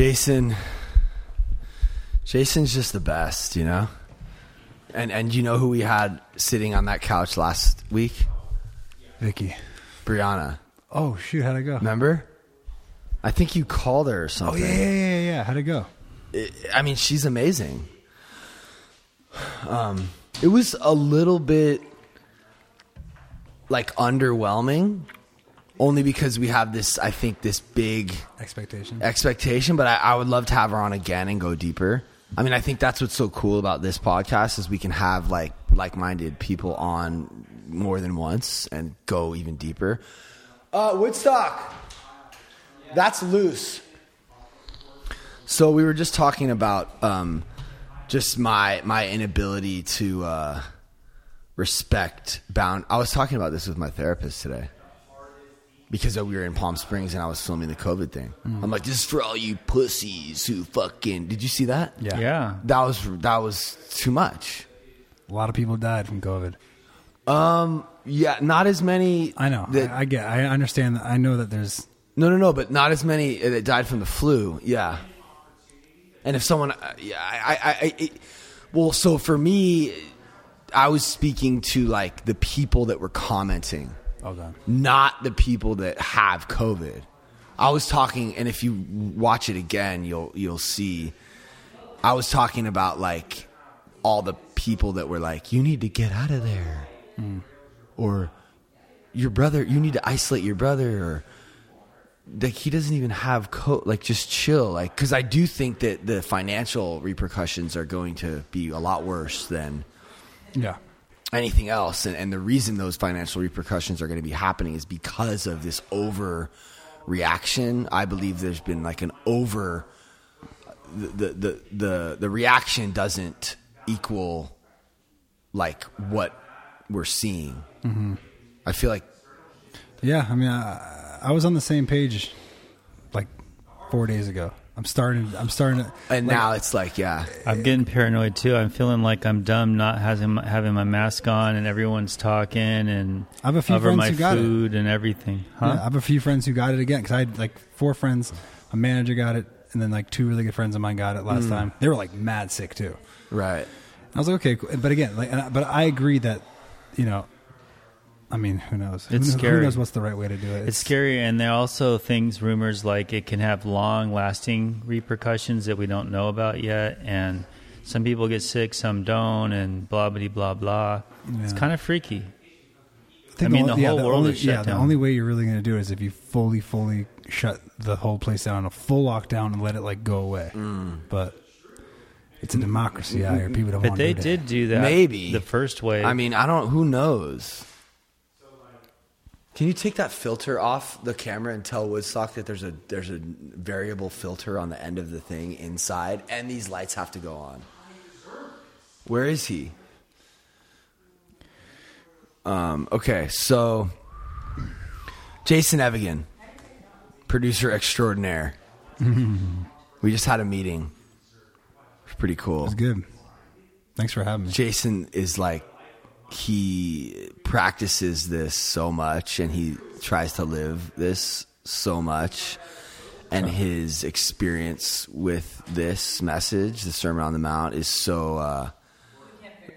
Jason. Jason's just the best, you know. And and you know who we had sitting on that couch last week? Vicky. Brianna. Oh shoot, how'd it go? Remember? I think you called her or Oh something. yeah, yeah, yeah, yeah. How'd it go? it- I mean, she's amazing. Um, it was a little bit like underwhelming, only because we have this. I think this big Expectation. expectation, but I, I would love to have her on again and go deeper. I mean, I think that's what's so cool about this podcast is we can have like like-minded people on more than once and go even deeper. Uh, Woodstock, that's loose. So we were just talking about um, just my my inability to uh, respect bound. I was talking about this with my therapist today because we were in Palm Springs and I was filming the COVID thing. I'm like, this is for all you pussies who fucking. Did you see that? Yeah. Yeah. That was that was too much. A lot of people died from COVID. Um, yeah, not as many. I know. That, I, I get. I understand. I know that there's. no, no, no, but not as many that died from the flu. Yeah. And if someone, uh, yeah, I, I, I it, well, so for me, I was speaking to like the people that were commenting. Okay. not the people that have COVID. I was talking, and if you watch it again, you'll you'll see. I was talking about like all the people that were like, "You need to get out of there," hmm. or "Your brother, you need to isolate your brother," or like he doesn't even have co like just chill like because i do think that the financial repercussions are going to be a lot worse than Yeah. Anything else. And, and the reason those financial repercussions are going to be happening is because of this overreaction. I believe there's been like an over the the the the, the reaction doesn't equal like what we're seeing. Mm-hmm. I feel like Yeah. I mean, I, I was on the same page like four days ago. I'm starting. I'm starting to. and like, now it's like yeah I'm getting paranoid too. I'm feeling like I'm dumb not having having my mask on and everyone's talking and I have a few over friends my who got it. food and everything. Huh? Yeah, I have a few friends who got it again because I had like four friends. A manager got it, and then like two really good friends of mine got it last mm. time. They were like mad sick too. right I was like, okay, cool. but again, like, I- but I agree that, you know, I mean, who knows? Who It's scary. Who knows what's the right way to do it? It's scary, and there are also things, rumors like it can have long lasting repercussions that we don't know about yet. And some people get sick, some don't, and blah, blah, blah, blah. It's kind of freaky. think I mean, the yeah, whole world only, is shut yeah, the only way you're really going to do it is if you fully, fully shut the whole place down, on a full lockdown, and let it like go away. Mm. But it's a democracy out here. People don't But want they to do did that. do that. Maybe. The first wave. I mean I don't who knows. Can you take that filter off the camera and tell Woodstock that there's a there's a variable filter on the end of the thing inside, and these lights have to go on? Where is he? Um. Okay. So, Jason Evigan, producer extraordinaire. we just had a meeting. It's pretty cool. It's good. Thanks for having me. Jason is like he practices this so much and he tries to live this so much and his experience with this message the sermon on the mount is so uh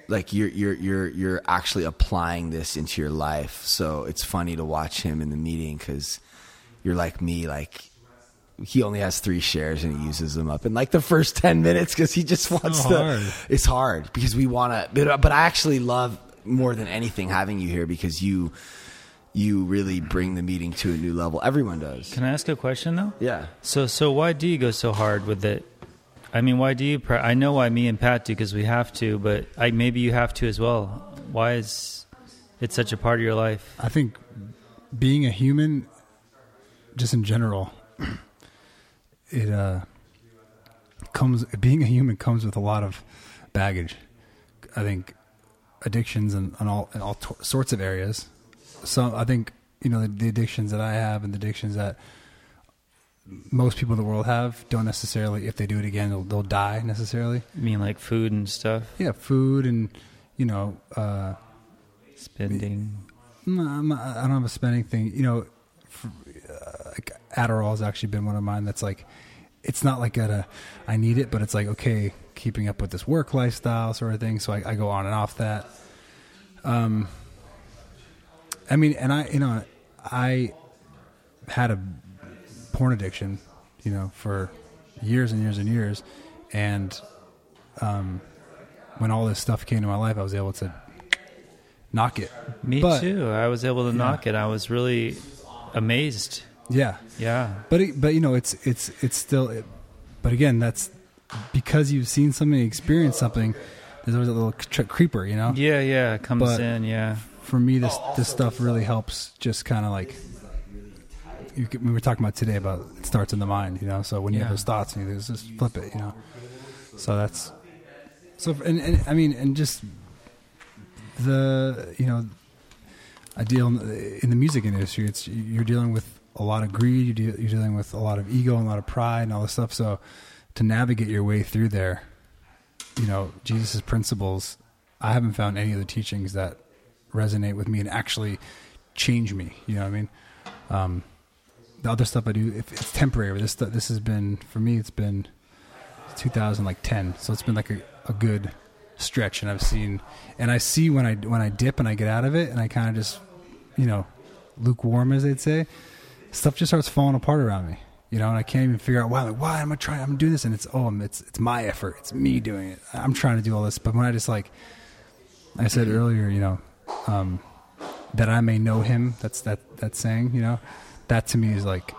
like you're you're you're you're actually applying this into your life so it's funny to watch him in the meeting cuz you're like me like he only has three shares and he uses them up in like the first 10 minutes because he just wants to hard. it's hard because we want to but, but i actually love more than anything having you here because you you really bring the meeting to a new level everyone does Can I ask a question though? yeah So, so why do you go so hard with it? I mean, why do you? Pra- I know why me and Pat do because we have to, but I, maybe you have to as well. Why is it such a part of your life? I think being a human, just in general, it uh, comes. Being a human comes with a lot of baggage. I think addictions and, and all and all to- sorts of areas. So I think you know the, the addictions that I have and the addictions that most people in the world have don't necessarily, if they do it again, they'll, they'll die necessarily. I mean, like food and stuff, Yeah, food and you know. Uh, spending. I'm not, I don't have a spending thing. You know, for, uh, like Adderall has actually been one of mine. That's like it's not like a I need it, but it's like okay, keeping up with this work lifestyle sort of thing. So I, I go on and off that. Um, I mean, and I you know I had a porn addiction, you know, for years and years and years, and um, when all this stuff came to my life, I was able to knock it. Me But- too. I was able to Yeah. knock it. I was really amazed. Yeah, Yeah. but it, but you know, it's it's it's still. It, but again, that's because you've seen something, experienced something. There's always a little tr- creeper, you know. Yeah, yeah. It comes But- in, yeah. For me, this this stuff really helps. Just kind of like we were talking about today about it starts in the mind, you know. So when you Yeah. have those thoughts, you just flip it, you know. So that's so, and, and I mean, and just the you know, I deal in in the music industry. It's you're dealing with a lot of greed. You you're dealing with a lot of ego and a lot of pride and all this stuff. So to navigate your way through there, you know, Jesus' principles. I haven't found any of the teachings that resonate with me and actually change me. You know what I mean? Um, the other stuff I do, if it's temporary. This this has been for me. It's been 2010, so it's been like a, a good stretch, and I've seen, and I see when I when I dip and I get out of it, and I kind of just, you know, lukewarm as they'd say, stuff just starts falling apart around me. You know, and I can't even figure out why. I'm like, why am I trying? I'm doing this, and it's oh, it's it's my effort. It's me doing it. I'm trying to do all this, but when I just like, I said earlier, you know, um, that I may know Him. That's that that saying. You know, that to me is like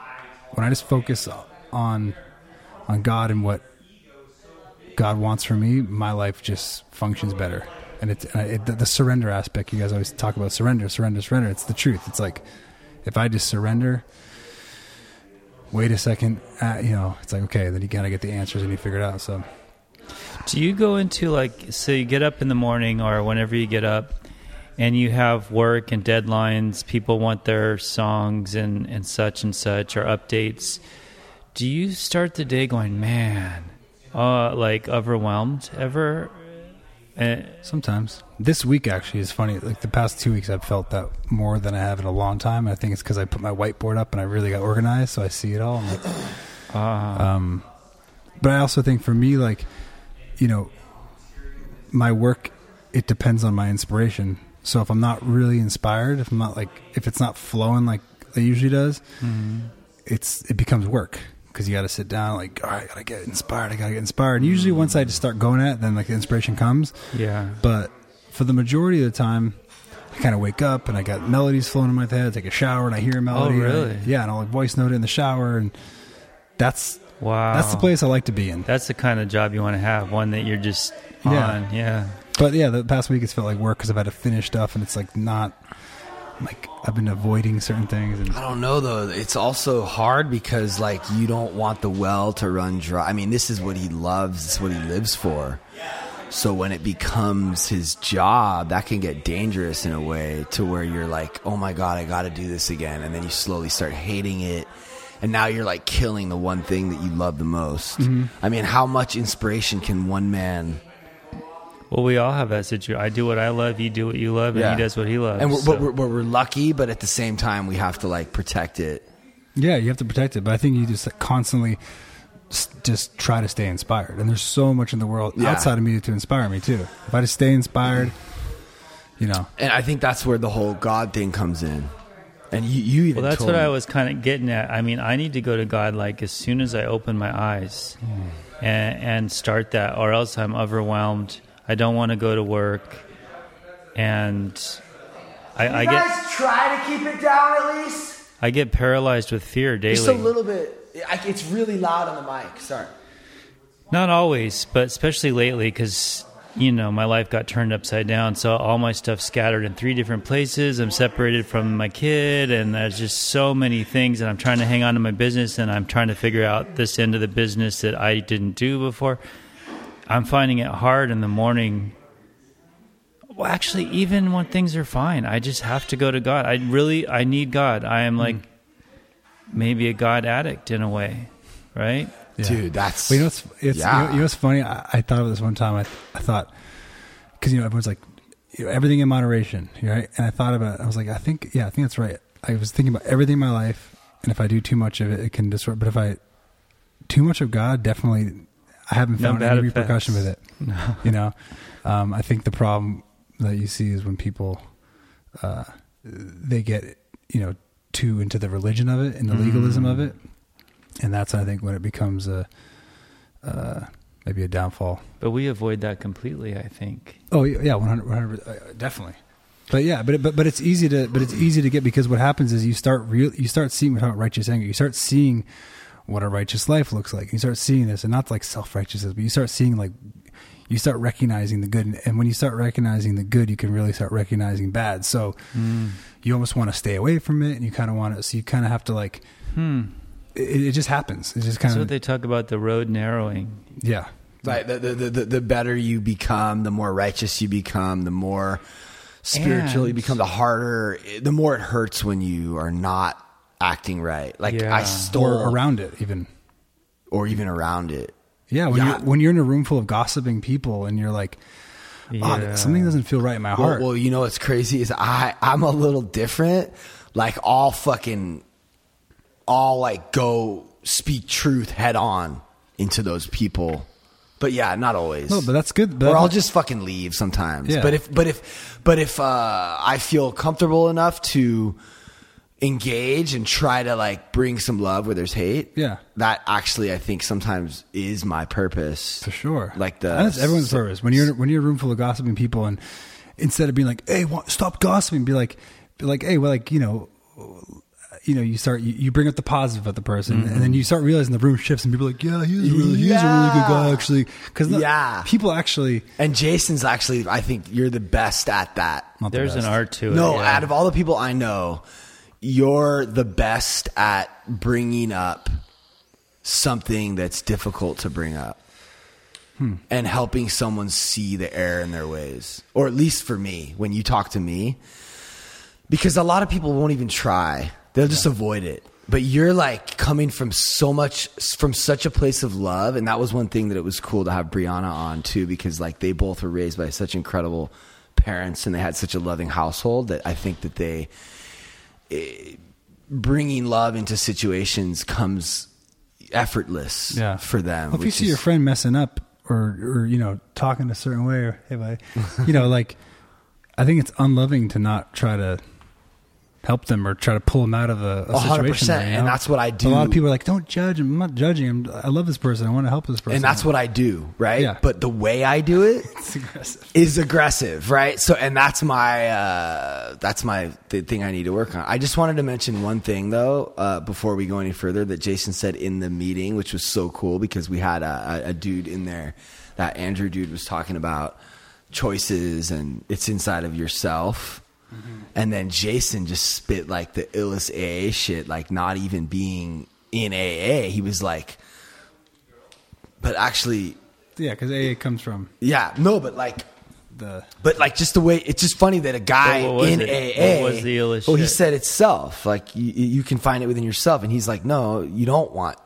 when I just focus on on God and what God wants for me, my life just functions better. And it's it, the, the surrender aspect. You guys always talk about surrender, surrender, surrender. It's the truth. It's like if I just surrender. Wait a second, uh, you know. It's like okay, then you gotta get the answers and you figure it out. So Do you go into like so you get up in the morning or whenever you get up and you have work and deadlines, people want their songs and, and such and such or updates. Do you start the day going, man, uh like overwhelmed ever? Uh, Sometimes. This week actually is funny. Like the past two weeks, I've felt that more than I have in a long time. I think it's because I put my whiteboard up and I really got organized, so I see it all. Like, uh, um, but I also think for me, like, you know, my work, it depends on my inspiration. So if I'm not really inspired, if I'm not like, if it's not flowing like it usually does, it's it becomes work because you got to sit down. Like, all right, I gotta get inspired. I gotta get inspired. And usually, once I just start going at it, then like the inspiration comes. yeah. But for the majority of the time, I kind of wake up and I got melodies flowing in my head. I take a shower and I hear a oh, melody. and I- really? yeah, and I'll like voice note it in the shower, and that's Wow. that's the place I like to be in. That's the kind of job you want to have, one that you're just Yeah. on. Yeah. But yeah, the past week it's felt like work because I've had to finish stuff, and it's like not like I've been avoiding certain things. And I don't know though. It's also hard because like you don't want the well to run dry. I mean, this is what he loves. This is what he lives for. So when it becomes his job, that can get dangerous in a way to where you're like, "Oh my god, I got to do this again." And then you slowly start hating it. And now you're like killing the one thing that you love the most. Mm-hmm. I mean, how much inspiration can one man Well, we all have that situation. I do what I love, you do what you love, and Yeah. he does what he loves. and we're, so- but we're, but we're lucky, but at the same time, we have to like protect it. yeah, you have to protect it. But I think you just constantly s- just try to stay inspired. And there's so much in the world Yeah. outside of me to inspire me too. If I just stay inspired, you know, And I think that's where the whole God thing comes in. And you, you even Well, that's told what me- I was kind of getting at. I mean, I need to go to God like as soon as I open my eyes hmm. and, and start that, or else I'm overwhelmed. I don't want to go to work, and I, I get try to keep it down at least. I get paralyzed with fear daily. Just a little bit. It's really loud on the mic. Sorry. Not always, but especially lately, because you know my life got turned upside down. So all my stuff scattered in three different places. I'm separated from my kid, and there's just so many things. And I'm trying to hang on to my business, and I'm trying to figure out this end of the business that I didn't do before. I'm finding it hard in the morning. Well, actually, even when things are fine, I just have to go to God. I really, I need God. I am like hmm. maybe a God addict in a way, right? Yeah. Dude, that's. Well, you know what's it's Yeah. you, know, you know what's funny? I, I thought of this one time. I I thought because you know everyone's like you know, everything in moderation, right? And I thought about it. I was like, I think yeah, I think that's right. I was thinking about everything in my life, and if I do too much of it, it can disrupt. But if I too much of God definitely. I haven't found bad any repercussion with it. You know, um, I think the problem that you see is when people uh, they get you know too into the religion of it and the legalism of it, and that's I think when it becomes a uh, maybe a downfall. But we avoid that completely. I think. Oh yeah, 100, 100 uh, definitely. But yeah, but but but it's easy to but it's easy to get because what happens is you start real you start seeing without righteous anger. You start seeing what a righteous life looks like. And You start seeing this, and not like self righteousness, but you start seeing like you start recognizing the good, and when you start recognizing the good, you can really start recognizing bad. So you almost want to stay away from it, and you kind of want to. So you kind of have to like. Hmm. It, it just happens. It just kind That's what they talk about the road narrowing. yeah. Like the, the, the, the better you become, the more righteous you become, the more spiritual you And- become, the harder, the more it hurts when you are not acting right. Like Yeah. I stole, Or around it even. or even around it. Yeah, when Yeah. you're when you're in a room full of gossiping people and you're like, oh, Yeah. something doesn't feel right in my Well, heart. well, you know what's crazy is I I'm a little different. Like all fucking, all like go speak truth head on into those people. But yeah, not always. no, but that's good. But or I'll just fucking leave sometimes. Yeah. But if but if but if uh, I feel comfortable enough to engage and try to like bring some love where there's hate, Yeah. that actually I think sometimes is my purpose for sure. Like the And that's everyone's purpose. When you're when you're in a room full of gossiping people, and instead of being like, "Hey, wa- stop gossiping," be like, be like, "Hey, well, like you know." You know, you start you, you bring up the positive of the person, and then mm-hmm. you start realizing the room shifts, and people are like, "Yeah, he's a really, he's a really good guy, actually." Because Yeah. people actually And Jason's actually, I think you're the best at that. not the There's an best. art to it. No, yeah. out of all the people I know, you're the best at bringing up something that's difficult to bring up Hmm. and helping someone see the error in their ways. Or at least for me, when you talk to me, because a lot of people won't even try, they'll just avoid it. But you're like coming from so much, from such a place of love. And that was one thing that it was cool to have Brianna on too, because like they both were raised by such incredible parents and they had such a loving household that I think that they, eh, bringing love into situations comes effortless yeah for them. Well, if you which see your friend messing up or or you know talking a certain way or hey buddy, you know like I think it's unloving to not try to help them or try to pull them out of a, a situation. percent, there, you and that's what I do. A lot of people are like, "Don't judge him. I'm not judging him. I love this person. I want to help this person." and that's what I do, right? Yeah. But the way I do it aggressive. is aggressive, right? So, and that's my uh, that's my the thing I need to work on. I just wanted to mention one thing though uh, before we go any further that Jason said in the meeting, which was so cool because we had a, a dude in there that Andrew dude was talking about choices and it's inside of yourself. And then Jason just spit like the illest AA shit, like not even being in AA. He was like, but actually, Yeah, because AA comes from yeah, no, but like the but like just the way it's just funny that a guy What- what was in it? AA. What was the illest Well, he said it's self. Like you, you can find it within yourself, and he's like, no, you don't want.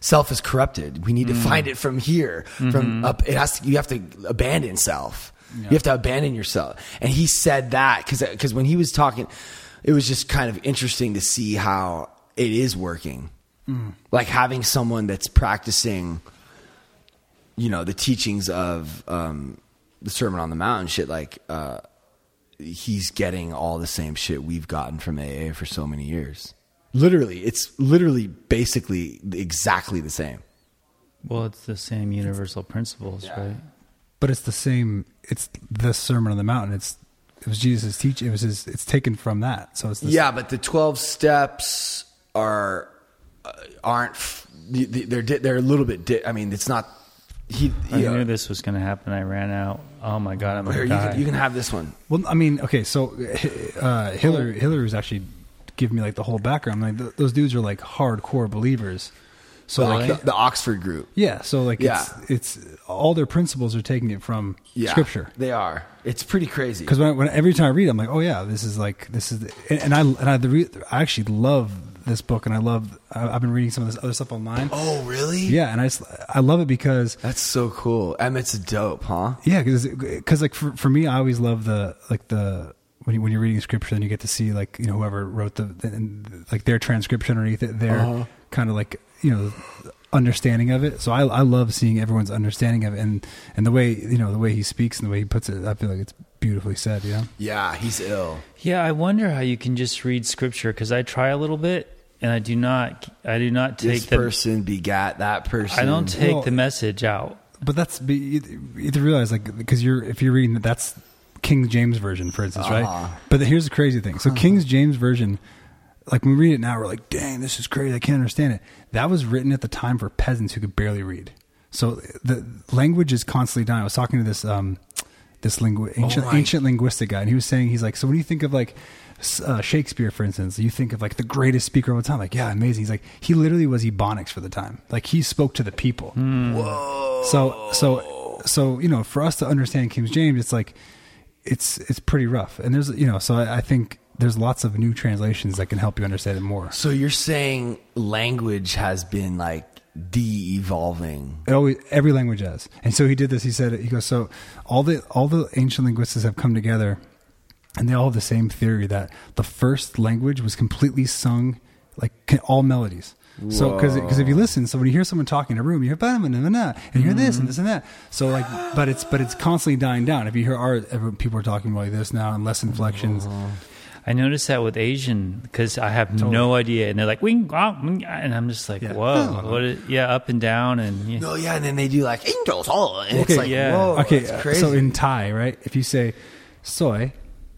Self is corrupted. We need Mm. to find it from here. Mm-hmm. From up, it has. To, you have to abandon self. You have to abandon yourself. And he said that because because when he was talking, it was just kind of interesting to see how it is working. Mm. Like having someone that's practicing you know the teachings of um, the Sermon on the Mount and shit. Like uh, he's getting all the same shit we've gotten from AA for so many years. Literally, it's literally basically exactly the same. Well, it's the same universal principles, right? but it's the same. It's the Sermon on the Mountain. It's it was Jesus' teaching. It was his. It's taken from that. So it's the Yeah, but the twelve steps are uh, aren't f- they're they're a little bit. Di- I mean, it's not. He, I you know, knew this was going to happen. I ran out. Oh my god, I'm here, going you, can, you can have this one. Well, I mean, okay, so uh, Hillary Hillary was actually giving me like the whole background. Like th- those dudes are like hardcore believers. So like the, the Oxford group. yeah, so like Yeah. it's it's all their principles are taking it from Yeah, scripture. They are. It's pretty crazy. Because when, when every time I read, it, I'm like, oh yeah, this is like this is, the, and, and I and I the re, I actually love this book, and I love I, I've been reading some of this other stuff online. Oh, really? Yeah, and I just, I love it because That's so cool. Emmet's dope, huh? Yeah, because like for for me, I always love the like the when you, when you're reading scripture, then you get to see like you know whoever wrote the, the and, like their transcription underneath it, their Uh-huh. kind of like you know understanding of it. So I, I love seeing everyone's understanding of it, and and the way you know the way he speaks and the way he puts it. I feel like it's beautifully said. You know. Yeah, he's ill. Yeah, I wonder how you can just read scripture because I try a little bit and I do not. I do not take This the. person begat that person. I don't take Well- the message out. But that's you, you have to realize like because you're if you're reading that that's King James version for instance, Ah. right? But here's the crazy thing. So King James version, like when we read it now, we're like, dang, this is crazy. I can't understand it. That was written at the time for peasants who could barely read. So the language is constantly dying. I was talking to this um this lingu- ancient my- ancient linguistic guy, and he was saying he's like, so when you think of like uh, Shakespeare, for instance, you think of like the greatest speaker of all time. Like, yeah, amazing. He's like, he literally was ebonics for the time. Like, he spoke to the people. Whoa! So so so you know, for us to understand King James, it's like it's it's pretty rough. And there's you know, so I, I think there's lots of new translations that can help you understand it more. So you're saying language has been like de-evolving. It always every language has. And so he did this. He said he goes so all the all the ancient linguists have come together, and they all have the same theory that the first language was completely sung like all melodies. So because because if you listen, so when you hear someone talking in a room, you hear "Bah, nah, nah, nah," and you hear this and this and that. So like, but it's but it's constantly dying down. If you hear our people are talking like this now and less inflections. Oh. I noticed that with Asian because I have no idea, and they're like wing, wah, wing, and I'm just like, Yeah. whoa, what? Is, yeah, up and down, and yeah. No, yeah, and then they do like angels, oh, and it's Okay, like, yeah. whoa, okay, that's uh, crazy. so in Thai, right? If you say soy,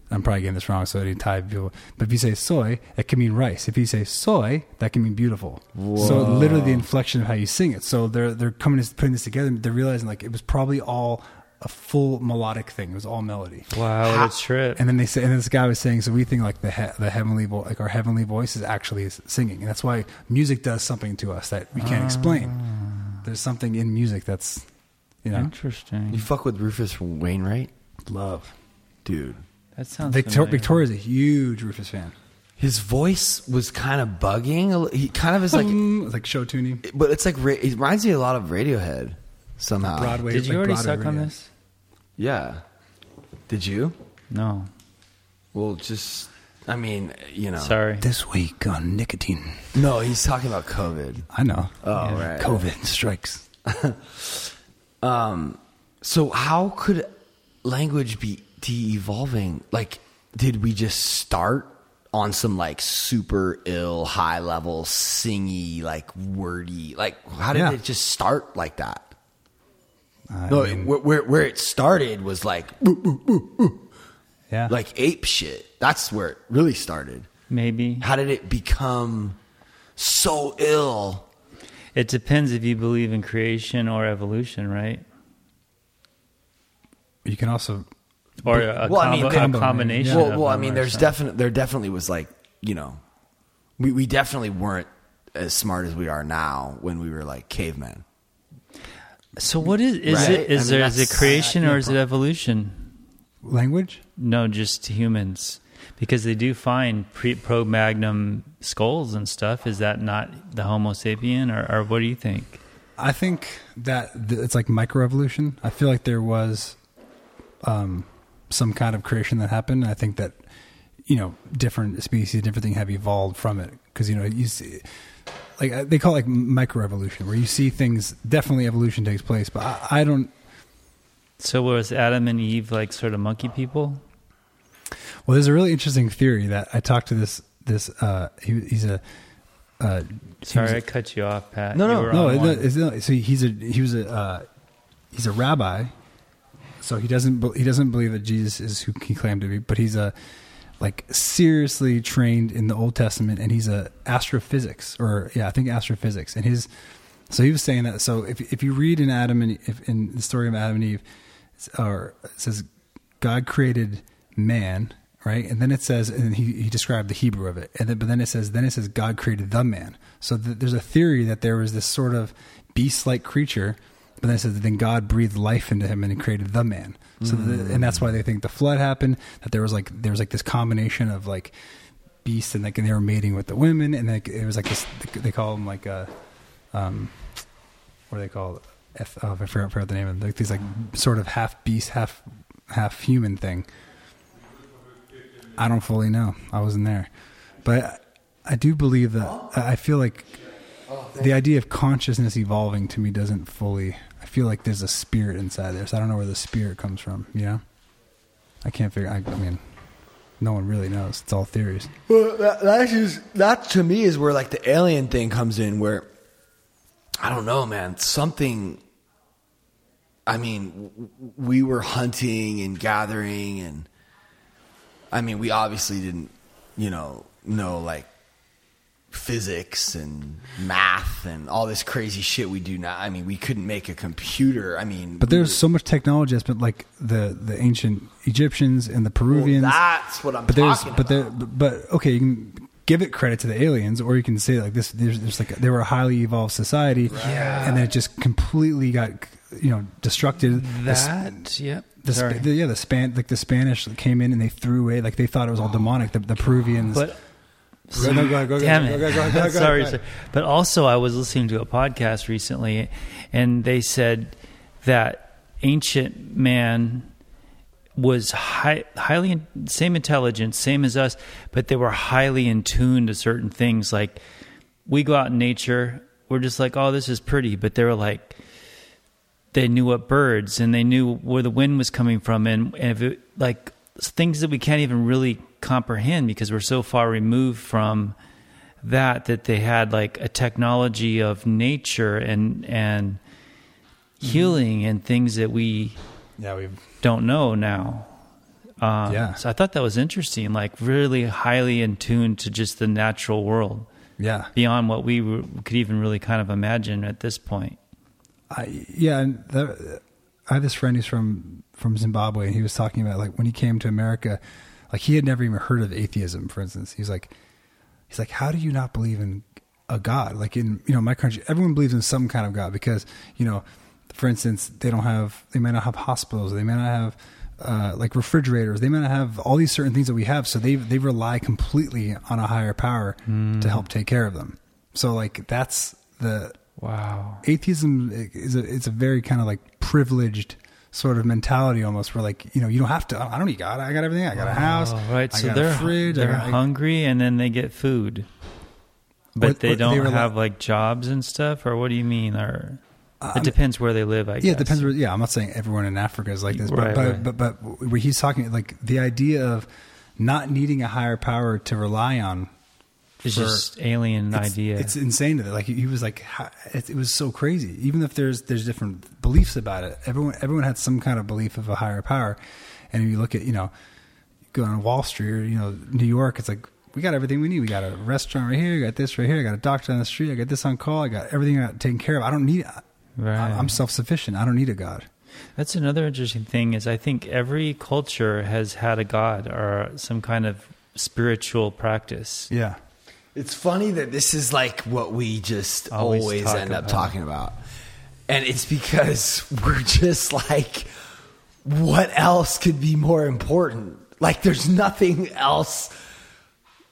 I'm probably getting this wrong, so any Thai people, but if you say soy, that can mean rice. If you say soy, that can mean beautiful. So literally the inflection of how you sing it. So they're they're coming to putting this together. They're realizing like it was probably all a full melodic thing. It was all melody. wow, what a trip. And then they say, and this guy was saying, so we think like the he, the heavenly vo- like our heavenly voice is actually singing, and that's why music does something to us that we can't explain. Ah. There's something in music that's, you know, Interesting. you fuck with Rufus Wainwright, love. dude. That sounds Victor- familiar. Victoria's a huge Rufus fan. His voice was kind of bugging. a li- He kind of is like, it's like show tuning. but it's like ra- it reminds me a lot of Radiohead somehow. Broadway. Did you like already Broadway suck on radio. this? Yeah. Did you? No. Well, just I mean, you know. Sorry. This week on nicotine. No, he's talking about COVID. I know. Oh, Yeah. right. COVID strikes. Um, so how could language be de-evolving? Like, did we just start on some like super ill, high level, singy, like wordy? Like, how did Yeah. it just start like that? I no, mean, where, where where it started was like yeah. like ape shit. That's where it really started. Maybe. How did it become so ill? It depends if you believe in creation or evolution, right? you can also. Or a, Well, I mean, combo- could- a combination. well, well, I mean, there's definitely there definitely was like you know, we we definitely weren't as smart as we are now when we were like cavemen. So what is is Right? it? Is I mean, there is it creation yeah, or is it evolution? Language? No, just humans, because they do find pre Cro-Magnon skulls and stuff. Is that not the Homo sapien, or, or what do you think? I think that it's like microevolution. I feel like there was um, some kind of creation that happened. I think that you know different species, different things have evolved from it because you know you see, like uh, they call it like microevolution, where you see things. Definitely, evolution takes place, but I, I don't. So was Adam and Eve like sort of monkey people? Well, there's a really interesting theory that I talked to this this. Uh, he, he's a. Uh, Sorry, was- I cut you off, Pat. No, You no, were no, on it- one. it's not- so he's a he was a uh, he's a rabbi, so he doesn't he doesn't believe that Jesus is who he claimed to be, but he's a like seriously trained in the Old Testament, and he's a astrophysics or yeah, I think astrophysics, and his so he was saying that so if if you read in Adam and if in the story of Adam and Eve, or it says God created man. Right, and then it says, and he, he described the Hebrew of it, and then but then it says, then it says God created the man. So th- there's a theory that there was this sort of beast-like creature, but then it says that then God breathed life into him and he created the man. So the, hmm. and that's why they think the flood happened. That there was like there was like this combination of like beasts and like and they were mating with the women, and like it was like this. They call them like a, um, what do they call? F, oh, I forgot, forgot the name of. Like these like mm-hmm. sort of half beast, half half human thing. I don't fully know. I wasn't there, but I do believe that. I feel like oh, the idea of consciousness evolving to me doesn't fully. Feel like there's a spirit inside there, so I don't know where the spirit comes from. You know, I can't figure. I, I mean, no one really knows. It's all theories. Well, that, that's just that to me is where like the alien thing comes in. Where I don't know, man. Something. I mean, we were hunting and gathering, and I mean, we obviously didn't, you know, know like physics and math and all this crazy shit we do now. I mean, we couldn't make a computer. I mean, But there's so much technology that's been like the the ancient Egyptians and the Peruvians. Well, that's what I'm but there's talking but there but okay, you can give it credit to the aliens, or you can say like this. There's, there's like they were a highly evolved society, Yeah. and then it just completely got you know destructed. The s- That, yep. The, Sorry. The, yeah, the span like the Spanish came in and they threw away like they thought it was all demonic. The, the Peruvians, But Go, no, go ahead, go ahead, Damn go it! ahead, go ahead, go ahead, go sorry, sorry. But also, I was listening to a podcast recently, and they said that ancient man was high, highly in, same intelligence, same as us, but they were highly in tune to certain things. Like we go out in nature, we're just like, oh, this is pretty, but they were like, they knew what birds and they knew where the wind was coming from, and, and if it, like things that we can't even really comprehend because we're so far removed from that that they had like a technology of nature and and healing and things that we yeah, we've don't know now. Um, Yeah. So I thought that was interesting, like really highly in tune to just the natural world yeah. beyond what we were, could even really kind of imagine at this point. I, yeah, and the, I have this friend who's from from Zimbabwe, and he was talking about like when he came to America, like he had never even heard of atheism. For instance, he's like, he's like, how do you not believe in a god? Like in you know my country, everyone believes in some kind of god because you know, for instance, they don't have they may not have hospitals, they may not have. Uh, like refrigerators, they may not have all these certain things that we have, so they they rely completely on a higher power to help take care of them. So like that's the Wow. atheism is a it's a very kind of like privileged sort of mentality almost where like you know you don't have to I don't need God I got everything I got a oh, house Oh, right. I So got they're a fridge they're got- hungry and then they get food, but they don't rely- have like jobs and stuff. Or what do you mean? Or uh, it depends where they live. I guess. yeah it depends where, yeah I'm not saying everyone in Africa is like this but Right, but, right. but but where he's talking like the idea of not needing a higher power to rely on It's just alien it's, idea. It's insane to that. Like he was like, it, was so crazy. Even if there's there's different beliefs about it, everyone everyone had some kind of belief of a higher power. And if you look at you know, go on Wall Street or you know New York, it's like we got everything we need. We got a restaurant right here. We got this right here. I got a doctor on the street. I got this on call. I got everything I got taken care of. I don't need. Right. I'm self sufficient. I don't need a god. That's another interesting thing is I think every culture has had a god or some kind of spiritual practice. Yeah. It's funny that this is like what we just Always always, end up talking about. And it's because we're just like, what else could be more important? Like, there's nothing else.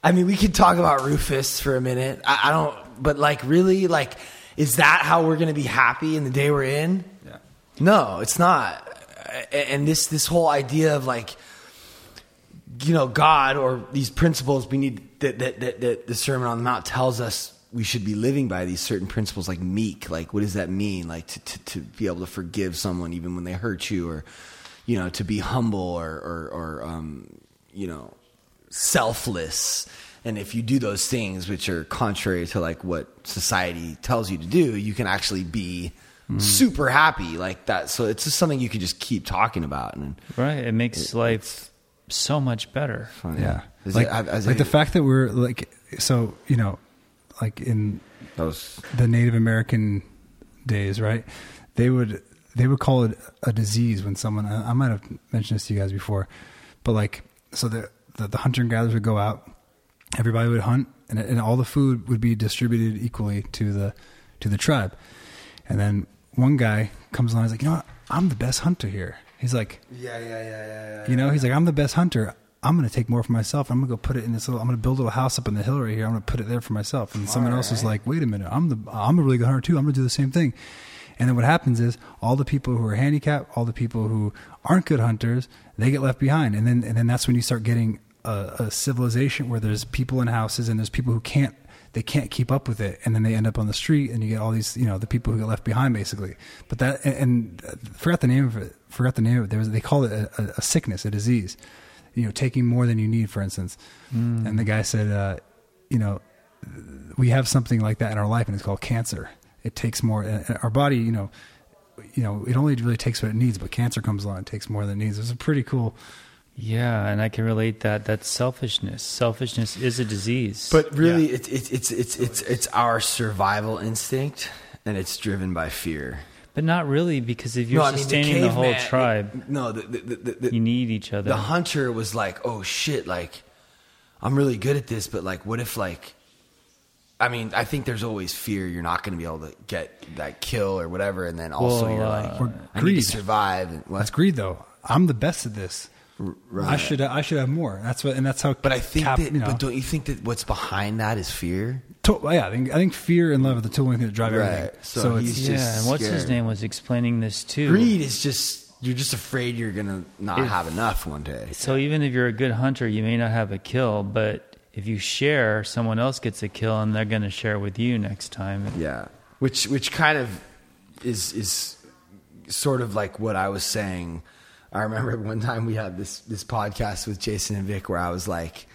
I mean, we could talk about Rufus for a minute. I, I don't, but like, really, like, is that how we're going to be happy in the day we're in? Yeah. No, it's not. And this this whole idea of like, you know, God or these principles we need that that that, that the Sermon on the Mount tells us we should be living by these certain principles, like meek. Like, what does that mean? Like to to, to be able to forgive someone even when they hurt you, or you know, to be humble or or, or um, you know, selfless. And if you do those things, which are contrary to like what society tells you to do, you can actually be super happy like that. So it's just something you can just keep talking about. And Right. It makes life so much better. funny. Yeah. Is like it- has like it- the fact that we're like so you know, like in that was the Native American days, right? They would they would call it a disease when someone I, I might have mentioned this to you guys before, but like so the the, the hunter and gatherers would go out, everybody would hunt, and, and all the food would be distributed equally to the to the tribe, and then one guy comes along, he's like, you know what, I'm the best hunter here. He's like, yeah, yeah, yeah, yeah, yeah. you know, he's like, I'm the best hunter. I'm going to take more for myself. I'm going to go put it in this little. I'm going to build a little house up in the hill right here. I'm going to put it there for myself. And someone else is like, wait a minute, I'm the I'm a really good hunter too. I'm going to do the same thing. And then what happens is all the people who are handicapped, all the people who aren't good hunters, they get left behind. And then and then that's when you start getting a, a civilization where there's people in houses and there's people who can't they can't keep up with it, and then they end up on the street, and you get all these, you know, the people who get left behind, basically. But that and, and uh, forgot the name of it. Forgot the name of it. There was they call it a, a, sickness, a disease. You know, taking more than you need, for instance. And the guy said, uh, you know, we have something like that in our life, and it's called cancer. It takes more. uh, Our body, you know, you know, it only really takes what it needs, but cancer comes along and takes more than it needs. It's a pretty cool. Yeah, and I can relate that. That's selfishness. Selfishness is a disease. But really, it's it's it's it's it's it's our survival instinct, and it's driven by fear. but not really, because if you're sustaining the, whole caveman- tribe, No, the the, the, the, you need each other. the hunter was like, "Oh shit! Like, I'm really good at this, but like, what if like." I mean, I think there's always fear you're not going to be able to get that kill or whatever, and then also Well, you're uh, like, Or I need greed. to survive. And what? That's greed, though. I'm the best at this. I should I should have more. That's what, and that's how. But I think cap- that, you know, but don't you think that what's behind that is fear? to- yeah, I think I think fear and love are the two only things that drive everything. Right. So, So it's he's- yeah, just and what's his name was explaining this too. Greed is just you're just afraid you're gonna not If- have enough one day. So even if you're a good hunter, you may not have a kill, but if you share, someone else gets a kill, and they're going to share with you next time. Yeah, which which kind of is is sort of like what I was saying. I remember one time we had this this podcast with Jason and Vic where I was like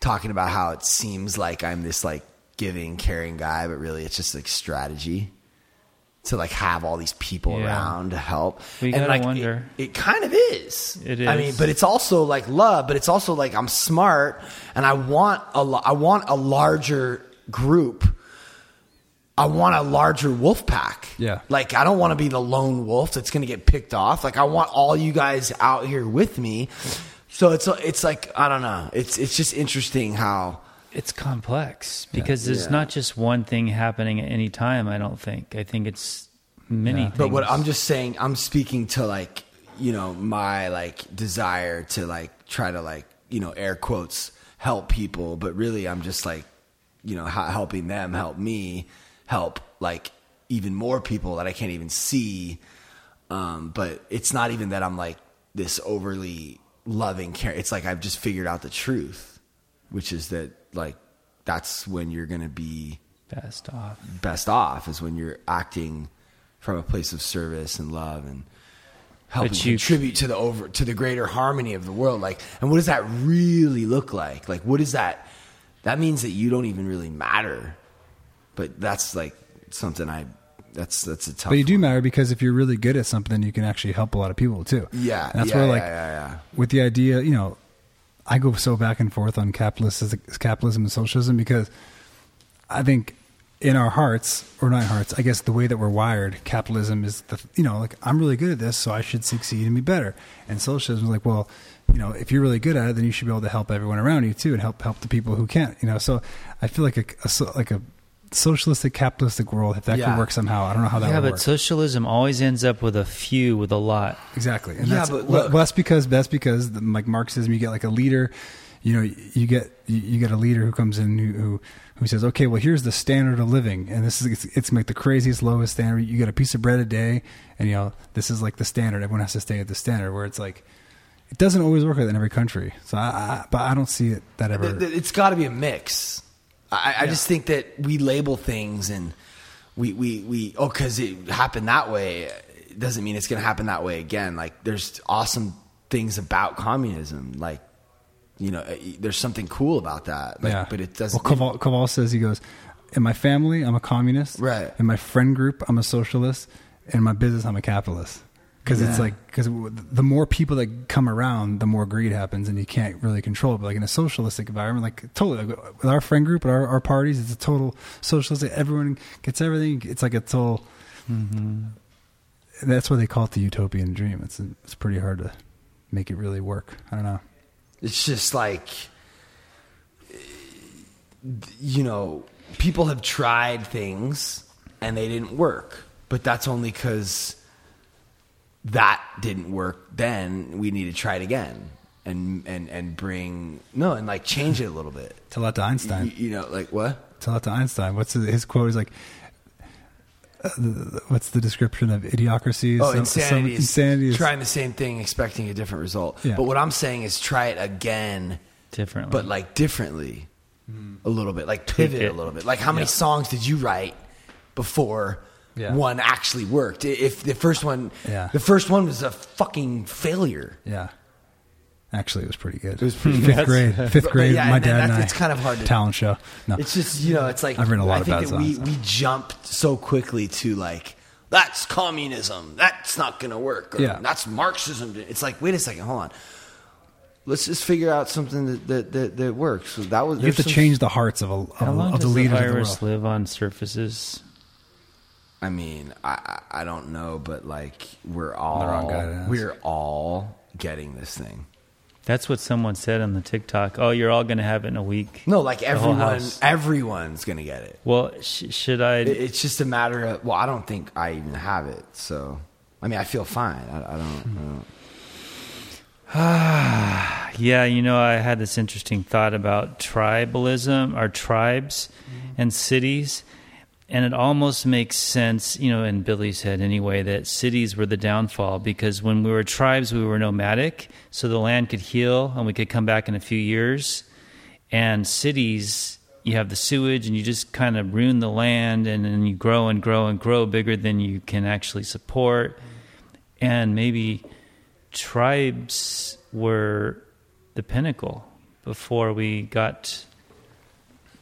talking about how it seems like I'm this like giving, caring guy, but really it's just like strategy to like have all these people Yeah. around to help. We And, gotta like, wonder. It, it kind of is. It is. I mean, but it's also like love, but it's also like I'm smart and I want a I want a larger group. I want a larger wolf pack. Yeah. Like I don't want to be the lone wolf that's going to get picked off. Like I want all you guys out here with me. So it's it's like I don't know. It's it's just interesting how It's complex because there's Yeah. not just one thing happening at any time. I don't think. I think it's many. Yeah. things. But what I'm just saying, I'm speaking to like, you know, my like desire to like try to like, you know, air quotes help people, but really I'm just like, you know, helping them help me help like even more people that I can't even see. Um, but it's not even that I'm like this overly loving care. It's like I've just figured out the truth, which is that like that's when you're going to be best off. best off is when you're acting from a place of service and love and helping But you- contribute to the over to the greater harmony of the world like and what does that really look like like what is that that means that you don't even really matter but that's like something i that's that's a tough But you do one. matter because if you're really good at something, you can actually help a lot of people too. yeah And that's yeah, where like yeah, yeah. with the idea, you know, I go so back and forth on capitalism, capitalism and socialism because I think in our hearts or not hearts, I guess the way that we're wired, capitalism is the you know like I'm really good at this, so I should succeed and be better. And socialism is like, well, you know, if you're really good at it, then you should be able to help everyone around you too, and help help the people who can't. You know, so I feel like a, a so- like a socialistic capitalistic world, if that Yeah. could work somehow, I don't know how that yeah, would but work. socialism always ends up with a few with a lot. Exactly. And Yeah, that's, but look- well, that's because that's because the, like Marxism, you get like a leader. You know, you get you, you get a leader who comes in who, who who says, okay, well, here's the standard of living, and this is it's, it's like the craziest lowest standard. You get a piece of bread a day, and you know this is like the standard. Everyone has to stay at the standard. Where it's like it doesn't always work like in every country. So, I, I but I don't see it that ever. Th- th- it's got to be a mix. I, I just think that we label things and we we we oh because it happened that way it doesn't mean it's going to happen that way again. Like there's awesome things about communism. Like you know, uh, there's something cool about that. Like, yeah, but it doesn't. Well, Kaval says he goes, in my family, I'm a communist. Right. In my friend group, I'm a socialist. In my business, I'm a capitalist. Because it's like because the more people that come around, the more greed happens, and you can't really control it. But like in a socialistic environment, like totally, like with our friend group, at our, our parties, it's a total socialistic. Everyone gets everything. It's like a total. Mm-hmm. That's why they call it the utopian dream. It's it's pretty hard to make it really work. I don't know. It's just like, you know, people have tried things and they didn't work, but that's only because that didn't work. Then we need to try it again and and and bring no and like change it a little bit. Tell that to Einstein. You, you know, like what? Tell that to Einstein. What's his, his quote? Is like, uh, what's the description of idiocracy? Oh, Some- insanity, some- is insanity is trying the same thing, expecting a different result. Yeah. But what I'm saying is try it again, Differently. but like differently. a little bit, like pivot a little bit. Like how many Yeah. songs did you write before Yeah. one actually worked? If the first one, Yeah. the first one was a fucking failure. Yeah. Actually, it was pretty good. It was pretty fifth good. grade. Fifth But- grade. yeah, my and dad and I. it's kind of hard to- talent show. No, It's just you know, it's like I've written a lot I of bad that we songs. we jumped so quickly to like that's communism. That's not going to work. Or, Yeah. that's Marxism. It's like wait a second, hold on. Let's just figure out something that that that, that works. So that was you have to some- change the hearts of, a, of, How long of the does the leaders of the virus world. live on surfaces? I mean, I I I don't know, but like we're all wrong guy to ask. we're all getting this thing. That's what someone said on the TikTok. Oh, you're all going to have it in a week. No, like everyone, everyone's gonna get it. Well, sh- should I? It- It's just a matter of. Well, I don't think I even have it. So, I mean, I feel fine. I, I don't. I don't Yeah, you know, I had this interesting thought about tribalism or tribes mm-hmm. and cities. And it almost makes sense, you know, in Billy's head anyway, that cities were the downfall because when we were tribes, we were nomadic. So the land could heal and we could come back in a few years. And cities, you have the sewage and you just kind of ruin the land and then you grow and grow and grow bigger than you can actually support. And maybe tribes were the pinnacle before we got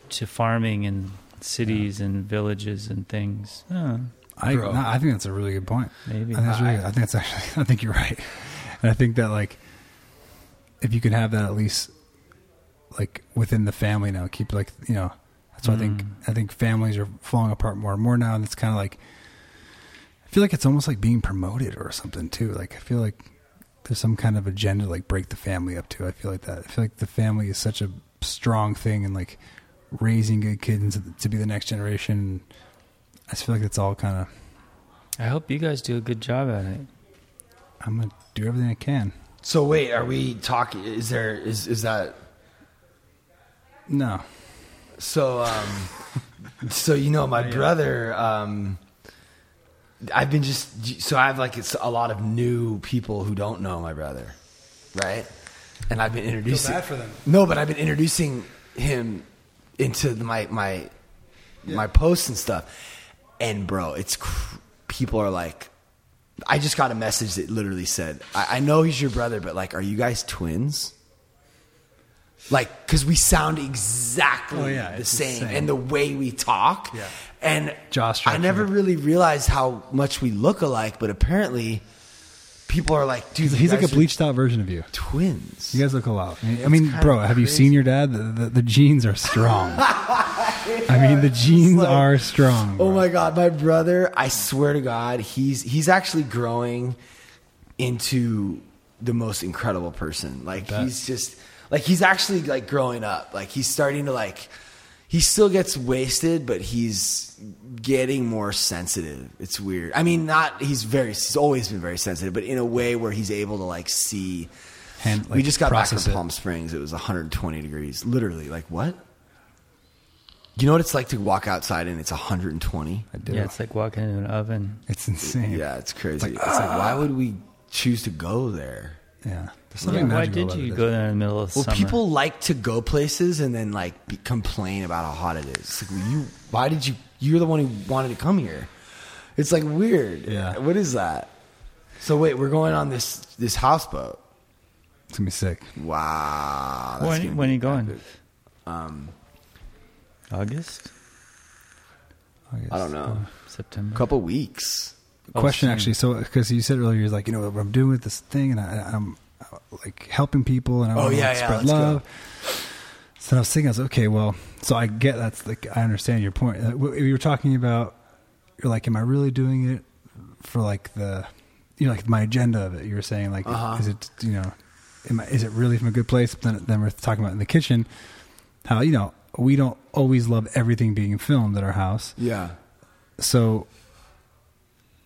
to farming and cities and villages and things. Oh, I, Bro. no, I think that's a really good point. Maybe. I think, that's really, I- I think that's actually. I think you're right, and I think that like, if you can have that at least, like within the family now, keep like you know, that's why I think mm. I think families are falling apart more and more now, and it's kind of like, I feel like it's almost like being promoted or something too. Like I feel like there's some kind of agenda to like break the family up too. I feel like that. I feel like the family is such a strong thing, and like raising good kids to, to be the next generation. I just feel like it's all kind of. I hope you guys do a good job at it. I'm gonna do everything I can. So wait, are we talking? Is there is is that No, so? Um, so you know, my brother. Um, I've been just so I have like it's a lot of new people who don't know my brother, right? And I've been introducing. bad for them. No, but I've been introducing him into my my my posts and stuff. And bro, it's cr- people are like, I just got a message that literally said, I, I know he's your brother, but like, are you guys twins? Like, because we sound exactly Oh, yeah, the it's the same, same. and the way we talk. Yeah. And Jaw I never really realized how much we look alike, but apparently, people are like, dude, he's, he's like a bleached out version of you. twins. You guys look a lot. I mean, I mean, bro, have you seen your dad? The, the, the genes are strong. I mean, the genes like- are strong. Oh my god, my brother! I swear to God, he's he's actually growing into the most incredible person. Like he's just like he's actually like growing up. Like he's starting to like he still gets wasted, but he's getting more sensitive. It's weird. I mean, not he's very he's always been very sensitive, but in a way where he's able to like see. Hand- we just got back from it. Palm Springs. It was 120 degrees, literally. Like what? You know what it's like to walk outside and it's 120? I do. Yeah, it's like walking in an oven. It's insane. Yeah, it's crazy. It's It's like, like, why would we choose to go there? Yeah. Yeah, why did you go there in the middle of Well, summer? people like to go places and then like be, complain about how hot it is. It's like, well, you, why did you? You're the one who wanted to come here. It's like weird. Yeah. What is that? So wait, we're going on this this houseboat. It's gonna be sick. Wow. that's when, gonna when are be you going? epic. Um, August, guess. I don't know. September. A couple weeks. Oh, Question same. actually. So, because you said earlier, you're like, you know, what I'm doing with this thing, and I, I'm uh, like helping people, and I Oh, want to yeah, yeah, spread go. love. So I was thinking, I was like, okay, well, so I get that's like I understand your point. Uh, You were talking about, you're like, am I really doing it for like the, you know, like my agenda of it? You were saying like, Uh-huh. is it, you know, am I, is it really from a good place? But then, then we're talking about in the kitchen, how you know we don't always love everything being filmed at our house. Yeah. So,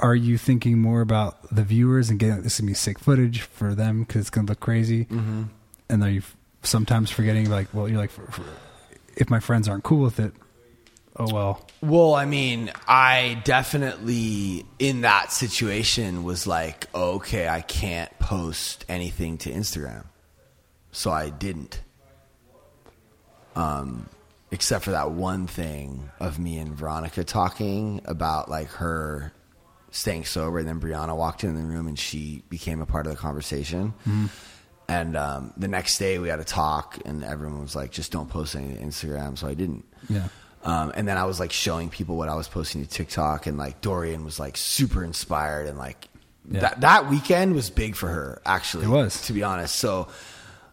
are you thinking more about the viewers and getting this is gonna be sick footage for them because it's gonna look crazy? Mm-hmm. And are you sometimes forgetting like, well, you're like, for, for, if my friends aren't cool with it, oh well. Well, I mean, I definitely in that situation was like, okay, I can't post anything to Instagram. So I didn't. Um except for that one thing of me and Veronica talking about like her staying sober. And then Brianna walked in the room and she became a part of the conversation. And um, the next day we had a talk, and everyone was like, "Just don't post anything to Instagram." So I didn't. Yeah. Um, and then I was like showing people what I was posting to TikTok, and like Dorian was like super inspired, and like Yeah. that that weekend was big for her. Actually, It was. to be honest. So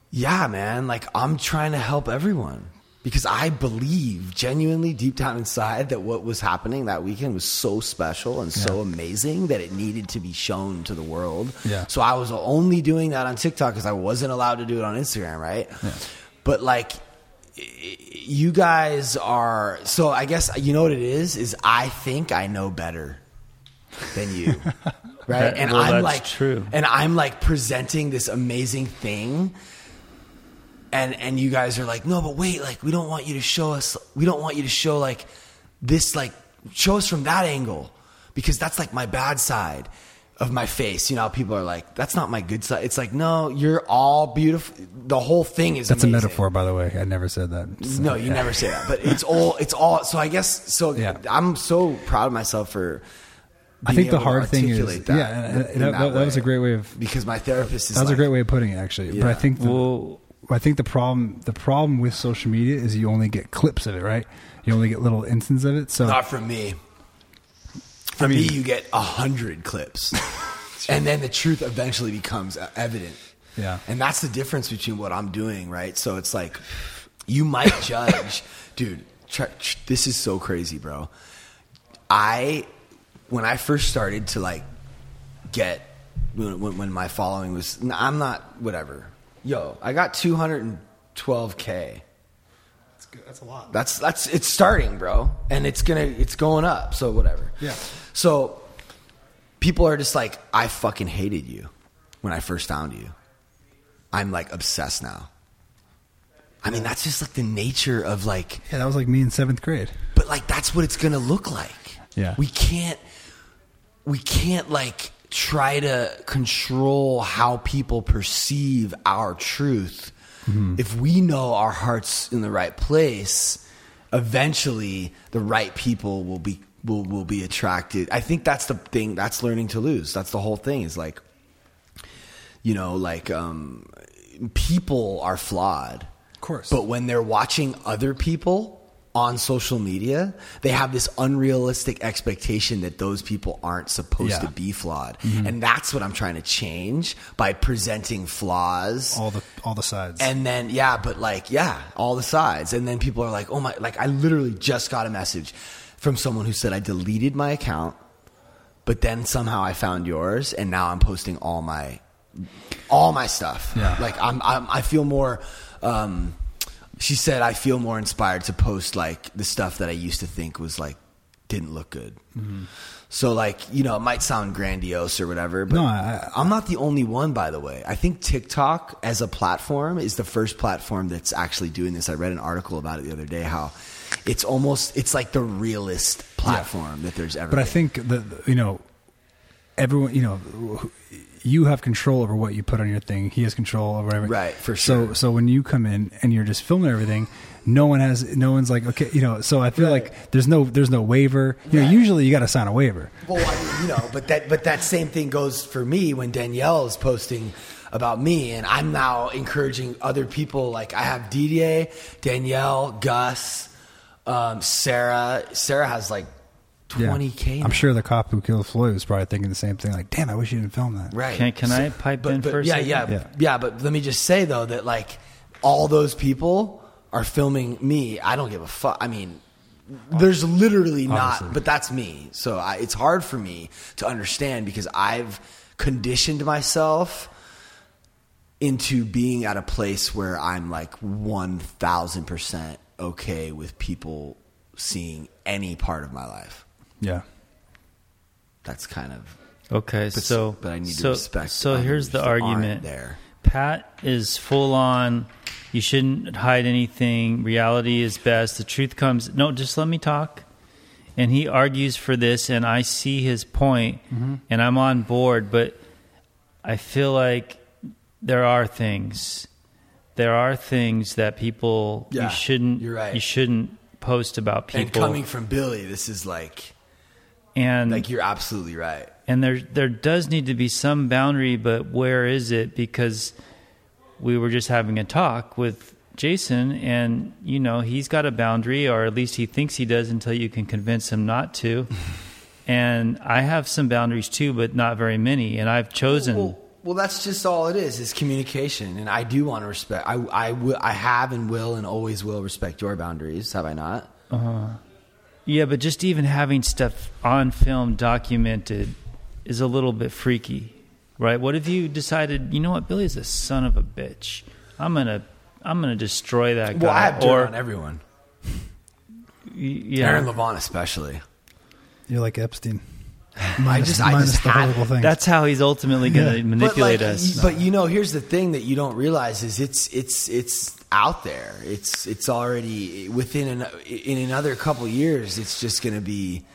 yeah, man, like I'm trying to help everyone because I believe genuinely deep down inside that what was happening that weekend was so special and so amazing that it needed to be shown to the world. Yeah. So I was only doing that on TikTok because I wasn't allowed to do it on Instagram, right? Yeah. But like you guys are so I guess you know what it is is I think I know better than you. Right? That- and well, I'm like true. and I'm like presenting this amazing thing and and you guys are like, "No, but wait, like we don't want you to show us we don't want you to show like this like show us from that angle because that's like my bad side." Of my face, you know, people are like, "That's not my good side." It's like, no, you're all beautiful. The whole thing is That's amazing. a metaphor, by the way. I never said that. So, No, you yeah. never say that. But it's all it's all so I guess so Yeah. I'm so proud of myself for I think the able to hard thing is, that yeah, and- and that, that, that was a great way of because my therapist is that was a great way of putting it, actually. But I think the, Well, I think the problem the problem with social media is you only get clips of it, right? You only get little instances of it. So not from me. For I mean- me, you get a hundred clips, and then the truth eventually becomes uh, evident. Yeah. and that's the difference between what I'm doing, right? So it's like you might judge, dude. Try, this is so crazy, bro. I when I first started to like get when, when my following was I'm not whatever. Yo, I got 212k. that's good. That's a lot. That's that's it's starting, bro, and it's gonna it's going up. So whatever. Yeah. So people are just like, I fucking hated you when I first found you. I'm like obsessed now. I mean, that's just like the nature of like, Yeah, that was like me in seventh grade. but like that's what it's gonna look like. Yeah. We can't we can't like try to control how people perceive our truth. If we know our hearts in the right place, eventually the right people will be will will be attracted. I think that's the thing. That's learning to lose. That's the whole thing. Is like, you know, like um, people are flawed. Of course. But when they're watching other people on social media, they have this unrealistic expectation that those people aren't supposed Yeah. to be flawed. And that's what I'm trying to change by presenting flaws. all the all the sides. And then yeah, but like yeah, all the sides. And then people are like, "Oh my, like I literally just got a message from someone who said I deleted my account, but then somehow I found yours and now I'm posting all my all my stuff. Yeah. Like I'm, I'm I feel more um she said I feel more inspired to post like the stuff that I used to think was like didn't look good. Mm-hmm. So like, you know, it might sound grandiose or whatever, but No, I- I'm not the only one, by the way. I think TikTok as a platform is the first platform that's actually doing this. I read an article about it the other day. How it's almost it's like the realest platform that there's ever. But I think that you know, everyone, you know, you have control over what you put on your thing. He has control over everything. Right, for So, sure. so when you come in and you're just filming everything, no one has, no one's like, okay, you know. So I feel Right. like there's no, there's no waiver. You know, usually you got to sign a waiver. Well, I you know, but that but that same thing goes for me when Danielle is posting about me, and I'm now encouraging other people. Like I have Didier, Danielle, Gus, um, Sarah. Sarah has like Yeah. 20k. I'm sure the cop who killed Floyd was probably thinking the same thing. Like, damn, I wish you didn't film that. Right. Can- can I pipe in for a yeah. Yeah, Yeah. yeah, But let me just say though that like all those people are filming me. I don't give a fuck. I mean, there's literally not. Obviously. But that's me. So I, it's hard for me to understand because I've conditioned myself into being at a place where I'm like one thousand percent okay with people seeing any part of my life. Yeah. That's kind of Okay, but, so but I need so, to respect. So here's the argument. there. Pat is full on. You shouldn't hide anything. Reality is best. The truth comes. No, just let me talk. And he argues for this, and I see his point, Mm-hmm. and I'm on board. But I feel like there are things there are things that people Yeah, you shouldn't you're right. you shouldn't post about people And coming from Billy, this is like and like you're absolutely right. and there there does need to be some boundary but where is it because we were just having a talk with Jason and you know he's got a boundary or at least he thinks he does until you can convince him not to and I have some boundaries too but not very many and I've chosen Well, well, that's just all it is. Is communication, and I do want to respect. I I will. I have and will and always will respect your boundaries. Have I not? Uh-huh. Yeah, but just even having stuff on film documented is a little bit freaky, right? What if you decided, you know what, Billy's a son of a bitch. I'm gonna, I'm gonna destroy that guy. Well, I have dirt or on everyone. yeah, Aaron Levant, especially. You're like Epstein. I just, I minus just the had horrible things. that's how he's ultimately gonna Yeah. manipulate but like, us. But you know, here's the thing that you don't realize is it's it's it's out there. It's it's already within an, in another couple years. It's just going to be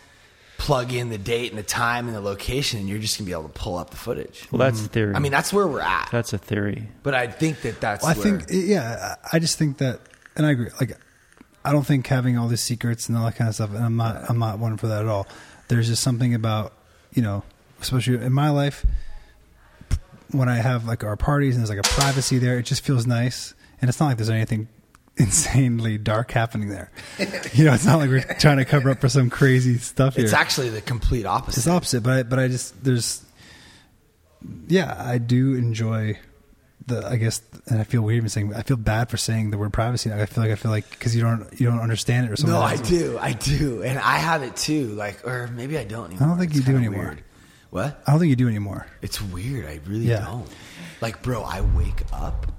plug in the date and the time and the location, and you're just going to be able to pull up the footage. well, that's a theory. I mean, that's where we're at. that's a theory. But I think that that's. Well, I where- think, yeah, I I just think that, and I agree. Like, I don't think having all these secrets and all that kind of stuff, and I'm not, I'm not one for that at all. There's just something about, you know, especially in my life, when I have like our parties and there's like a privacy there, it just feels nice. And it's not like there's anything insanely dark happening there. You know, it's not like we're trying to cover up for some crazy stuff here. it's actually the complete opposite. It's opposite, but I, but I just there's yeah, I do enjoy the I guess, and I feel weird even saying I feel bad for saying the word privacy. I feel like I feel like because you don't you don't understand it or something. No, I do, I do, and I have it too. Like, or maybe I don't anymore. I don't think It's you do anymore. weird. What? I don't think you do anymore. It's weird. I really Yeah. don't. Like, bro, I wake up.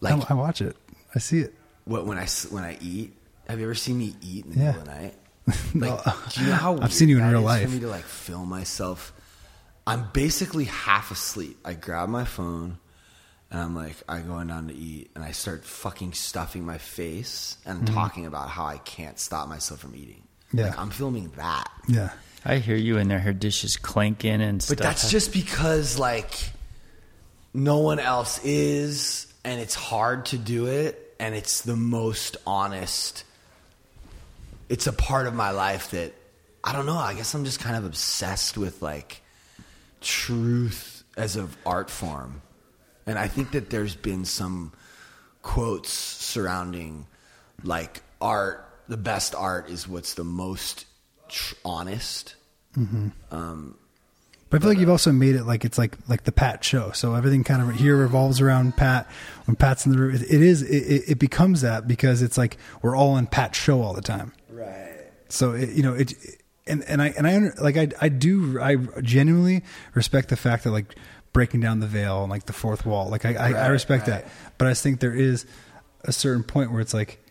Like, I, I watch it. I see it. what when I when I eat. Have you ever seen me eat in the Yeah. middle of the night? Like, do you know how I've weird seen you in that real is life. For me to like film myself, I'm basically half asleep. I grab my phone and I'm like, I going down to eat, and I start fucking stuffing my face and talking about how I can't stop myself from eating. Mm-hmm. Yeah. Like, I'm filming that. Yeah. I hear you in there, her dishes clanking and stuff. But that's just because like no one else is, and it's hard to do it, and it's the most honest. It's a part of my life that I don't know. I guess I'm just kind of obsessed with like truth as an art form, and I think that there's been some quotes surrounding like art. The best art is what's the most tr- honest. Mm-hmm. Um, But I feel like you've also made it like it's like like the Pat show. So everything kind of here revolves around Pat. When Pat's in the room, it, it is it, it- becomes that because it's like we're all on Pat's show all the time. Right. So it, you know it, and and I and I like I I do I genuinely respect the fact that like breaking down the veil and like the fourth wall. Like I I, I respect right. that, but I just think there is a certain point where it's like,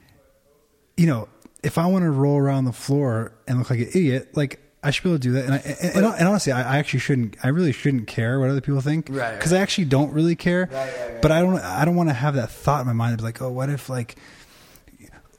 you know, if I want to roll around the floor and look like an idiot, like. I should be able to do that, and I, and, and, and honestly, I, I actually shouldn't. I really shouldn't care what other people think, Right, Because right. I actually don't really care. Right, right, right. But I don't. I don't want to have that thought in my mind Be like, oh, what if like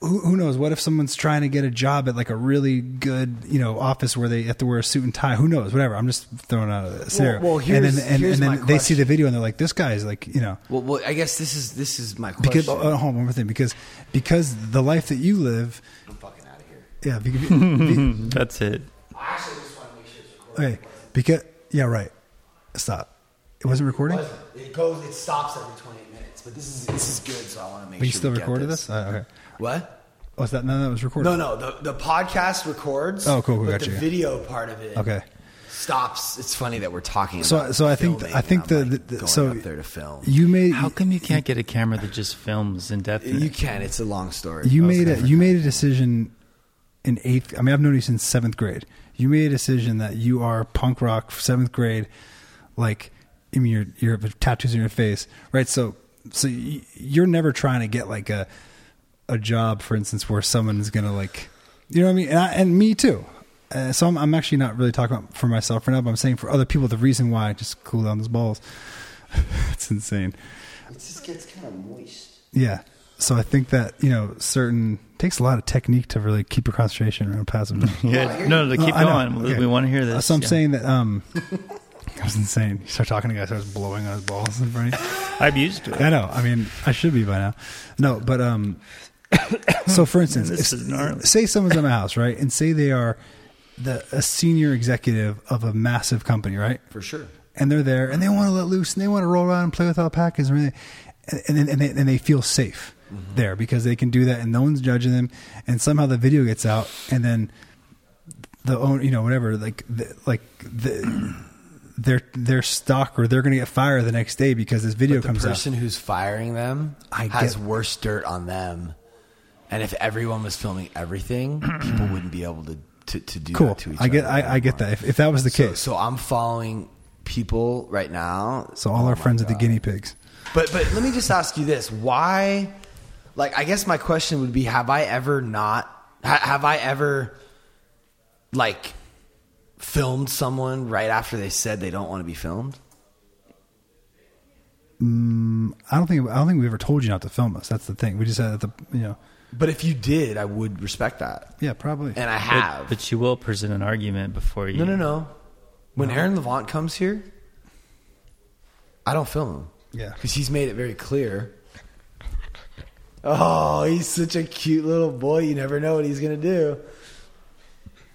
who, who knows? What if someone's trying to get a job at like a really good, you know, office where they have to wear a suit and tie? Who knows? Whatever. I'm just throwing out a scenario. well, and here's- then and, here's and my then they see the video and they're like, this guy's like, you know, Well, well, I guess this is this is my question. because oh, hold on one more thing because because the life that you live, I'm fucking out of here. yeah, because, be- that's it. I actually just want to make sure it's recording. okay, because yeah, right. Stop. It wasn't recording. It goes. It stops every 28 minutes. But this is this is good, so I want to make But you sure. still we recorded this? Uh, okay. What? Oh, is that no? That was recorded. No, no. The the podcast records. Oh, cool, cool, But gotcha. the video part of it. Okay. Stops. It's funny that we're talking. So- about so I think- I think the- like, the- going so up there to film. You made How come you can't get a camera that just films indefinitely? You can. It's a long story. You made a you made a decision in eighth. I mean, I've known you since seventh grade. You made a decision that you are punk rock seventh grade. Like, I mean, you're you're tattoos on your face, right? So, so you're never trying to get like a a job, for instance, where someone's gonna like, you know what I mean? And, I, and me too. Uh, so I'm, I'm actually not really talking about for myself right now, but I'm saying for other people. The reason why I just cool down those balls. it's insane. It just gets kind of moist. Yeah. So I think that you know certain takes a lot of technique to really keep your concentration around passive. Yeah, no, to keep No, I know. going. We- Okay. We want to hear this. So I'm Yeah. saying that um, It was insane. You start talking to a guy, starts blowing on his balls in front of you. I'm used to it. I know. I mean, I should be by now. No, but um. so, for instance, This if- is say someone's in my house, right, and say they are the a senior executive of a massive company, right, For sure. and they're there and they want to let loose and they want to roll around and play with alpacas and everything, and and, then- and, they, and they feel safe there because they can do that and no one's judging them, and somehow the video gets out and then the own you know whatever like the, like the. Their their stock or they're going to get fired the next day because this video the comes out. person who's firing them I has get- worse dirt on them. And if everyone was filming everything, people wouldn't be able to, to, to do Cool. that to each I get. I, I get that. If, if that was the So, case, so I'm following people right now. so all Oh our friends are the guinea pigs. But but let me just ask you this: Why? Like, I guess my question would be: Have I ever not? Ha, have I ever like filmed someone right after they said they don't want to be filmed? Mm, I don't think I don't think we ever told you not to film us. That's the thing. We just had the you know But if you did, I would respect that, yeah probably and I have. but you will present an argument before you. no, no, no. When Aaron Levant comes here, I don't film him. Yeah. because he's made it very clear. Oh, he's such a cute little boy. You never know what he's gonna do.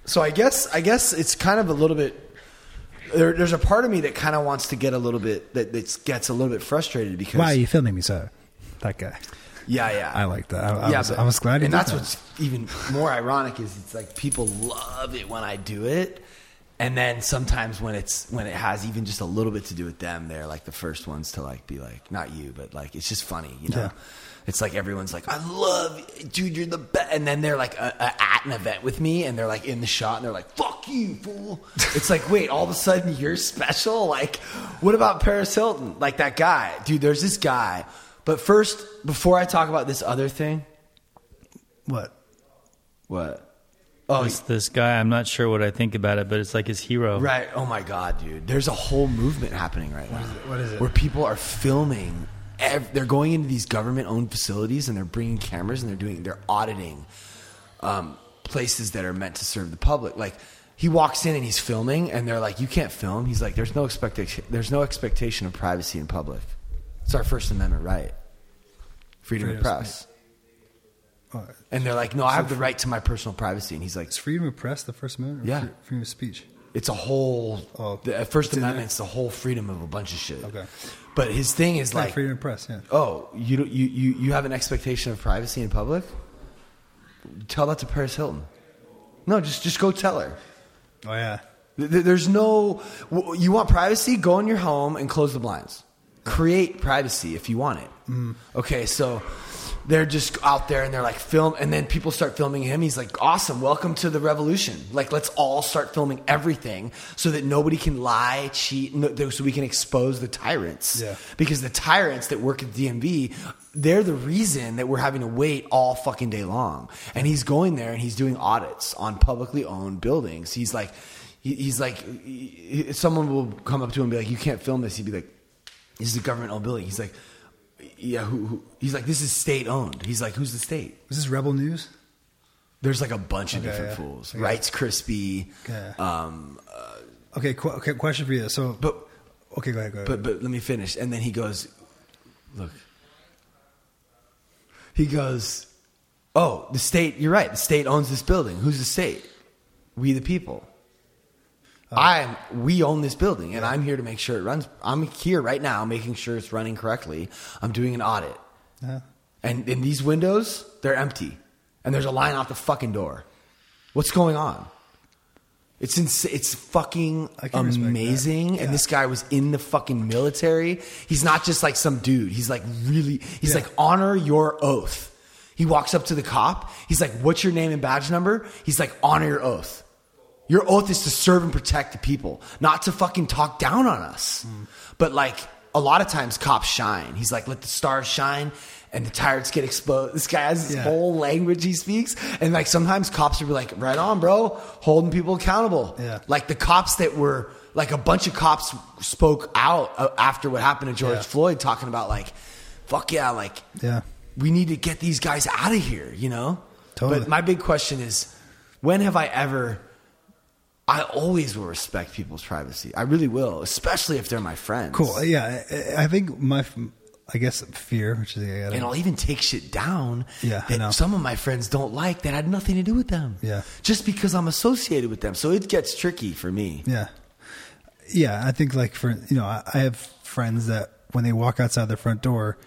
So I guess I guess it's kind of a little bit. There, there's a part of me that kind of wants to get a little bit that, that gets a little bit frustrated because Why are you filming me, sir? That guy. yeah yeah I like that. I, I was, I was glad and that's that. what's even more ironic is it's like people love it when I do it, and then sometimes when it's when it has even just a little bit to do with them, they're like the first ones to like be like not you, but like it's just funny, you know. Yeah. It's like everyone's like, I love, you, dude, you're the best. And then they're like a, a, at an event with me, and they're like in the shot, and they're like, "Fuck you, fool!" It's like, wait, all of a sudden you're special. Like, what about Paris Hilton? Like that guy, dude. There's this guy. But first, before I talk about this other thing, what? what? Oh, This, this guy, I'm not sure what I think about it, but it's like his hero. right. Oh my God, dude. There's a whole movement happening right now. is it? What is it? Where people are filming. Ev- they're going into these government-owned facilities and they're bringing cameras and they're doing they're auditing um, places that are meant to serve the public. Like he walks in and he's filming and they're like, "You can't film." He's like, "There's no expectation. There's no expectation of privacy in public. It's our First Amendment right, freedom, Freedom of of press." Oh, And they're like, "No, I have the right to my personal privacy." And he's like, it's freedom of press the First Amendment? Or Yeah. freedom of speech. It's a whole. Oh. the First It's in Amendment's the whole freedom of a bunch of shit. Okay. But his thing is Like freedom of press. Yeah. oh, you don't- you you you have an expectation of privacy in public. Tell that to Paris Hilton. No, just just go tell her. Oh yeah. Th- th- There's no. You want privacy? Go in your home and close the blinds. Create privacy if you want it. Mm. Okay, so they're just out there and they're like film, and then people start filming him. He's like, "Awesome, welcome to the revolution." Like, let's all start filming everything so that nobody can lie, cheat, no, so we can expose the tyrants. Yeah. Because the tyrants that work at DMV, they're the reason that we're having to wait all fucking day long. And he's going there and he's doing audits on publicly owned buildings. He's like, he, he's like, someone will come up to him and be like, "You can't film this." He'd be like, "This is a government owned building." He's like, "Yeah." Who, who? He's like, "This is state owned." He's like, "Who's the state?" Is this Rebel News? There's like a bunch of Okay, different yeah. fools. Okay. Rights Crispy. Okay. Um, Okay. Qu- okay. Question for you. So, but okay, go ahead. Go ahead. But but let me finish. And then he goes, look. He goes, oh, the state. You're right. The state owns this building. Who's the state? We the people. Oh. I'm. We own this building, and I'm here to make sure it runs. I'm here right now, making sure it's running correctly. I'm doing an audit, Yeah. and in these windows, they're empty, and there's a line out the fucking door. What's going on? It's ins- It's fucking I can respect that. amazing. Yeah. And this guy was in the fucking military. He's not just like some dude. He's like really. He's Yeah. like honor your oath. He walks up to the cop. He's like, "What's your name and badge number?" He's like, "Honor your oath. Your oath is to serve and protect the people, not to fucking talk down on us." But like a lot of times, cops shine. He's like, "Let the stars shine." And the tyrants get exposed. This guy has his Yeah. whole language he speaks, and like sometimes cops will be like, "Right on, bro, holding people accountable." Yeah. Like the cops that were like a bunch of cops spoke out uh, after what happened to George Yeah. Floyd, talking about like, "Fuck yeah!" Like Yeah. we need to get these guys out of here, you know? Totally. But my big question is when have I ever I always will respect people's privacy. I really will, especially if they're my friends. Cool. Yeah, I, I think my, I guess fear, which is I And I'll even take shit down Yeah, that some of my friends don't like that had nothing to do with them. Yeah. Just because I'm associated with them. So it gets tricky for me. Yeah. Yeah, I think like for you know, I, I have friends that when they walk outside their front door,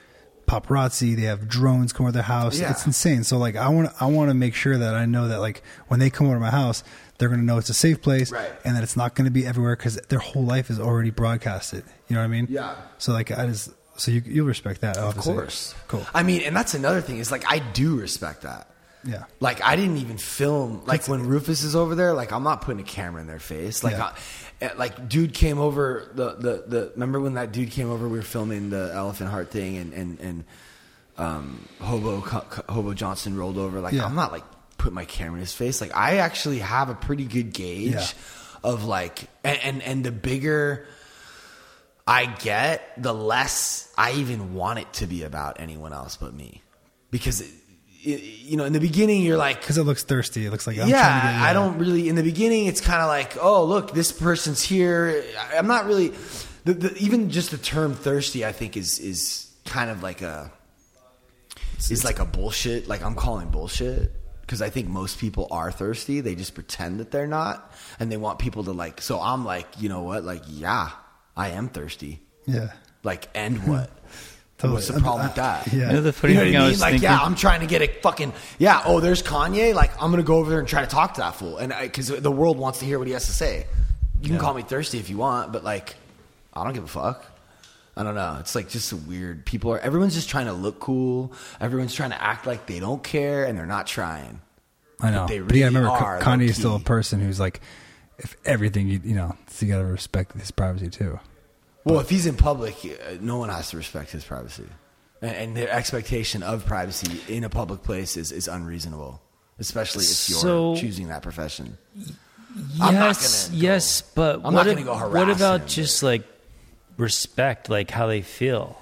paparazzi, they have drones come over their house. Yeah. It's insane. So like I want I want to make sure that I know that like when they come over to my house, they're going to know it's a safe place Right. and that it's not going to be everywhere cuz their whole life is already broadcasted. You know what I mean? Yeah. So like I just so you you'll respect that Of course. Cool. I mean, and that's another thing is like I do respect that. Yeah. Like I didn't even film like when Rufus is over there. Like I'm not putting a camera in their face. Like, Yeah. I, eh, like dude came over. The, the the remember when that dude came over? We were filming the elephant heart thing, and and and um, Hobo Hobo Johnson rolled over. Like Yeah. I'm not like putting my camera in his face. Like I actually have a pretty good gauge Yeah. of like and, and and the bigger. I get, the less I even want it to be about anyone else but me, because it, it, you know in the beginning you're like Cuz it looks thirsty. It looks like I'm yeah, trying to get I don't really. In the beginning, it's kind of like, oh, look, this person's here. I'm not really. The, the, even just the term thirsty, I think, is is kind of like a is like a bullshit. Like I'm calling bullshit because I think most people are thirsty. They just pretend that they're not, and they want people to like. So I'm like, you know what? Like, yeah, I am thirsty. Yeah. Like, and what? Totally. What's the uh, problem with that? Yeah. You know, the funny you know thing what I I mean? was like, thinking. yeah, I'm trying to get a fucking yeah. Oh, there's Kanye. Like, I'm gonna go over there and try to talk to that fool, and because the world wants to hear what he has to say. You can call me thirsty if you want, but like, I don't give a fuck. I don't know. It's like just a weird. People are. Everyone's just trying to look cool. Everyone's trying to act like they don't care, and they're not trying. I know. But they But yeah, I really remember are, Kanye is still a person who's like, if everything you you know, so you got to respect his privacy too. Well, if he's in public, uh, no one has to respect his privacy, and, and their expectation of privacy in a public place is, is unreasonable, especially if you're So- choosing that profession. I'm not yes, gonna go- yes, but I'm what, not gonna go what about him, just like respect, like how they feel?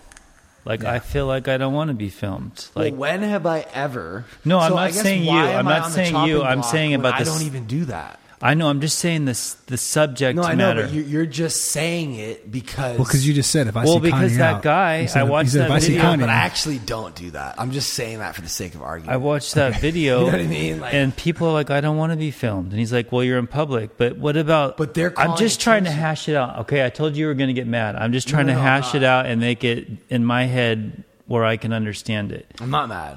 Like I feel like I don't want to be filmed. Like well, when have I ever? No, I'm So not saying you. I'm not saying you. I'm saying about I this- I don't even do that. I know. I'm just saying this. The subject No, I know, matter. but you- you're just saying it because. Well, because you just said if I Well, see because Kanye that out, guy- you said I if- you watched said that if I see video, Kanye, but I actually don't do that. I'm just saying that for the sake of argument. I watched that video. You know what I mean? Like- and people are like, I don't want to be filmed. And he's like, Well, you're in public. But what about? But they're I'm calling just trying to attention. hash it out. Okay, I told you you were going to get mad. I'm just trying No, to no, hash it out and make it in my head where I can understand it. I'm not mad.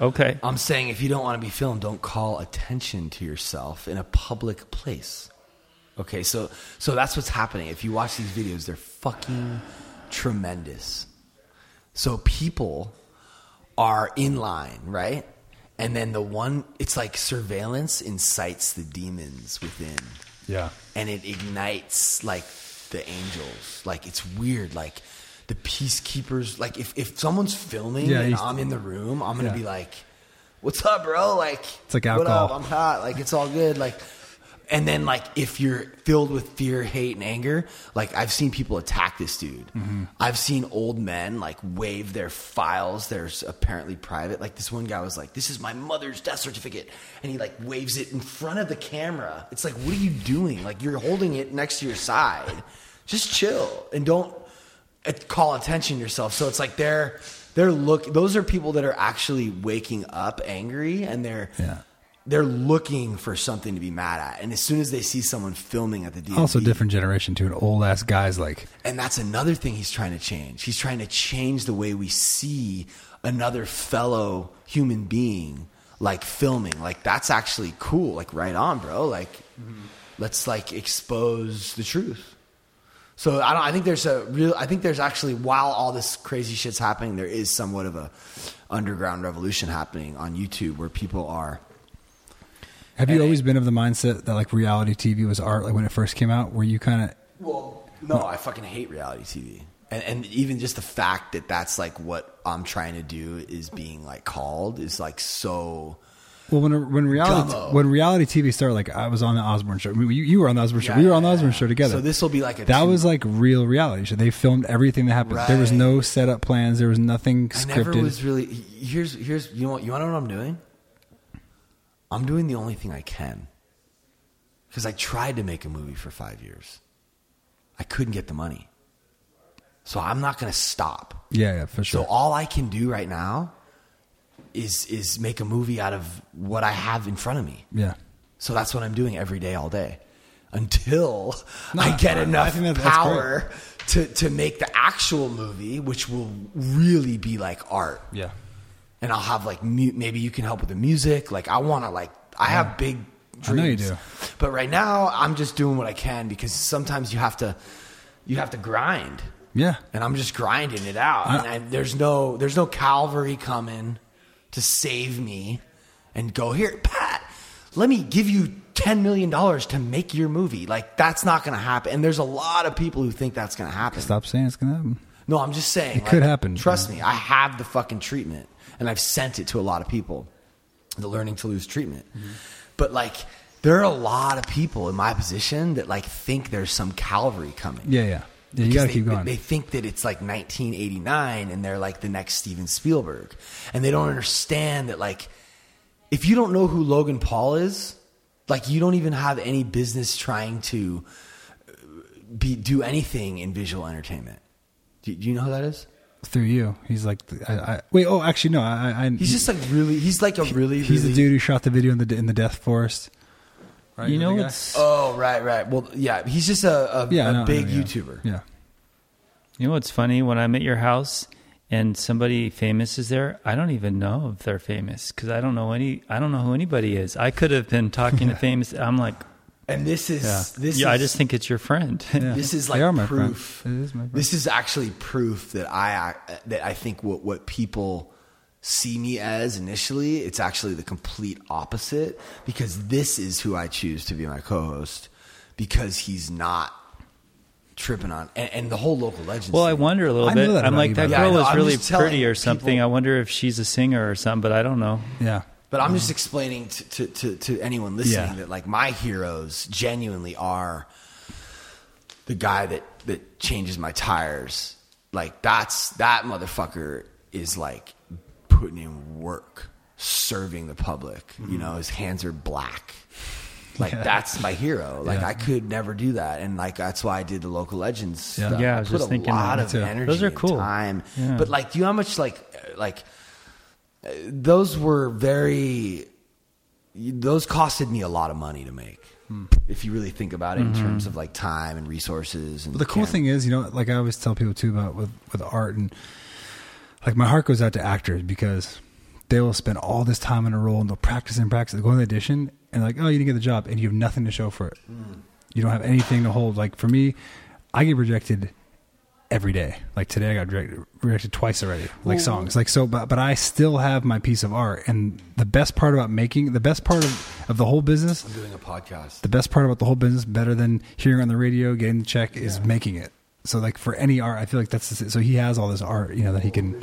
Okay. I'm saying if you don't want to be filmed, don't call attention to yourself in a public place. Okay, so so that's what's happening. If you watch these videos, they're fucking tremendous. So people are in line, right? And then the one it's like surveillance incites the demons within yeah, and it ignites like the angels. Like it's weird. Like the peacekeepers. Like if, if someone's filming Yeah, and I'm in the room, I'm gonna Yeah. be like, "What's up, bro?" Like It's like "What up? I'm hot. Like it's all good. Like. And then, like, if you're filled with fear, hate, and anger, like I've seen people attack this dude. Mm-hmm. I've seen old men like wave their files. There's apparently private. Like this one guy was like, "This is my mother's death certificate," and he like waves it in front of the camera. It's like, what are you doing? Like you're holding it next to your side. Just chill and don't call attention to yourself. So it's like they're they're look. Those are people that are actually waking up angry, and they're Yeah. they're looking for something to be mad at. And as soon as they see someone filming at the DMV, also different generation to An old ass guy's like, and that's another thing he's trying to change. He's trying to change the way we see another fellow human being like filming. Like that's actually cool. Like right on, bro. Like mm-hmm. let's like expose the truth. So I don't I think there's a real I think there's actually while all this crazy shit's happening, there is somewhat of a underground revolution happening on YouTube where people are have you always been of the mindset that like reality TV was art? Like when it first came out, were you kind of Well, no, I fucking hate reality TV. And, and even just the fact that that's like what I'm trying to do is being like called is like so. Well, when when reality when reality TV started, like I was on the Osbourne show. I mean, you, you were on the Osbourne show. We were on the Osbourne show together. So this will be like a. that two- was like real reality show. They filmed everything that happened. There was Right. no setup plans. There was nothing scripted. I never was really. Here's here's you know what you want to know what I'm doing. I'm doing the only thing I can. because I tried to make a movie for five years. I couldn't get the money. So I'm not going to stop. Yeah, yeah, for sure. So all I can do right now is is make a movie out of what I have in front of me. yeah. So that's what I'm doing every day, all day, until No, I get I- I enough think that- power to to make the actual movie, which will really be like art. Yeah. And I'll have like mu- maybe you can help with the music. Like I want to like I have big dreams. I know you do. But right now I'm just doing what I can because sometimes you have to you have to grind Yeah. and I'm just grinding it out. I- and I, there's no there's no Calvary coming to save me and go here, Pat. Let me give you ten million dollars to make your movie. Like that's not going to happen. And there's a lot of people who think that's going to happen. Stop saying it's gonna happen. No, I'm just saying It could happen. Trust me, I have the fucking treatment, and I've sent it to a lot of people. The learning to lose treatment, Mm-hmm. but like. There are a lot of people in my position that like think there's some Calvary coming. Yeah, yeah. Yeah, you gotta they, keep going. They think that it's like 1989 and they're like the next Steven Spielberg. And they don't understand that, like, if you don't know who Logan Paul is, like, you don't even have any business trying to uh, be, do anything in visual entertainment. Do, do you know who that is? Through you, he's like, I, I, wait. Oh, actually, no. I, I He's just like really, he's like a really, he's really, the dude who shot the video in the in the Death Forest. Right, you know the guy? what's Oh, right, right. Well, yeah, he's just a, a, yeah, I a know, I big know, yeah. YouTuber. Yeah, you know what's funny when I'm at your house and somebody famous is there. I don't even know if they're famous because I don't know any. I don't know who anybody is. I could have been talking to famous. I'm like, And this is, yeah, this yeah. I just think it's your friend. Yeah. This is They like are my proof. friend. It is my friend. This is actually proof that I that I think what what people see me as initially, it's actually the complete opposite because this is who I choose to be my co-host because he's not tripping on and, and the whole local legends. Well, I wonder a little I know bit. that I'm like you, that by the way. girl Yeah, is I'm really pretty or something. people- I wonder if she's a singer or something, but I don't know. yeah. But I'm just explaining to, to, to, to anyone listening Yeah. that like my heroes genuinely are the guy that, that changes my tires. Like that's that motherfucker is like putting in work, serving the public. You know, his hands are black. Like Yeah. that's my hero. Like Yeah. I could never do that, and like that's why I did the local legends. Yeah. stuff. Yeah, I was put just a thinking lot of too. energy, Those are cool. time. Yeah. But like, do you know how much like like those were very those costed me a lot of money to make hmm. if you really think about it in mm-hmm. terms of like time and resources and But the cool cam- thing is, you know, like I always tell people too about with with art and like my heart goes out to actors because they will spend all this time in a role and they'll practice and practice. They go in the audition and like, oh, you didn't get the job, and you have nothing to show for it. Mm. You don't have anything to hold. Like for me, I get rejected every day. Like today, I got rejected, rejected twice already. Like songs, like so. But but I still have my piece of art, and the best part about making the best part of of the whole business I'm doing a podcast the best part about the whole business, better than hearing on the radio, getting the check, is making it. So like for any art, I feel like that's the, so he has all this art, you know, that he can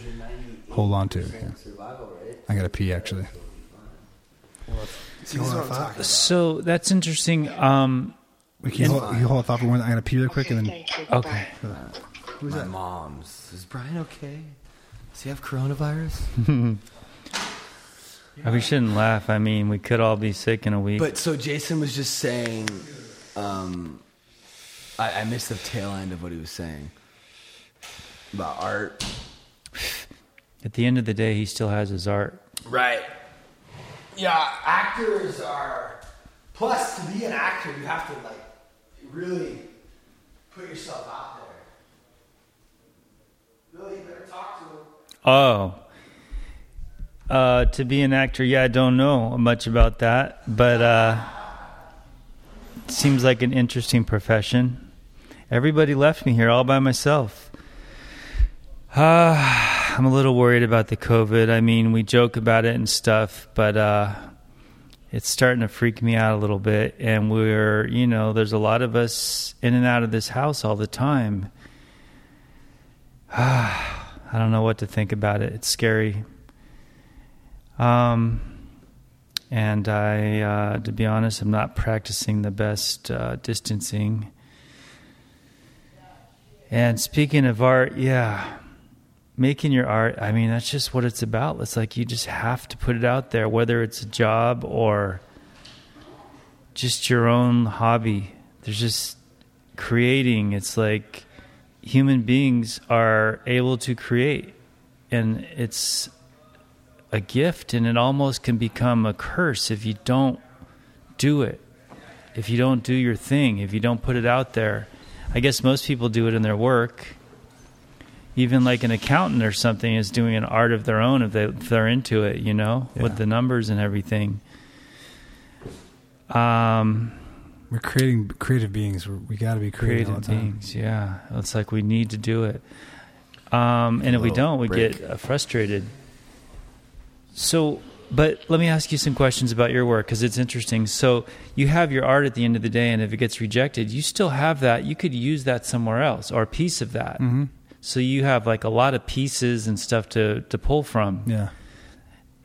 hold on to. Yeah. I got to pee actually. See, this is what I'm talking about. So that's interesting. Um, Wait, Can you, hold, can you hold a thought for one? I got to pee real quick and then. Thank you. okay. my mom's is Brian okay does he have coronavirus We shouldn't laugh. I mean, we could all be sick in a week. but so Jason was just saying um I, I missed the tail end of what he was saying about art At the end of the day, he still has his art. Right. Yeah, actors are. Plus, to be an actor, you have to like really put yourself out there. Billy, you better talk to him. Oh. Uh, to be an actor, yeah, I don't know much about that, but uh, seems like an interesting profession. Everybody left me here all by myself. Uh, I'm a little worried about the COVID. I mean, we joke about it and stuff, but uh, it's starting to freak me out a little bit. And we're, you know, there's a lot of us in and out of this house all the time. I don't know what to think about it. It's scary. Um, and I, uh, to be honest, I'm not practicing the best uh, distancing. And speaking of art, yeah, making your art, I mean, that's just what it's about. It's like you just have to put it out there, whether it's a job or just your own hobby. There's just creating. It's like human beings are able to create, and it's a gift, and it almost can become a curse if you don't do it. If you don't do your thing, if you don't put it out there. I guess most people do it in their work. Even like an accountant or something is doing an art of their own if, they, if they're into it, you know, Yeah. with the numbers and everything. Um, We're creating creative beings. We're, we got to be creative, all creative the time. beings, yeah. It's like we need to do it. Um, and if we don't, we break. get uh, frustrated. So, but let me ask you some questions about your work because it's interesting. So, you have your art at the end of the day, and if it gets rejected, you still have that. You could use that somewhere else or a piece of that. Mm-hmm. So, you have like a lot of pieces and stuff to, to pull from. Yeah.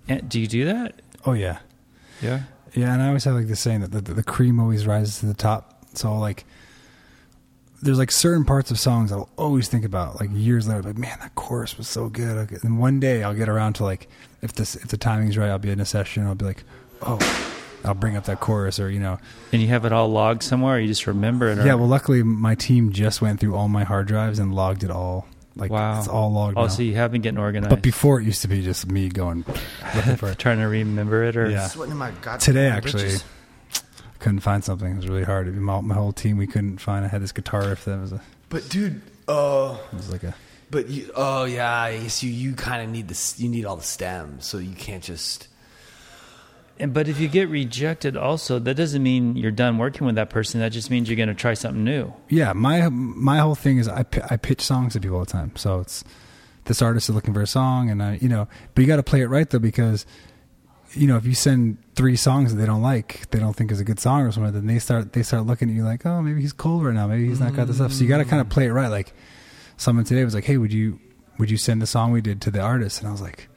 And do you do that? Oh yeah. Yeah. Yeah, and I always have like this saying that the, the cream always rises to the top. So like, there's like certain parts of songs I'll always think about like years later. Like, man, that chorus was so good. Okay. And one day I'll get around to like, if this if the timing's right, I'll be in a session. I'll be like, oh, I'll bring up that chorus, or you know, And you have it all logged somewhere, or you just remember it? Or, yeah. Well, luckily my team just went through all my hard drives and logged it all. Like, Wow. it's all logged. Oh, now. so you have been getting organized. but before it used to be just me going looking for it. trying to remember it, or Yeah. Sweating my goddamn Today, actually, britches. couldn't find something. It was really hard. My, my whole team, we couldn't find. I had this guitar riff that was a, But dude, uh, it was like a. but you, oh yeah, I guess you you kind of need this. You need all the stems, so you can't just. And, but if you get rejected, also that doesn't mean you're done working with that person. That just means you're going to try something new. Yeah, my my whole thing is I I pitch songs to people all the time. So it's this artist is looking for a song, and I you know, but you got to play it right though because you know if you send three songs that they don't like, they don't think is a good song or something, then they start they start looking at you like, oh, maybe he's cold right now, maybe he's not got the stuff. So you got to kind of play it right. Like someone today was like, hey, would you would you send the song we did to the artist? And I was like.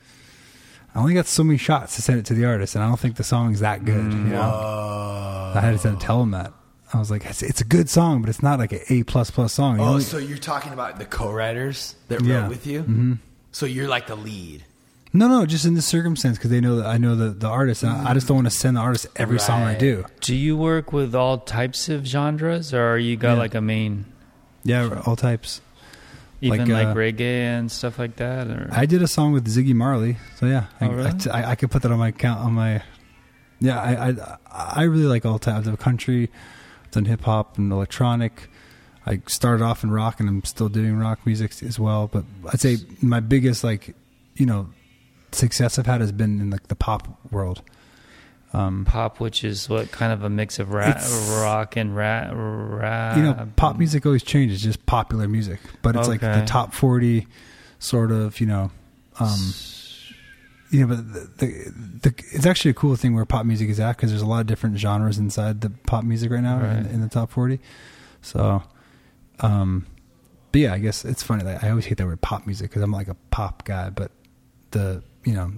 I only got so many shots to send it to the artist, and I don't think the song's that good. you know? Uh, I had to tell him that. I was like, it's, it's a good song, but it's not like an A plus plus song. You oh, only- so you're talking about the co-writers that Yeah. with you? Mhm. So you're like the lead. no, no, just in this circumstance because they know that I know the the artist, and I, I just don't want to send the artist every song I do. Do you work with all types of genres, or are you got Yeah. like a main, Yeah, all types. Even Like, like, uh, reggae and stuff like that? Or I did a song with Ziggy Marley, so yeah, I, Oh, really? I, I, I could put that on my account on my. Yeah, I I, I really like all types of country, I've done hip hop and electronic. I started off in rock, and I'm still doing rock music as well. But I'd say my biggest like, you know, success I've had has been in like the pop world. Um, pop, which is what kind of a mix of rap, rock and rap, rap. you know, pop music always changes, just popular music. But it's like the top forty, sort of. You know, um, you know, but the, the, the it's actually a cool thing where pop music is at because there's a lot of different genres inside the pop music right now in, Right. in the top forty. So, um, but yeah, I guess it's funny. Like, I always hate that word pop music because I'm like a pop guy, but the you know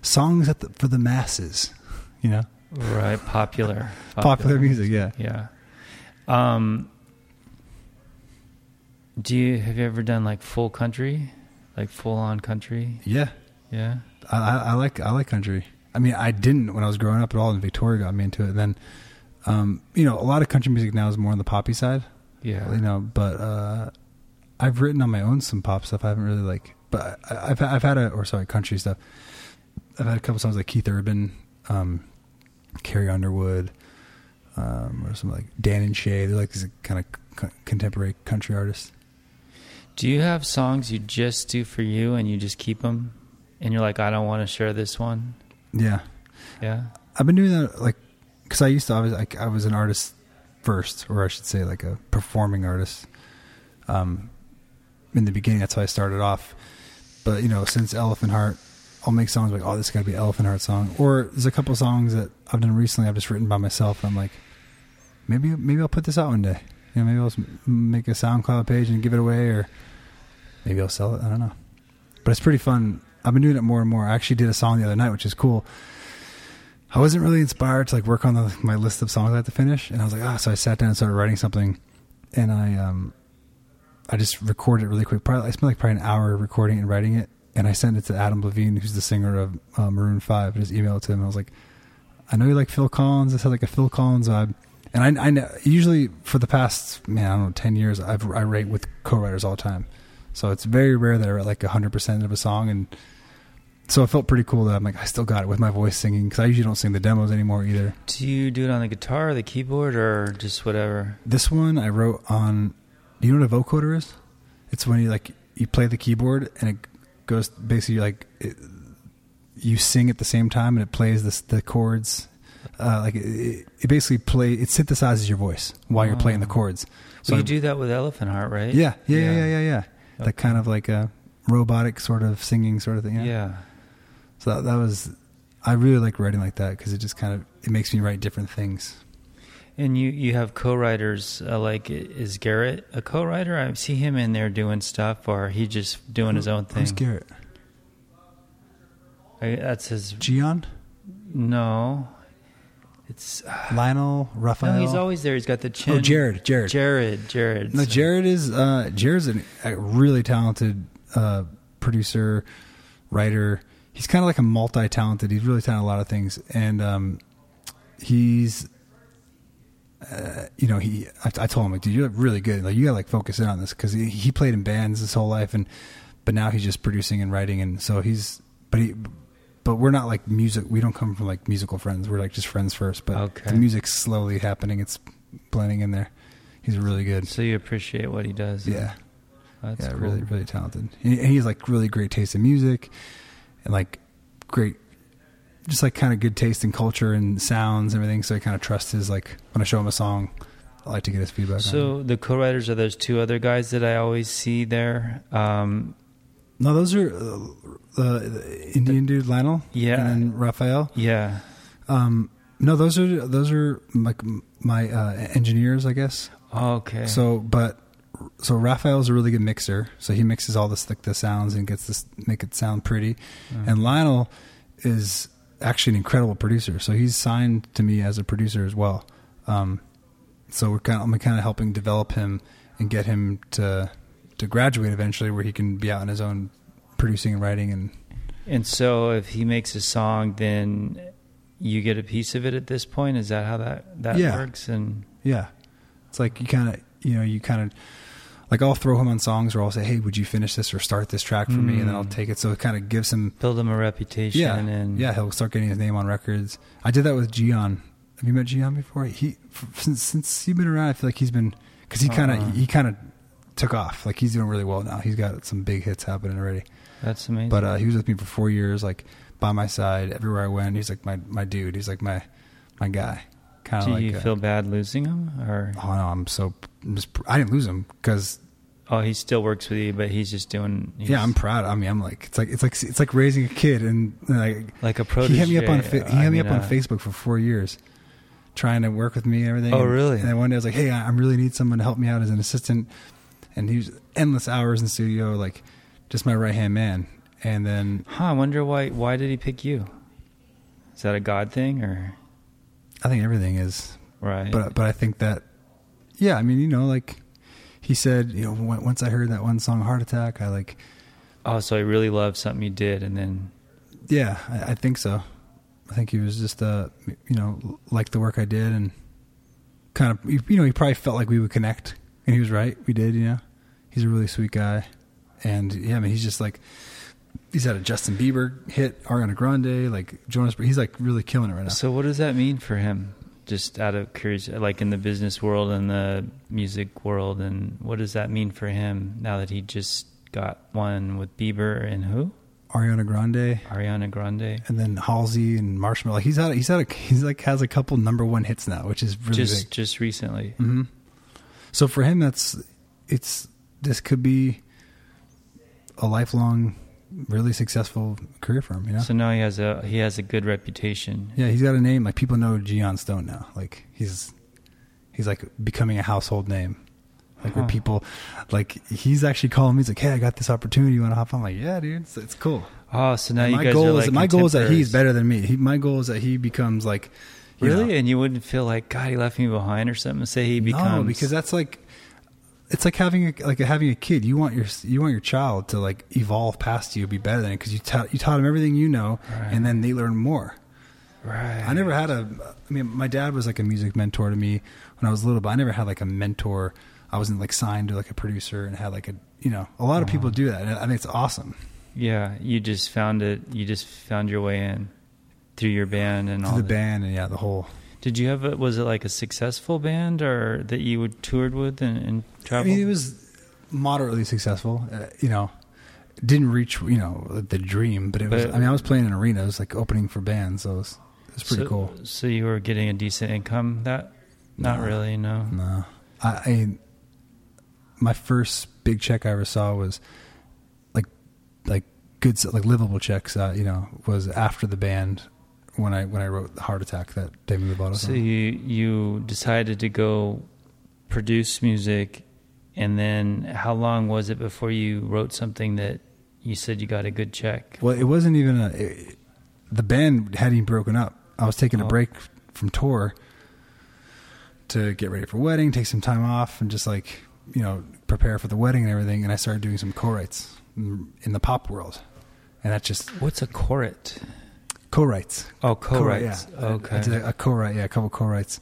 songs at the, for the masses, you know, right? Popular, popular music. Yeah, Yeah. Um. Do you have you ever done like full country, like full on country? yeah. Yeah. I, I, like I like country. I mean, I didn't when I was growing up at all, and Victoria got me into it. And then, um, you know, a lot of country music now is more on the poppy side, Yeah. you know. But uh, I've written on my own some pop stuff. I haven't really like, but I, I've I've had a or sorry country stuff. I've had a couple songs like Keith Urban, um, Carrie Underwood, um, or some like Dan and Shay. They're like these kind of c- contemporary country artists. Do you have songs you just do for you and you just keep them, and you're like, I don't want to share this one? Yeah, Yeah. I've been doing that like because I used to. I was like I was an artist first, or I should say like a performing artist. Um, in the beginning, that's how I started off. But you know, since Elephant Heart, I'll make songs like, "Oh, this got to be an Elephant Heart song." Or there's a couple songs that I've done recently. I've just written by myself. I'm like, maybe maybe I'll put this out one day. You know, maybe I'll make a SoundCloud page and give it away, or maybe I'll sell it. I don't know. But it's pretty fun. I've been doing it more and more. I actually did a song the other night, which is cool. I wasn't really inspired to like work on the, my list of songs I had to finish, and I was like, ah. So I sat down and started writing something, and I um, I just recorded it really quick. Probably I spent like probably an hour recording and writing it, and I sent it to Adam Levine, who's the singer of uh, Maroon Five. I just emailed it to him. I was like, I know you like Phil Collins. This has like a Phil Collins vibe. And I, I know, usually for the past man, I don't know, ten years, I've I write with co-writers all the time. So it's very rare that I write like hundred percent of a song, and so it felt pretty cool that I'm like I still got it with my voice singing because I usually don't sing the demos anymore either. Do you do it on the guitar, or the keyboard, or just whatever? This one I wrote on. Do you know what a vocoder is? It's when you like you play the keyboard and it goes basically like it, you sing at the same time and it plays this, the chords. Uh, like it, it basically play it synthesizes your voice while you're playing the Oh. chords. So you I- do that with Elephant Heart, right? Yeah, yeah, yeah, yeah, yeah, yeah. Okay. That kind of like a robotic sort of singing sort of thing. Yeah. Yeah. So that, that was, I really like writing like that because it just kind of it makes me write different things. And you you have co-writers uh, like is Garrett a co-writer? I see him in there doing stuff, or he just doing his own thing. Who's Garrett? I, that's his. Gian, No, it's Lionel, Raphael. no. He's always there. He's got the chin. Oh, Jared, Jared. Jared. Jared. No, So- Jared is uh, Jared's an, a really talented uh, producer, writer. He's kind of like a multi-talented. He's really talented a lot of things, and um, he's, uh, you know, he. I, I told him like, dude, you're really good. Like, you gotta like focus in on this because he, he played in bands his whole life, and but now he's just producing and writing, and so he's, but he. But we're not like music. We don't come from like musical friends. We're like just friends first. But Okay. the music's slowly happening. It's blending in there. He's really good. So you appreciate what he does. Yeah, That's yeah, cool. really, really talented. And and he's like really great taste in music, and like great, just like kind of good taste in culture and sounds and everything. So I kind of trust his like when I show him a song, I like to get his feedback. on. So the co-writers are those two other guys that I always see there. Um, no, those are uh, the Indian dude Lionel, Yeah. and Raphael. yeah. Um, no, those are those are like my uh, engineers, I guess. Okay. So, but so Raphael's a really good mixer. So he mixes all this like the sounds and gets this make it sound pretty. Mm. And Lionel is actually an incredible producer. So he's signed to me as a producer as well. Um, so we're kind of I'm kind of helping develop him and get him to to graduate eventually, where he can be out on his own producing and writing and And so if he makes a song, then you get a piece of it at this point. Is that how that that Yeah. works? And Yeah. It's like you kind of, you know, you kind of, like I'll throw him on songs or I'll say, hey, would you finish this or start this track for me? And then I'll Mm. take it. So it kind of gives him, build him a reputation. yeah, And yeah, he'll start getting his name on records. I did that with Gian. Have you met Gian before? He, since, since he's been around, I feel like he's been, cause he kind of, Uh-uh. he kind of took off. Like he's doing really well now. He's got some big hits happening already. That's amazing. But uh, he was with me for four years, like by my side everywhere I went. He's like my, my dude. He's like my, my guy. Kind of do like, you uh, feel bad losing him, or Oh no, I'm so. I'm just, I didn't lose him because oh, he still works with you, but he's just doing. He's yeah, I'm proud. I mean, I'm like it's like it's like it's like raising a kid, and like like a he hit me up on he I hit me mean, up on uh, Facebook for four years, trying to work with me and everything. Oh, And- really? And then one day I was like, hey, I I really need someone to help me out as an assistant, and he was endless hours in studio, like just my right hand man. And then Huh? I wonder why. Why did he pick you? Is that a God thing, or I think everything is right? but but I think that yeah, I mean, you know, like he said, you know, once I heard that one song, Heart Attack, I like oh, so I really loved something you did, and then Yeah, I, I think so. I think he was just, uh, you know, liked the work I did and kind of, you know, he probably felt like we would connect, and he was right. We did, you know. He's a really sweet guy, and yeah, I mean, he's just like, he's had a Justin Bieber hit, Ariana Grande, like Jonas. He's like really killing it right now. So what does that mean for him? Just out of curiosity, like in the business world and the music world, and what does that mean for him now that he just got one with Bieber and who? Ariana Grande, Ariana Grande. and then Halsey and Marshmello. He's had, he's had, a, he's like has a couple number one hits now, which is really just big. just recently. hmm So for him, that's it's this could be a lifelong, really successful career for him. You know? So now he has a he has a good reputation. yeah, he's got a name. Like people know Gian Stone now. Like he's he's like becoming a household name. Like where people like he's actually calling me. He's like, "Hey, I got this opportunity. You want to hop?" on? I'm like, "Yeah, dude, it's, it's cool." Oh, so now And you my guys goal are is like my goal is that he's better than me. He, my goal is that he becomes like Really? know- And you wouldn't feel like God, he left me behind or something. Say he becomes No, because that's like it's like having a, like having a kid. You want your you want your child to like evolve past you, be better than it because you taught you taught them everything you know, Right. and then they learn more. Right. I never had a. I mean, my dad was like a music mentor to me when I was little, but I never had like a mentor. I wasn't like signed to like a producer and had like a you know a lot of people Uh-huh. do that. And I think it's awesome Yeah, you just found it. You just found your way in through your band and all to the that. band and yeah the whole. Did you have a, was it like a successful band or that you would toured with and, and I mean, it was moderately successful. Uh, you know, didn't reach you know the dream, but it was. I mean, I was playing in arenas like opening for bands, so it was, it was pretty so, cool. So you were getting a decent income that? Not No. really, no. No, I, I my first big check I ever saw was like like good like livable checks. Uh, you know, was after the band when I when I wrote Heart Attack that Demi Lovato So song. you you decided to go produce music, and then how long was it before you wrote something that you said you got a good check? Well, it wasn't even a. It, the band hadn't even broken up. I was taking a Oh. break from tour to get ready for wedding, take some time off, and just like you know prepare for the wedding and everything. And I started doing some co-writes in in the pop world, and that just What's a chorit? Co-writes. Oh, Co-write, co-writes. yeah. Okay. I did a, a co-write, yeah, a couple co-writes.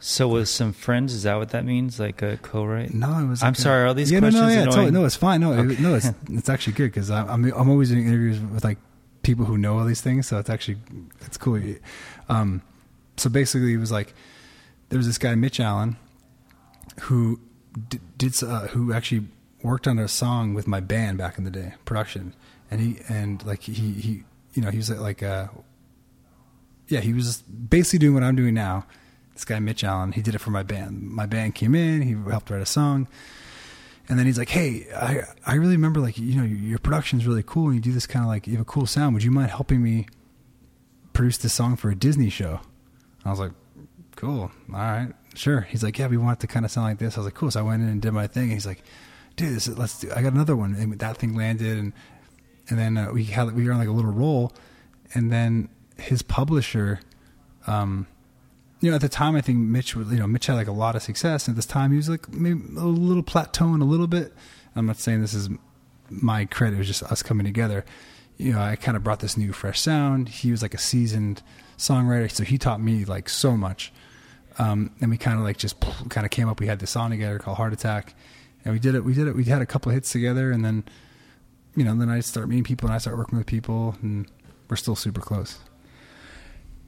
So with some friends, is that what that means? Like a co-write? No, it was. I'm a- sorry, are these yeah, no, questions no, yeah, annoying? totally, no, it's fine. No, it- no, it's it's actually good because I'm I'm always doing interviews with like people who know all these things, so it's actually it's cool. Um, so basically, it was like there was this guy Mitch Allan who d- did uh, who actually worked on a song with my band back in the day, production, and he and like he he you know he was like uh yeah he was basically doing what I'm doing now. This guy Mitch Allan, he did it for my band. My band came in, he helped write a song, and then he's like, "Hey, I I really remember like you know your, production's really cool, and you do this kind of like you have a cool sound. Would you mind helping me produce this song for a Disney show?" I was like, "Cool, all right, sure." He's like, "Yeah, we want it to kind of sound like this." I was like, "Cool." So I went in and did my thing. And he's like, "Dude, this is, let's do." I got another one, and that thing landed, and and then uh, we had we were on like a little roll, and then his publisher. Um, you know, at the time, I think Mitch, you know, Mitch had like a lot of success. And at this time, he was like maybe a little plateauing a little bit. I'm not saying this is my credit; it was just us coming together. You know, I kind of brought this new, fresh sound. He was like a seasoned songwriter, so he taught me like so much. Um, and we kind of like just kind of came up. We had this song together called Heart Attack, and we did it. We did it. We had a couple of hits together, and then, you know, then I start meeting people, and I start working with people, and we're still super close.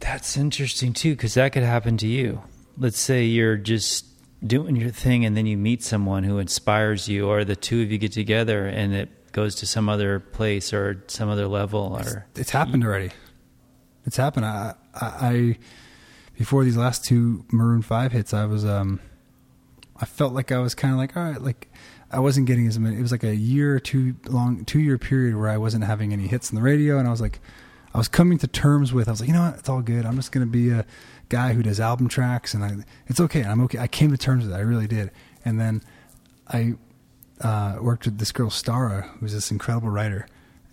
That's interesting too, because that could happen to you. Let's say you're just doing your thing, and then you meet someone who inspires you, or the two of you get together, and it goes to some other place or some other level. It's, Or it's happened already. It's happened. I, I, I before these last two Maroon Five hits, I was um, I felt like I was kind of like all right, like I wasn't getting as many. It was like a year or two long, two year period where I wasn't having any hits on the radio, and I was like, I was coming to terms with. I was like, you know what, it's all good. I'm just gonna be a guy who does album tracks, and I, it's okay. I'm okay. I came to terms with it. I really did. And then I uh, worked with this girl Starrah, who's this incredible writer,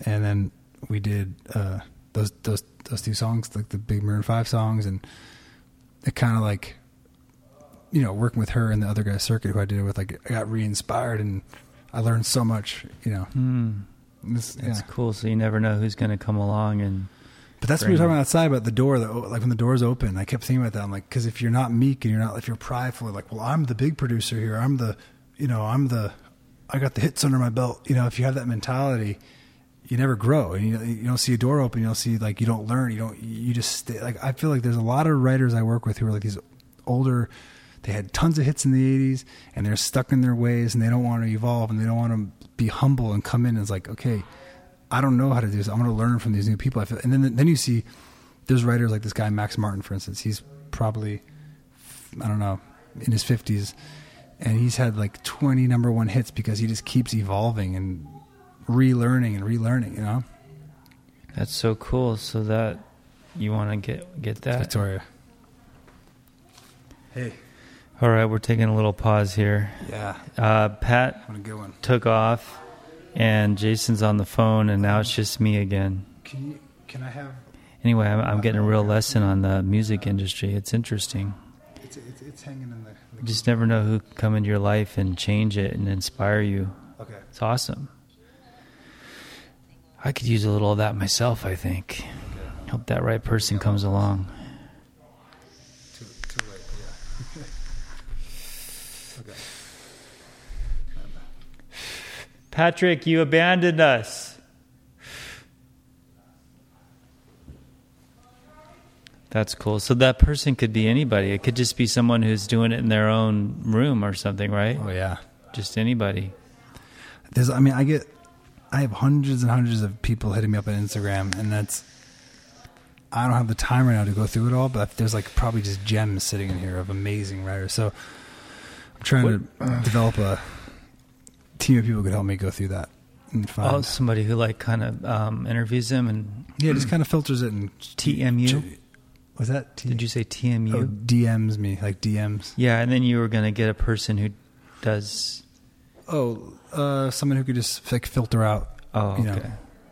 and then we did uh, those those those two songs, like the big Maroon Five songs, and it kind of like you know working with her and the other guy Cirkut who I did it with, like I got re-inspired and I learned so much, you know. Hmm, This, that's cool. So you never know who's going to come along, and But that's what we were talking about outside about the door. The, like when the door's open, I kept thinking about that. I'm like, because if you're not meek and you're not, if you're prideful, like, well, I'm the big producer here. I'm the, you know, I'm the, I got the hits under my belt. You know, if you have that mentality, you never grow, and you, you don't see a door open. You don't see like you don't learn. You don't. You just stay. Like I feel like there's a lot of writers I work with who are like these older. They had tons of hits in the '80s, and they're stuck in their ways, and they don't want to evolve, and they don't want to be humble and come in. and It's like, okay, I don't know how to do this. I'm going to learn from these new people. I feel, and then then you see there's writers like this guy Max Martin, for instance. He's probably I don't know in his 50s, and he's had like 20 number one hits because he just keeps evolving and relearning and relearning. You know, that's so cool. So that you want to get get that. Victoria. Hey, All right, we're taking a little pause here. yeah, Uh, Pat what a good one. took off, and Jason's on the phone, and now it's just me again. Can you? Can I have? Anyway, I'm, I'm getting a real lesson on the music industry. It's interesting. It's it's, it's hanging in the. You just never know who can come into your life and change it and inspire you. okay. It's awesome. I could use a little of that myself, I think. Hope that right person comes along. Patrick, you abandoned us. That's cool. So that person could be anybody. It could just be someone who's doing it in their own room or something, right? Oh yeah. Just anybody. There's, I mean, I get, I have hundreds and hundreds of people hitting me up on Instagram, and that's, I don't have the time right now to go through it all, but there's like probably just gems sitting in here of amazing writers. So I'm trying to develop a team of people could help me go through that and find. Oh, somebody who like kind of um, interviews them and yeah, just kind of filters it and TMU. Was that? T- Did you say TMU? Oh, DMs me like DMs. Yeah, and then you were gonna get a person who does. Oh, uh, someone who could just like filter out. Oh, you know, okay.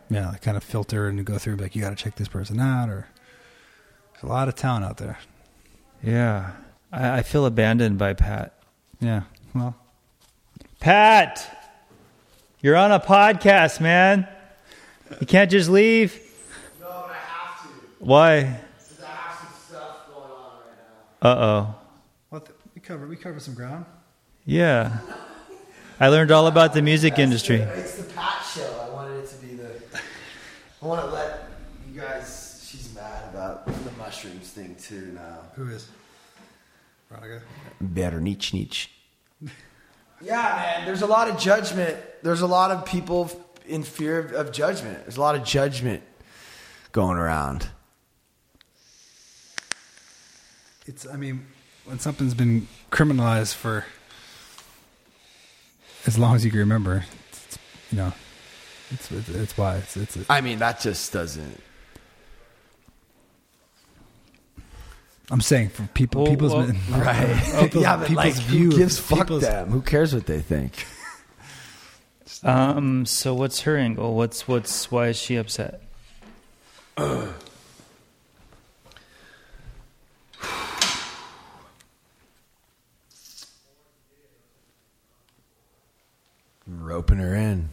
yeah, like kind of filter and go through. Like you got to check this person out, or there's a lot of talent out there. Yeah, I, I feel abandoned by Pat. Yeah, well, Pat, you're on a podcast, man. You can't just leave. No, but I have to. Why? Because I have some stuff going on right now. Uh oh. what we cover we cover some ground. Yeah. I learned all about the music industry. It's the Pat show. I wanted it to be the. I want to let you guys. She's mad about the mushrooms thing too now. Who is? Veronica. Better niche niche. Yeah, man. There's a lot of judgment. There's a lot of people in fear of, of judgment. There's a lot of judgment going around. It's. I mean, when something's been criminalized for as long as you can remember, it's, it's, you know, it's it's, it's why it's it's. I mean, that just doesn't. I'm saying for people, Well, people's well, Right. People's- yeah, but people's like, view who gives fuck them? Who cares what they think? Um. So what's her angle? What's what's why is she upset? roping her in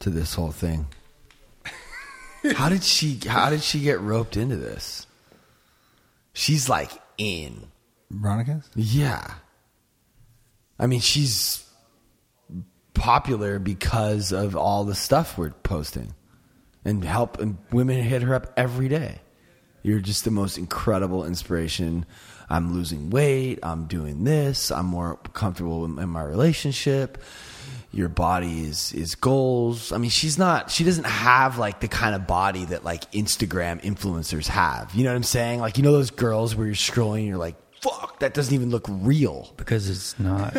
to this whole thing. how did she how did she get roped into this? She's like in. Veronica's. Yeah. I mean, she's popular because of all the stuff we're posting. And help and women hit her up every day. You're just the most incredible inspiration. I'm losing weight. I'm doing this. I'm more comfortable in, in my relationship. Your body is is goals. I mean, she's not. She doesn't have like the kind of body that like Instagram influencers have. You know what I'm saying? Like you know those girls where you're scrolling, and you're like, "Fuck, that doesn't even look real." Because it's not.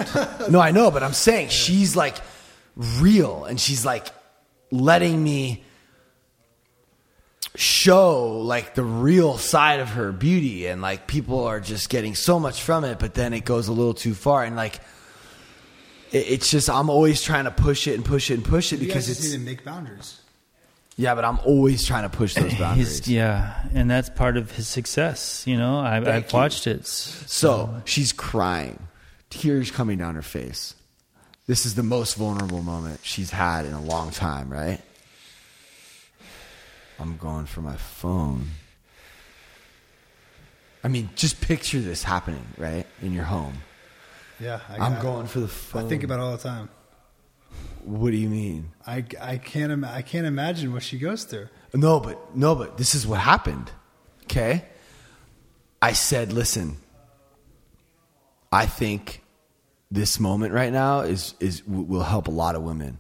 No, I know, but I'm saying she's like real and she's like letting me show like the real side of her beauty and like people are just getting so much from it but then it goes a little too far and like it's just I'm always trying to push it and push it and push it because it's to make boundaries. yeah but I'm always trying to push those boundaries. His, yeah, and that's part of his success. You know, I, I've you. watched it. So she's crying, tears coming down her face. This is the most vulnerable moment she's had in a long time, right? I'm going for my phone. I mean, just picture this happening, right? In your home. Yeah, I, I'm I- going for the phone. I think about it all the time. What do you mean? I, I can't im- I can't imagine what she goes through. No, but no, but this is what happened. Okay? I said, listen, I think this moment right now is is will help a lot of women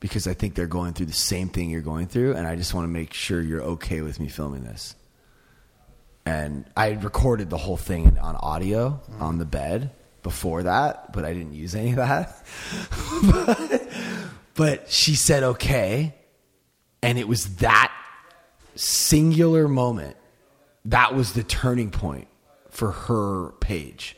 because I think they're going through the same thing you're going through and I just want to make sure you're okay with me filming this. And I recorded the whole thing on audio mm-hmm. on the bed before that, but I didn't use any of that. but, but she said okay, and it was that singular moment that was the turning point for her page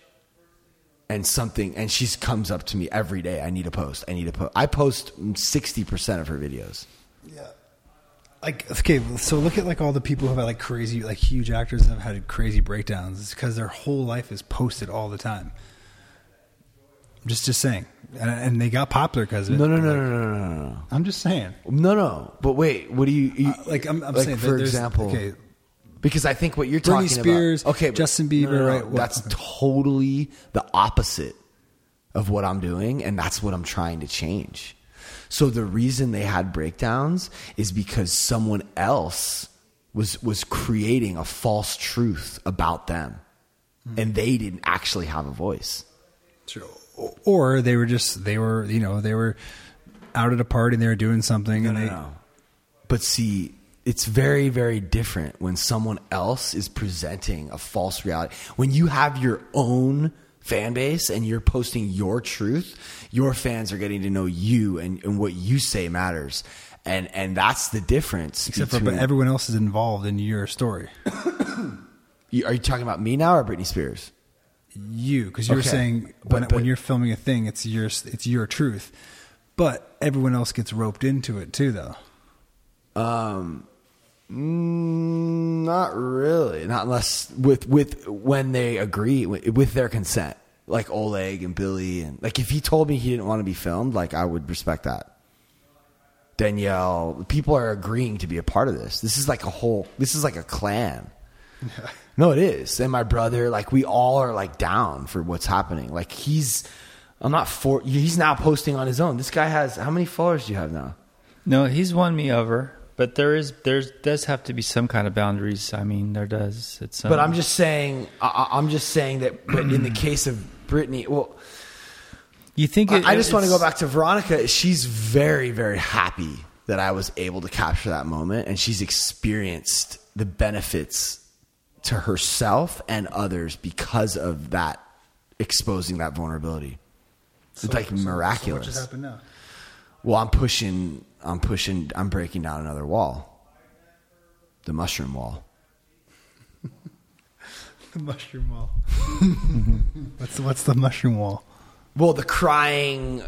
and something and she comes up to me every day i need a post i need a post i post 60% of her videos Yeah. Like okay, so look at like all the people who have like crazy, like huge actors that have had crazy breakdowns. It's because their whole life is posted all the time. Just just saying, and, and they got popular because. No, no, no, no, no, no, no, no. I'm just saying. No, no. But wait, what do you, you Uh, like I'm, I'm saying, for example? okay, Because I think what you're Britney talking Spears, about, okay, Justin Bieber, right, well, that's okay. totally the opposite of what I'm doing, and that's what I'm trying to change. So the reason they had breakdowns is because someone else was was creating a false truth about them, and they didn't actually have a voice. True or they were just they were you know they were out at a party and they were doing something and they But see, it's very, very different when someone else is presenting a false reality. When you have your own fan base and you're posting your truth, your fans are getting to know you and, and what you say matters. And and that's the difference. except for but everyone else is involved in your story You- are you talking about me now or Britney Spears? You because you were saying when, but- when you're filming a thing it's your it's your truth but everyone else gets roped into it too though Um, mm, not really. Not unless with with when they agree with, with their consent, like Oleg and Billy, and like if he told me he didn't want to be filmed, like I would respect that. Danielle, people are agreeing to be a part of this. This is like a whole. This is like a clan. No, it is. And my brother, like we all are like down for what's happening. Like he's, I'm not for. He's now posting on his own. This guy has how many followers do you have now? No, he's won me over, but there is there does have to be some kind of boundaries. I mean, there does. It's um, But I'm just saying, I, I'm just saying that. But in the case of Britney, well, you think it, I, I just want to go back to Veronica. She's very, very happy that I was able to capture that moment, and she's experienced the benefits to herself and others because of that exposing that vulnerability. It's like miraculous. what just happened now Well, I'm pushing, I'm pushing, I'm breaking down another wall, the mushroom wall. the mushroom wall what's the, what's the mushroom wall Well, the crying,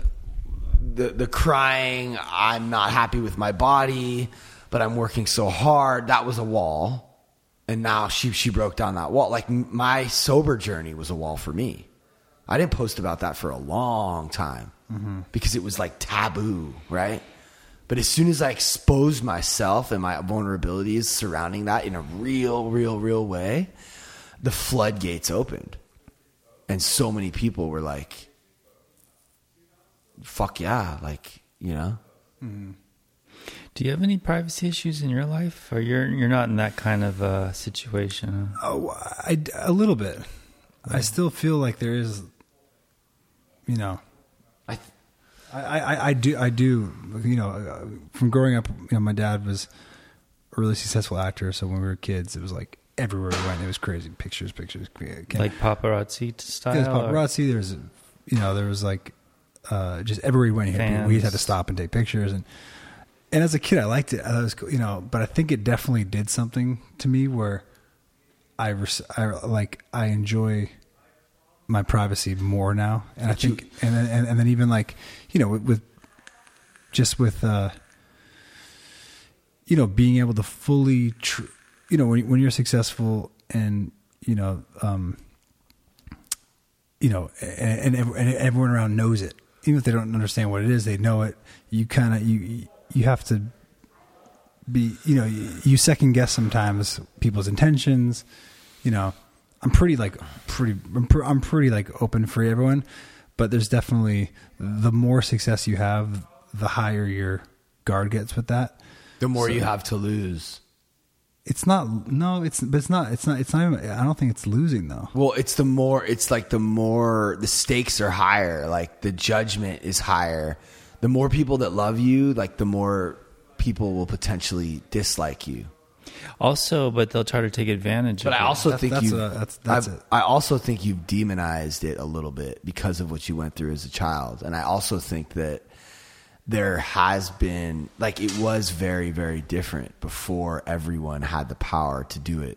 the the crying. I'm not happy with my body, but I'm working so hard. That was a wall, and now she she broke down that wall. Like my sober journey was a wall for me. I didn't post about that for a long time mm-hmm. because it was like taboo, right? But as soon as I exposed myself and my vulnerabilities surrounding that in a real, real, real way, the floodgates opened. And so many people were like, fuck yeah, like, you know? Mm-hmm. Do you have any privacy issues in your life, or you're you're not in that kind of uh, situation? Oh, I, a little bit. I still feel like there is, you know, I th- I, I, I do, I do, you know, uh, from growing up, you know, my dad was a really successful actor. So when we were kids, it was like everywhere we went, it was crazy. Pictures, pictures. Like paparazzi style? There's or- paparazzi. There's, you know, there was like, uh, just everywhere we went, you we Fans. had to stop and take pictures. And, and as a kid, I liked it. I thought it was cool, you know, but I think it definitely did something to me where I, res- I like, I enjoy my privacy more now. And I But you- think, and then, and, and then even like, you know, with, with just with, uh, you know, being able to fully, tr- you know, when, when you're successful and, you know, um, you know, and, and, and everyone around knows it. Even if they don't understand what it is, they know it. You kind of you you have to be you know you, you second guess sometimes people's intentions. You know, I'm pretty like pretty I'm, pr- I'm pretty like open for everyone, but there's definitely the more success you have, the higher your guard gets with that. the more So- you have to lose. It's not no, it's but it's not it's not it's not. Even, I don't think it's losing though. Well, it's the more, it's like the more, the stakes are higher, like the judgment is higher. The more people that love you, like the more people will potentially dislike you. Also, but they'll try to take advantage But of I it. also That's- think that's you. a- that's- that's I've- it. I also think you've demonized it a little bit because of what you went through as a child, and I also think that there has been like it was very very different before everyone had the power to do it.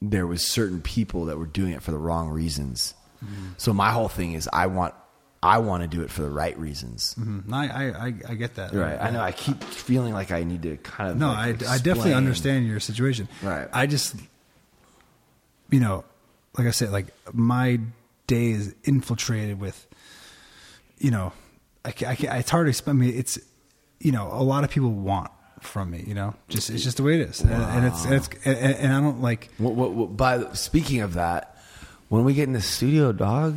There was certain people that were doing it for the wrong reasons. Mm-hmm. So my whole thing is I want I want to do it for the right reasons. Mm, I I I, I get that. Right. I know. I keep feeling like I need to kind of No, like, I, I definitely understand your situation. Right. I just, you know, like I said, like my day is infiltrated with, you know, I, I, it's hard to explain. I mean, it's, you know, a lot of people want from me. You know, just it's just the way it is, and, and it's and it's and, and I don't like. What, what, what, by speaking of that, when we get in the studio, dog.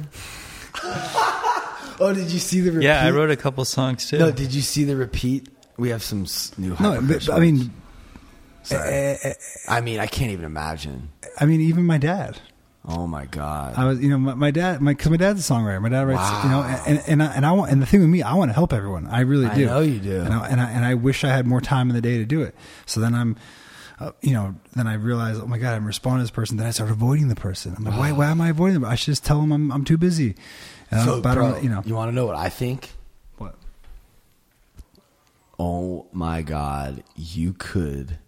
Oh, did you see the repeat? Yeah, I wrote a couple songs too. No, did you see the repeat? We have some s- new. No, but, I mean, Sorry. eh, eh, I mean, I can't even imagine. I mean, even my dad. Oh my god. I was, you know, my, my dad, my because my dad's a songwriter. My dad writes, Wow. you know, and and I, and I want, and the thing with me, I want to help everyone. I really do. I do. know you do. And I, and I and I wish I had more time in the day to do it. So then I'm, uh, you know, then I realize, oh my god, I'm responding to this person. Then I start avoiding the person. I'm like, why, why am I avoiding them? I should just tell them I'm I'm too busy. And so, but bro, don't, you know, you want to know what I think? what? Oh my god, you could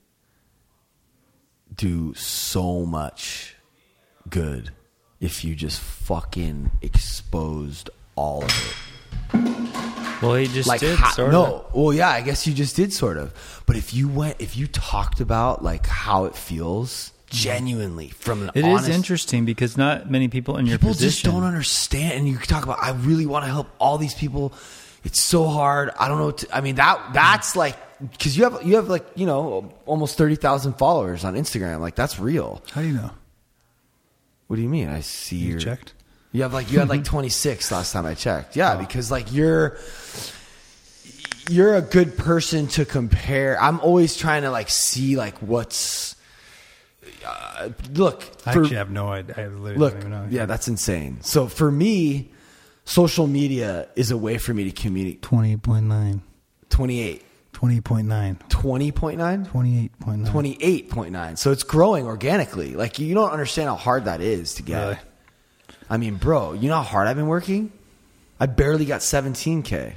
do so much good if you just fucking exposed all of it. Well, he just like did. how- sort no of. well yeah i guess you just did sort of but if you went if you talked about like how it feels genuinely from an It is honest interesting because not many people in your people position. just don't understand and you talk about i really want to help all these people it's so hard i don't know what to, i mean that that's like because you have you have like you know almost 30000 followers on instagram like that's real How do you know? what do you mean i see You your checked? you have like you had like 26 last time I checked. Yeah, oh. because like you're you're a good person to compare. I'm always trying to like see like what's uh, look. I for- actually have no idea. I literally look, don't even know. yeah, that's insane. So for me, social media is a way for me to communicate. twenty point nine. 28, Twenty point nine. 20.9, Twenty eight point nine. 28.9. So it's growing organically. Like you don't understand how hard that is to get. Really? I mean, bro, you know how hard I've been working? I barely got 17k.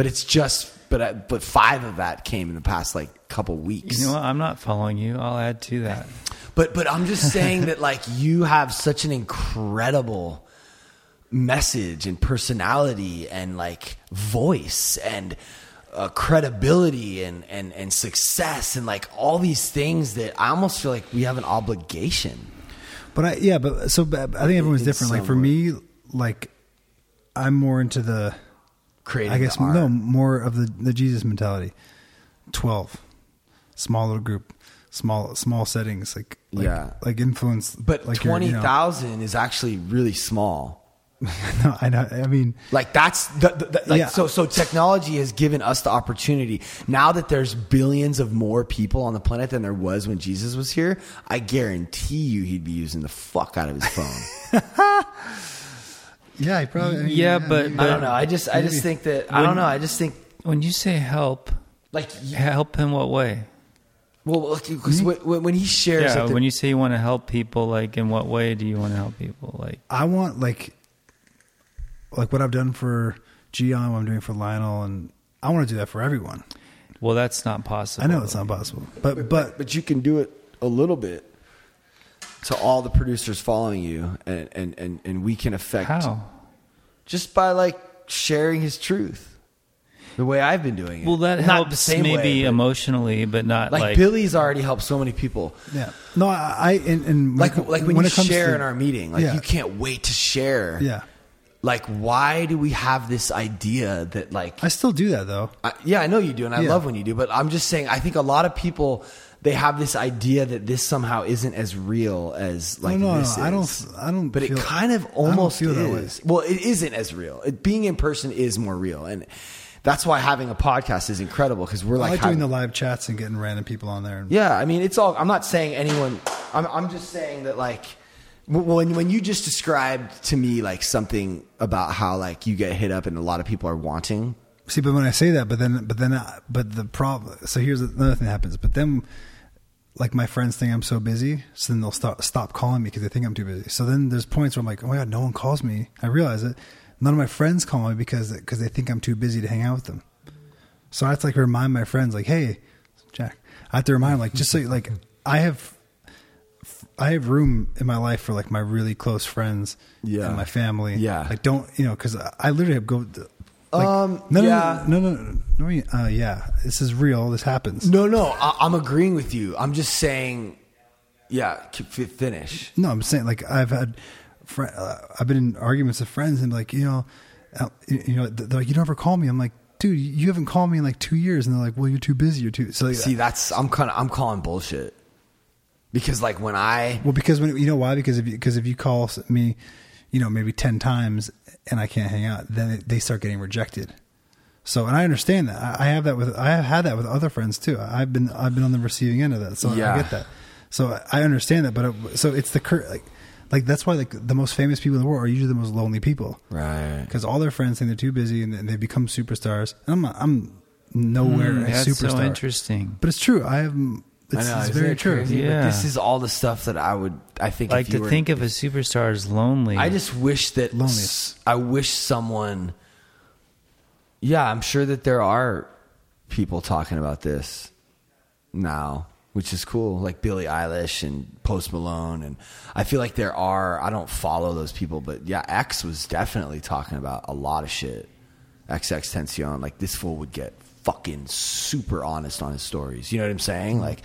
But it's just but I, but 5 of that came in the past like couple weeks. You know what? I'm not following you. I'll add to that. But but I'm just saying that like you have such an incredible message and personality and like voice and uh, credibility and, and and success and like all these things that I almost feel like we have an obligation. But I yeah, but so but I think everyone's In different. Like for me, like I'm more into the Creating I guess no more of the the Jesus mentality. Twelve, small little group, small small settings, like, like Yeah. like influence. But like twenty you know- is actually really small. no, I know. I mean, Like that's the, the, the- like Yeah. so so technology has given us the opportunity. Now that there's billions of more people on the planet than there was when Jesus was here, I guarantee you he'd be using the fuck out of his phone. yeah, I probably. I mean, Yeah, but- I don't know. I just I just think that I don't know. I just think When you say help, like help in what way? well because hmm? when, when he shares Yeah, like the- when you say you want to help people, like in what way do you want to help people? Like, I want like like what I've done for Gian, what I'm doing for Lionel, and I want to do that for everyone. well, that's not possible. I know it's not possible, but but but you can do it a little bit to all the producers following you and and and, and we can affect How? Just by like sharing his truth the way I've been doing it. Well, that Not the helps same maybe way, but- emotionally, but not like, like, Billy's already helped so many people. yeah, no, I, I and, and Like when, like when, when you it comes share to, in our meeting, like Yeah. you can't wait to share. yeah, Like why do we have this idea that like I still do that though. I, yeah, I know you do, and I Yeah. love when you do. But I'm just saying, I think a lot of people they have this idea that this somehow isn't as real as like no, no, this no, I don't. I don't. But feel- it kind of almost feel that way. is. Well, it isn't as real. It, being in person is more real, and that's why having a podcast is incredible because we're like, like doing the live chats and getting random people on there. And, yeah, I mean, it's all. I'm not saying anyone. I'm. I'm just saying that like. When when you just described to me like something about how like you get hit up and a lot of people are wanting See, but when I say that, but then, but then, uh, but the problem. So here's another thing that happens. But then, like my friends think I'm so busy, so then they'll stop stop calling me because they think I'm too busy. So then there's points where I'm like, oh my god, no one calls me. I realize it. None of my friends call me because because they think I'm too busy to hang out with them. So I have to like remind my friends, like, hey, Jack. I have to remind them, like, just so like I have. I have room in my life for like my really close friends Yeah. and my family. Yeah. like don't you know? Because I literally have go. Like, Um, no, yeah. no, no, no, no, no, uh, yeah. This is real. This happens. No, no, I, I'm agreeing with you. I'm just saying, yeah, finish. No, I'm saying like I've had, fr- uh, I've been in arguments with friends and like you know, uh, you know, they're like you never call me. I'm like, dude, you haven't called me in like two years, and they're like, well, you're too busy. You're too. So like, See, that's I'm kind of I'm calling bullshit because like when I well, because when you know why? Because if you because if you call me, you know, maybe 10 times and I can't hang out, then they start getting rejected. So, and I understand that. I have that with, I have had that with other friends too. I've been, I've been on the receiving end of that. So Yeah. I get that. So I understand that. But it, so it's the cur like, like that's why like the most famous people in the world are usually the most lonely people Right. because all their friends think they're too busy and then they become superstars. And I'm, not, I'm nowhere Mm, a that's superstar. so interesting. But it's true. I have. I know, it's isn't very true. crazy? But Yeah. this is all the stuff that I would. I think. Like if you to were, think of a superstar as lonely. I just wish that. Loneliness. I wish someone. Yeah, I'm sure that there are people talking about this now, which is cool. Like Billie Eilish and Post Malone, and I feel like there are. I don't follow those people, but yeah, X was definitely talking about a lot of shit. XXXTentacion, like this fool would get fucking super honest on his stories. You know what I'm saying? Like,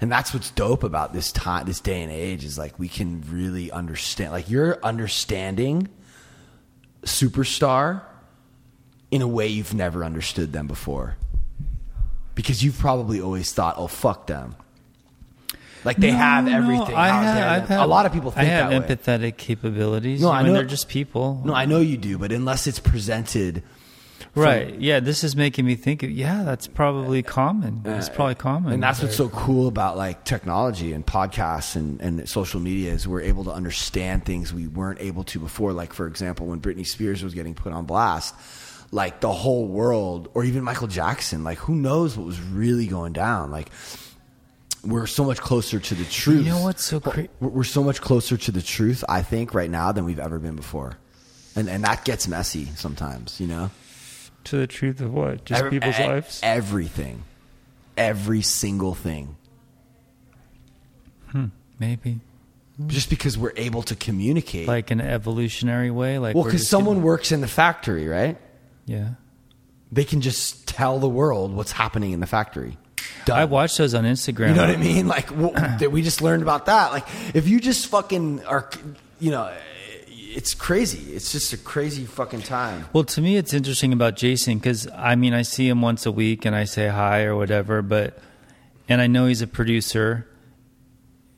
and that's what's dope about this time, this day and age is like we can really understand. Like you're understanding superstar in a way you've never understood them before, because you've probably always thought, "Oh fuck them." Like they No, have no, everything. I have, had- a lot of people think I have that way. empathetic capabilities. No, No, I know- they're just people. No, I know you do, but unless it's presented right? Yeah, this is making me think. Of, yeah, that's probably common. Uh, it's probably common. And that's what's so cool about like technology and podcasts and, and social media is we're able to understand things we weren't able to before. Like for example, when Britney Spears was getting put on blast, like the whole world, or even Michael Jackson, like who knows what was really going down? Like we're so much closer to the truth. You know what's so cra- We're we're so much closer to the truth, I think, right now than we've ever been before. And and that gets messy sometimes, you know? To the truth of what? Just Every- people's e- lives. Everything. Every single thing. Hmm, maybe just because we're able to communicate. like an evolutionary way. Like well, because just someone getting- works in the factory, right? yeah. They can just tell the world what's happening in the factory. Done. I watch those on Instagram. You know what I mean? Like well, that we just learned about that. Like if you just fucking are, you know, it's crazy. It's just a crazy fucking time. Well, to me, it's interesting about Jason because I mean, I see him once a week and I say hi or whatever, but and I know he's a producer,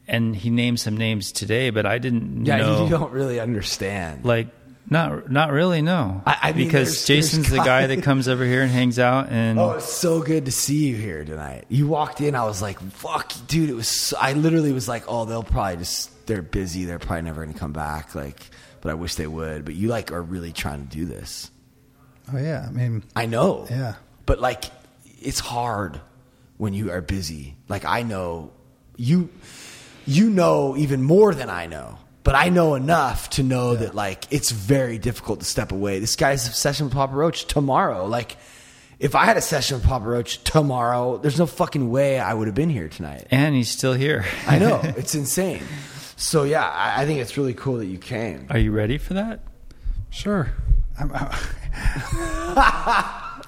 and he named some names today, but I didn't Yeah, know. you don't really understand. like, not not really, no. I- I mean, because there's- Jason's there's the guy that comes over here and hangs out, and Oh, it's so good to see you here tonight. You walked in, I was like, "Fuck, dude!" It was. So, I literally was like, "Oh, they'll probably just they're busy. They're probably never going to come back." Like, but I wish they would. But you like are really trying to do this. Oh yeah, I mean, I know. Yeah. But like, it's hard when you are busy. Like I know you, you know even more than I know. But I know enough to know that like it's very difficult to step away. This guy's session with Papa Roach tomorrow. Like, if I had a session with Papa Roach tomorrow, there's no fucking way I would have been here tonight. and he's still here. I know it's insane. So yeah, I, I think it's really cool that you came. Are you ready for that? sure. I'm, uh,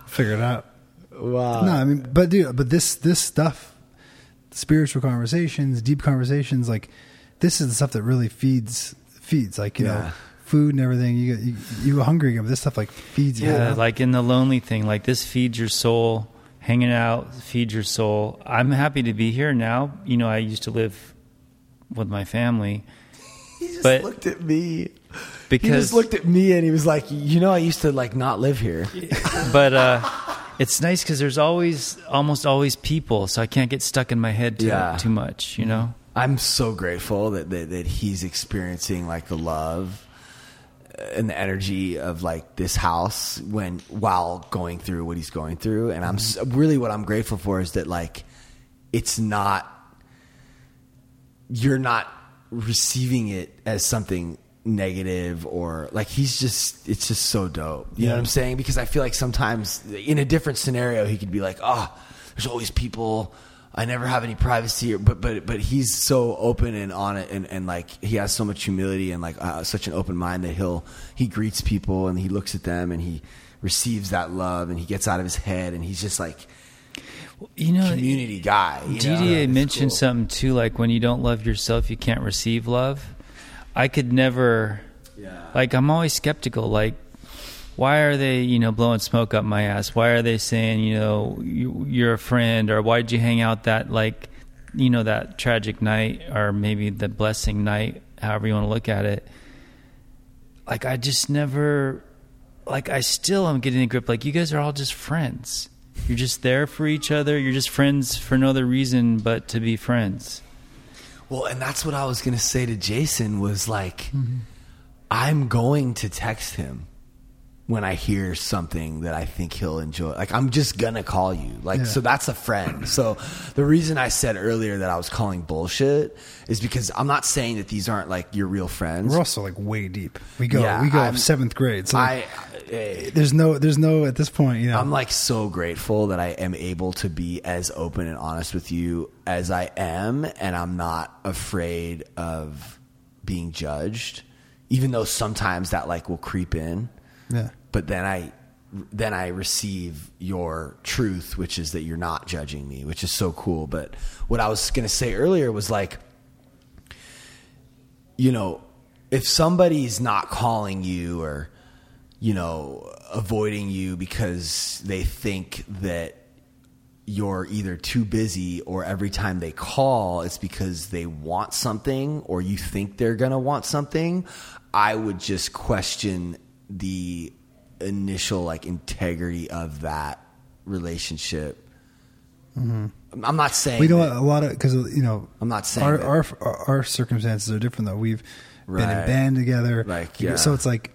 figure it out. Wow. No, I mean, but dude, but this this stuff, spiritual conversations, deep conversations, like this is the stuff that really feeds feeds. Like you Yeah. know, food and everything. You get you, you go hungry again, but this stuff like feeds you. Yeah, like in the lonely thing, like this feeds your soul. Hanging out feeds your soul. I'm happy to be here now. You know, I used to live with my family He just But- looked at me. He because, just looked at me and he was like, "You know, I used to like not live here." but uh, it's nice because there's always, almost always people, so I can't get stuck in my head too Yeah. too much. You know. I'm so grateful that, that that he's experiencing like the love and the energy of like this house when while going through what he's going through and I'm s really what I'm grateful for is that like it's not you're not receiving it as something negative or like he's just it's just so dope. You know what i'm saying? Because i feel like sometimes in a different scenario he could be like oh there's always people. I never have any privacy. But but but he's so open and on it and, and like he has so much humility and like uh, such an open mind that he'll he greets people and he looks at them and he receives that love and he gets out of his head and he's just like You know, community guy you know? DDA mentioned cool. something too, like when you don't love yourself, you can't receive love. I could never, Yeah. like, I'm always skeptical. Like, why are they, you know, blowing smoke up my ass? Why are they saying, you know, you, you're a friend, or why did you hang out that, like, you know, that tragic night, or maybe the blessing night, however you want to look at it? like I just never like I still am getting a grip like you guys are all just friends. You're just there for each other. You're just friends for no other reason but to be friends. Well, and that's what I was gonna say to Jason was like, mm-hmm. I'm going to text him when I hear something that I think he'll enjoy. Like I'm just gonna call you. Like Yeah. so that's a friend. So the reason I said earlier that I was calling bullshit is because I'm not saying that these aren't like your real friends. We're also like way deep. We go Yeah, we go I'm- seventh grade. So I, there's no there's no at this point, you know. I'm like so grateful that I am able to be as open and honest with you as I am, and I'm not afraid of being judged, even though sometimes that like will creep in. yeah. But then I, then I receive your truth, which is that you're not judging me, which is so cool. But what I was gonna say earlier was like, you know, if somebody's not calling you or, you know, avoiding you because they think that you're either too busy or every time they call it's because they want something or you think they're going to want something, I would just question the initial like integrity of that relationship. Mm-hmm. I'm not saying We know that- a lot of because you know I'm not saying our, our our our circumstances are different though. We've been in band together, Like, yeah. So it's like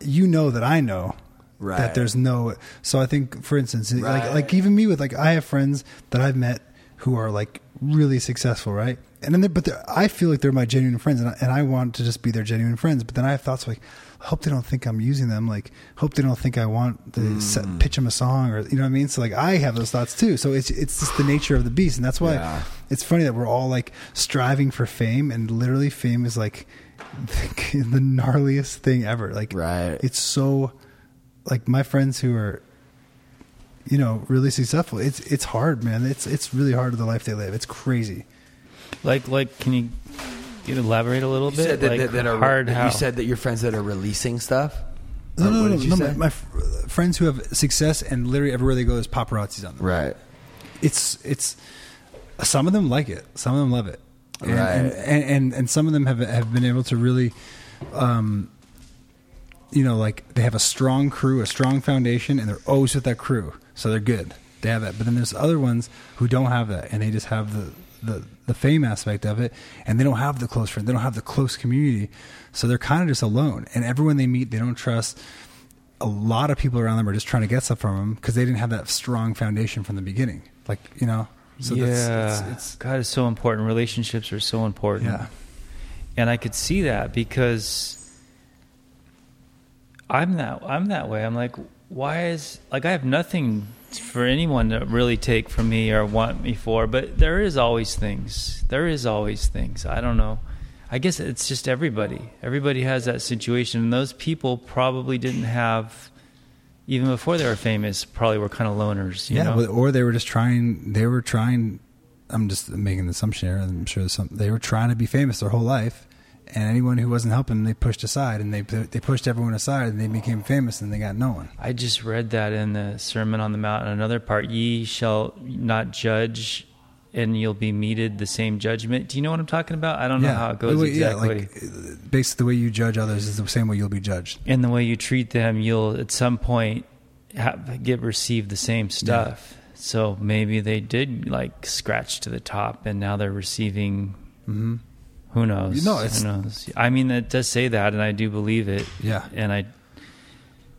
you know that I know Right. that there's no. So I think, for instance, like Right. like even me with like I have friends that I've met who are like really successful, right? And then, they're, but they're, I feel like they're my genuine friends, and I, and I want to just be their genuine friends. But then I have thoughts like, I hope they don't think I'm using them. Like, hope they don't think I want to set, Mm. pitch them a song, or you know what I mean. So like, I have those thoughts too. So it's it's just the nature of the beast, and that's why Yeah. it's funny that we're all like striving for fame, and literally fame is like the gnarliest thing ever. Like, Right. It's so like my friends who are you know really successful it's it's hard man it's it's really hard the life they live it's crazy Like like can you can you elaborate a little You bit? said that, like that, that are hard that how? you said that your friends that are releasing stuff. no Or no no, no my, my friends who have success and literally everywhere they go there's paparazzis on them right. it's it's some of them like it some of them love it and, Right. and, and, and and some of them have have been able to really um you know like they have a strong crew a strong foundation and they're always with that crew. So they're good. They have that. But then there's other ones who don't have that and they just have the the the fame aspect of it and they don't have the close friend, they don't have the close community. So they're kind of just alone. And everyone they meet they don't trust. A lot of people around them are just trying to get stuff from them because they didn't have that strong foundation from the beginning. Like you know, so yeah, that's, it's, it's God is so important. Relationships are so important. yeah, and I could see that because I'm that I'm that way. I'm like, why is like I have nothing for anyone to really take from me or want me for, but there is always things. There is always things. I don't know. I guess it's just everybody. Everybody has that situation, and those people probably didn't have. Even before they were famous, probably were kind of loners. You yeah. know? Or they were just trying. They were trying. I'm just making an assumption here. I'm sure there's some. They were trying to be famous their whole life, and anyone who wasn't helping, they pushed aside, and they they pushed everyone aside, and they became famous, and they got no one. I just read that in the Sermon on the Mount. In another part, ye shall not judge, and you'll be meted the same judgment. Do you know what I'm talking about? I don't know how it goes exactly. Yeah, like basically the way you judge others is the same way you'll be judged. and the way you treat them, you'll at some point have, get received the same stuff. So maybe they did like scratch to the top, and now they're receiving. Mm-hmm. Who knows? No, it's- Who knows? I mean, it does say that, and I do believe it. Yeah. And I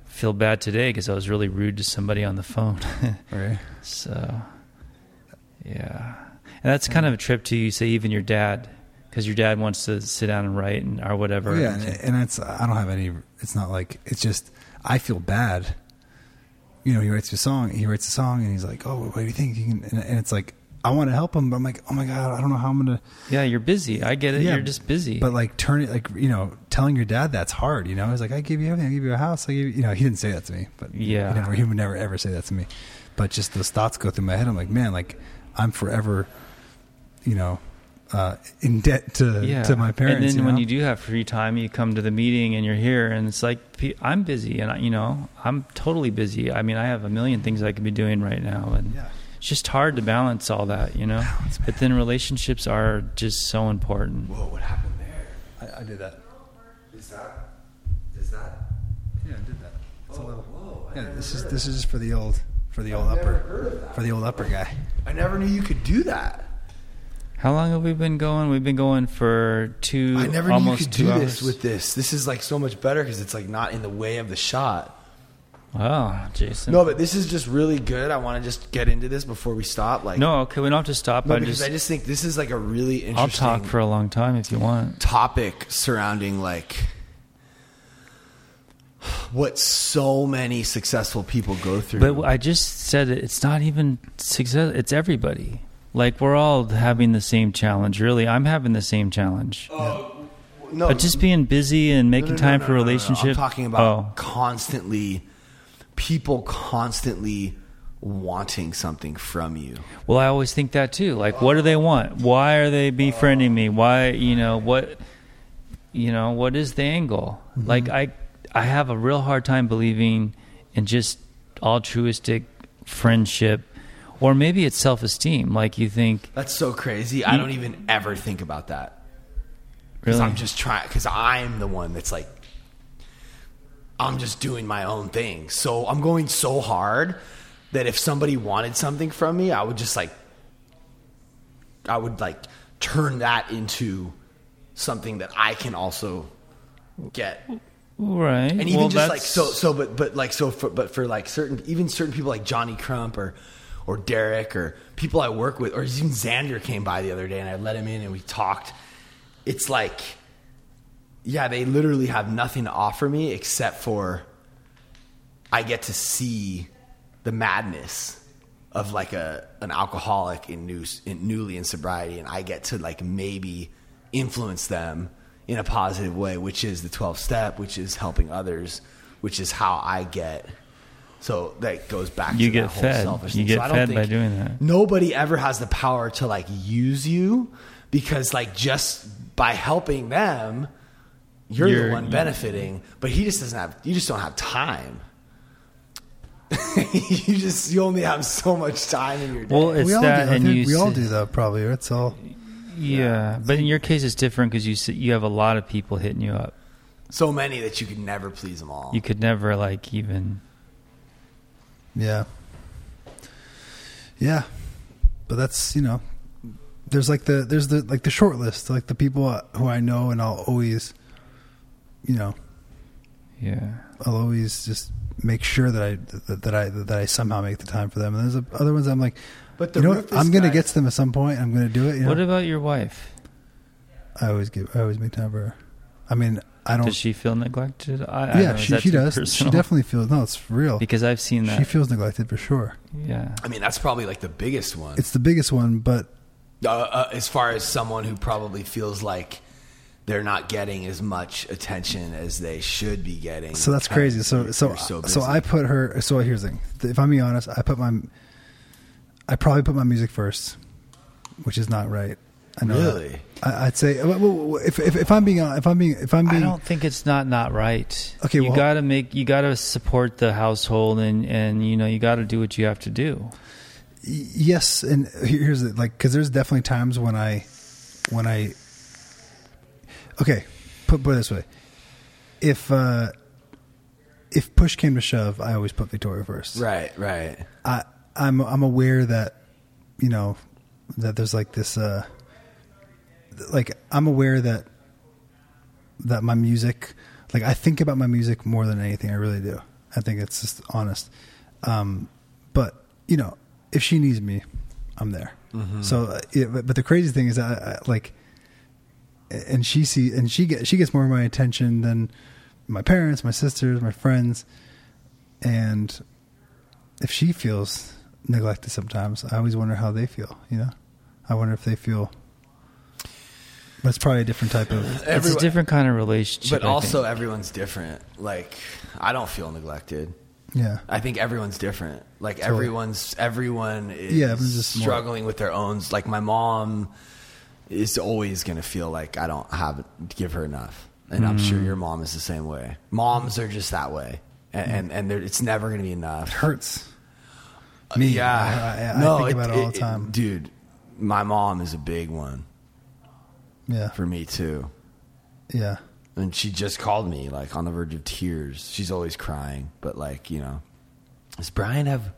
feel bad today because I was really rude to somebody on the phone. Right. So, yeah, and that's kind of a trip to you say even your dad, because your dad wants to sit down and write and or whatever. Oh, yeah, and, and it's I don't have any. It's not like it's just I feel bad. You know, he writes a song. He writes a song, and he's like, "Oh, what do you think?" You can, and, and it's like I want to help him, but I'm like, "Oh my god, I don't know how I'm gonna." yeah, you're busy. I get it. Yeah, you're just busy. But like, turn it like you know, telling your dad that's hard. You know, he's like, "I give you everything. I give you a house. I give you." You know, he didn't say that to me, but Yeah. he, never, he would never ever say that to me. But just those thoughts go through my head. I'm like, man, like I'm forever, you know, uh, in debt to yeah. to my parents. And then you when you do have free time, you come to the meeting and you're here, and it's like I'm busy, and I, you know I'm totally busy. I mean, I have a million things I could be doing right now, and Yeah. it's just hard to balance all that, you know. Balance, but then relationships are just so important. Whoa, what happened there? I, I did that. Is that? Is Is that? Yeah, I did that. It's a little. whoa, I Yeah, this is this is for the old for the old I've never upper heard of that. for the old upper guy. I never knew you could do that. How long have we been going? We've been going for two, I never almost knew you could two do hours. this with this. This is like so much better because it's like not in the way of the shot. Wow, Jason. No, but this is just really good. I want to just get into this before we stop. Like, no, okay, we don't have to stop. no, I because just, I just think this is like a really interesting. I'll talk for a long time if you want. topic surrounding like what so many successful people go through. But I just said it, it's not even success. It's everybody. Like we're all having the same challenge. Really, I'm having the same challenge. Oh, no, But just being busy and making no, no, time for relationships. I'm talking about Oh, constantly people constantly wanting something from you. well, I always think that too. Like, what do they want? Why are they befriending me? Why, you know, what, you know, what is the angle? Mm-hmm. Like, I, I have a real hard time believing in just altruistic friendship, or maybe it's self-esteem. Like you think, That's so crazy. I don't even ever think about that. Really, I'm just trying, because I'm the one that's like, I'm just doing my own thing. So I'm going so hard that if somebody wanted something from me, I would just like, I would like turn that into something that I can also get. right? And even well, just like so, so, but but like so, for, but for like certain, even certain people like Johnny Crump or or Derek or people I work with, or even Xander came by the other day and I let him in and we talked. It's like, yeah, they literally have nothing to offer me except for I get to see the madness of like a an alcoholic in new in newly in sobriety, and I get to like maybe influence them in a positive way, which is the twelve step, which is helping others, which is how I get. So that goes back. You to get that whole fed. selfish You get so I don't fed by doing that. Nobody ever has the power to like use you because like just by helping them, you're, You're- the one benefiting. But he just doesn't have. You just don't have time. you just you only have so much time in your day. well, it's we all that, do. And we all do that Probably. It's all. Yeah, but in your case, it's different because you s- you have a lot of people hitting you up. so many that you could never please them all. You could never like even. Yeah. Yeah. But that's, you know, there's like the there's the like the short list, like the people who I know and I'll always you know, Yeah. I'll always just make sure that I that, that I that I somehow make the time for them. And there's other ones I'm like, But the you know what? I'm going to get to them at some point. I'm going to do it, you know. What about your wife? I always give I always make time for her. I mean, I don't Does she feel neglected? I, I don't Yeah, she she does. personal? She definitely feels No, it's real. because I've seen that. She feels neglected for sure. yeah. I mean, that's probably like the biggest one. It's the biggest one, but uh, uh, as far as someone who probably feels like they're not getting as much attention as they should be getting. So that's crazy. So you're- so so. I put her. So here's the thing. If I'm being honest, I put my. I probably put my music first, which is not right. I know. Really? I, I'd say well, well, if, if if I'm being if I'm being if I'm being I don't think it's not not right. Okay, you well- got to make you got to support the household and and you know you got to do what you have to do. yes, and here's the like because there's definitely times when I when I. Okay, put put it this way. If uh if push came to shove, I always put Victoria first. right, right. I I'm I'm aware that you know that there's like this uh like I'm aware that that my music like I think about my music more than anything I really do. I think it's just honest. Um but you know, if she needs me, I'm there. So uh, yeah, but, but the crazy thing is that I, I, like and she see and she get she gets more of my attention than my parents, my sisters, my friends and if she feels neglected sometimes, I always wonder how they feel. You know, I wonder if they feel. But it's probably a different type of. it's Everyone- a different kind of relationship. But I also, think. everyone's different. Like, I don't feel neglected. Yeah, I think everyone's different. Like Totally. everyone's everyone is Yeah, everyone's just more- struggling with their own. Like my mom is always going to feel like I don't have give her enough, and I'm Mm. sure your mom is the same way. Moms are just that way, and Mm. and, and they're- it's never going to be enough. it hurts. Me, yeah, I, I, I no, think about it, all the it- time. dude. My mom is a big one yeah, for me too. yeah. and she just called me like on the verge of tears. She's always crying, but like you know, does Brian have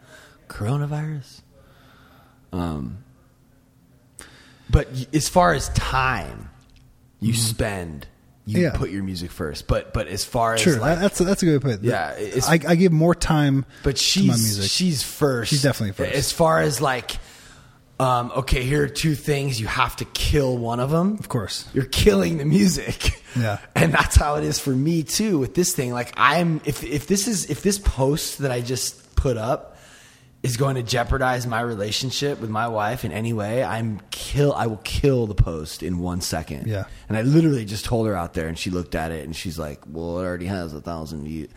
coronavirus? Um, but as far as time you spend, you Mm-hmm. Yeah. put your music first. But but as far as Sure, like, that's that's a good way to put it. Yeah, I, I give more time. but to she's my music. she's first. She's definitely first. As far as like, um, okay, here are two things. You have to kill one of them. of course. You're killing the music. Yeah. and that's how it is for me too with this thing. Like I'm, if if this is if this post that I just put up is going to jeopardize my relationship with my wife in any way, I'm kill. I will kill the post in one second. Yeah. And I literally just told her out there, and she looked at it, and she's like, "Well, it already has a thousand views."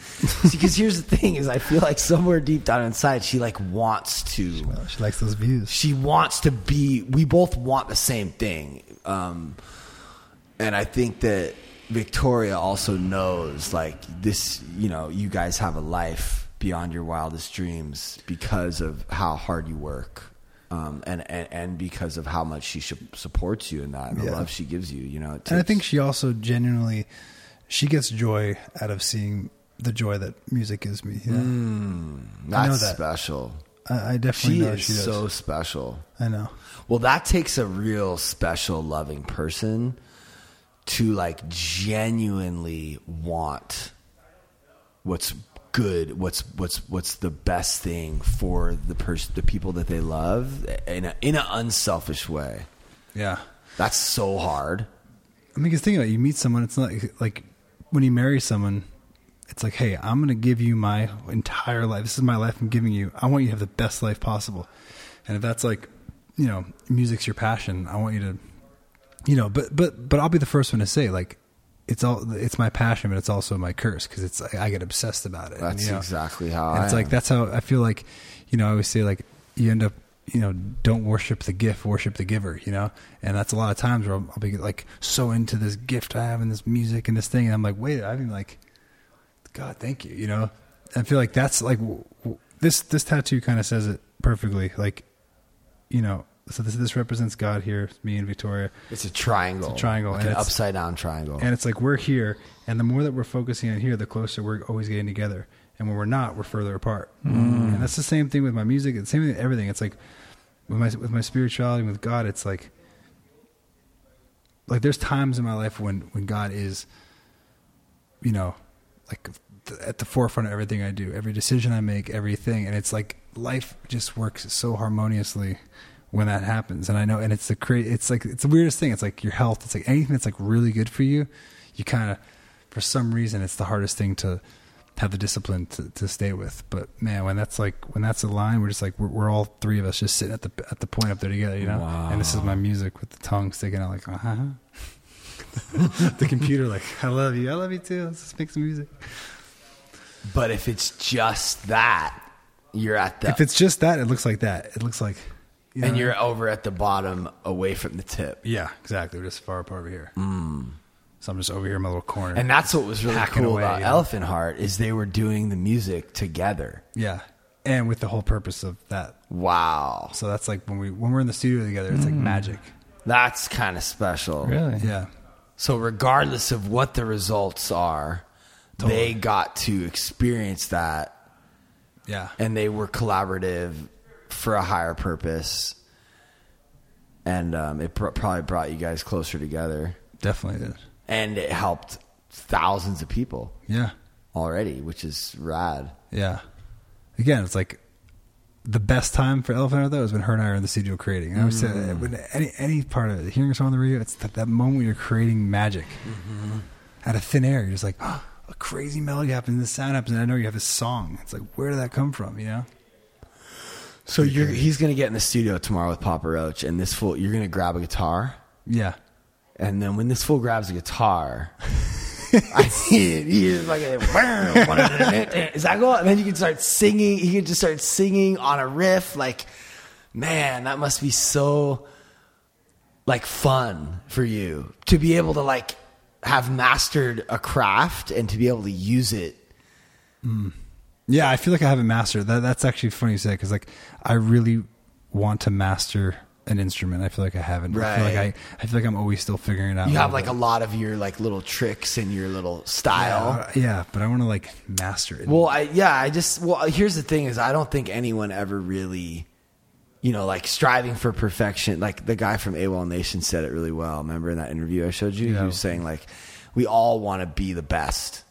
Because here's the thing: is I feel like somewhere deep down inside, she like wants to. She likes those views. She wants to be. We both want the same thing, um, and I think that Victoria also knows, like this. You know, you guys have a life beyond your wildest dreams because of how hard you work. Um, and, and, and because of how much she sh- supports you in that and the love she gives you, you know, and I think she also genuinely she gets joy out of seeing the joy that music gives me. You know? I know that's that. special. I, I definitely She know is she does. so special. I know. Well, that takes a real special, loving person to like genuinely want what's good, what's what's what's the best thing for the person, the people that they love, in a, in an unselfish way. Yeah. That's so hard. I mean, because think about it, you meet someone, it's not like, like when you marry someone, it's like, hey, I'm going to give you my entire life. This is my life I'm giving you. I want you to have the best life possible. And if that's like, you know, music's your passion, I want you to, you know, but, but, but I'll be the first one to say, like, it's all, it's my passion, but it's also my curse because it's, I get obsessed about it. That's and, you know, exactly how I it's like, that's how I feel like, you know, I always say, like, you end up, you know, don't worship the gift, worship the giver, you know? And that's a lot of times where I'll, I'll be like so into this gift I have and this music and this thing. And I'm like, wait, I mean, like, God, thank you, you know? I feel like that's like, w- w- this, this tattoo kind of says it perfectly. Like, you know, so this, this represents God here, me and Victoria. It's a triangle. It's a triangle, Like and an it's- upside down triangle. And it's like we're here, and the more that we're focusing on here, the closer we're always getting together. And when we're not, we're further apart. Mm. And that's the same thing with my music. It's the same thing with everything. It's like with my with my spirituality, with God. It's like like there's times in my life when when God is, you know, like th- at the forefront of everything I do, every decision I make, everything, and it's like life just works so harmoniously when that happens. And I know, and it's the cra- it's like it's the weirdest thing. It's like your health. It's like anything that's like really good for you, you kind of, for some reason, it's the hardest thing to have the discipline to, to stay with. But man, when that's like when that's a line, we're just like we're, we're all three of us just sitting at the at the point up there together, you know. And this is my music with the tongue sticking out, like uh huh. the computer, like I love you, I love you too. Let's just make some music. but if it's just that, you're at the If it's just that, it looks like that. It looks like, you know, and you're over at the bottom, away from the tip. yeah, exactly. We're just far apart over here. Mm. So I'm just over here in my little corner. And that's what was really cool away, about you know? Elephant Heart is they were doing the music together. yeah, and with the whole purpose of that. Wow, So that's like when we when we're in the studio together, it's like mm. magic. that's kind of special. Really? Yeah, So regardless of what the results are, they got to experience that, yeah, and they were collaborative for a higher purpose. And um, it pr- probably brought you guys closer together, definitely did. and it helped thousands of people Yeah, already, which is rad. yeah. Again, it's like the best time for Elephant though is when her and I are in the studio creating. And I always say that when any any part of it, hearing a song on the radio, it's that, that moment when you're creating magic out of thin air. You're just like, oh, a crazy melody happens, this sound happens, and I know you have a song. It's like, where did that come from? You know? So you're, he's gonna get in the studio tomorrow with Papa Roach, and this fool, you're gonna grab a guitar, Yeah. and then when this fool grabs a guitar, I see it. He is like, a, is that cool? And then you can start singing. He can just start singing on a riff. Like, man, that must be so like fun for you to be able to like have mastered a craft and to be able to use it. Mm. Yeah, I feel like I haven't mastered that. That's actually funny you say because like I really want to master an instrument. I feel like I haven't. I feel like I, I feel like I'm always still figuring it out. You have like a lot of your like little tricks and your little style. yeah, uh, yeah, but I want to like master it. Well, I yeah, I just well, here's the thing: is I don't think anyone ever really, you know, like striving for perfection. Like the guy from AWOLNATION said it really well. Remember in that interview I showed you? He was saying like, we all want to be the best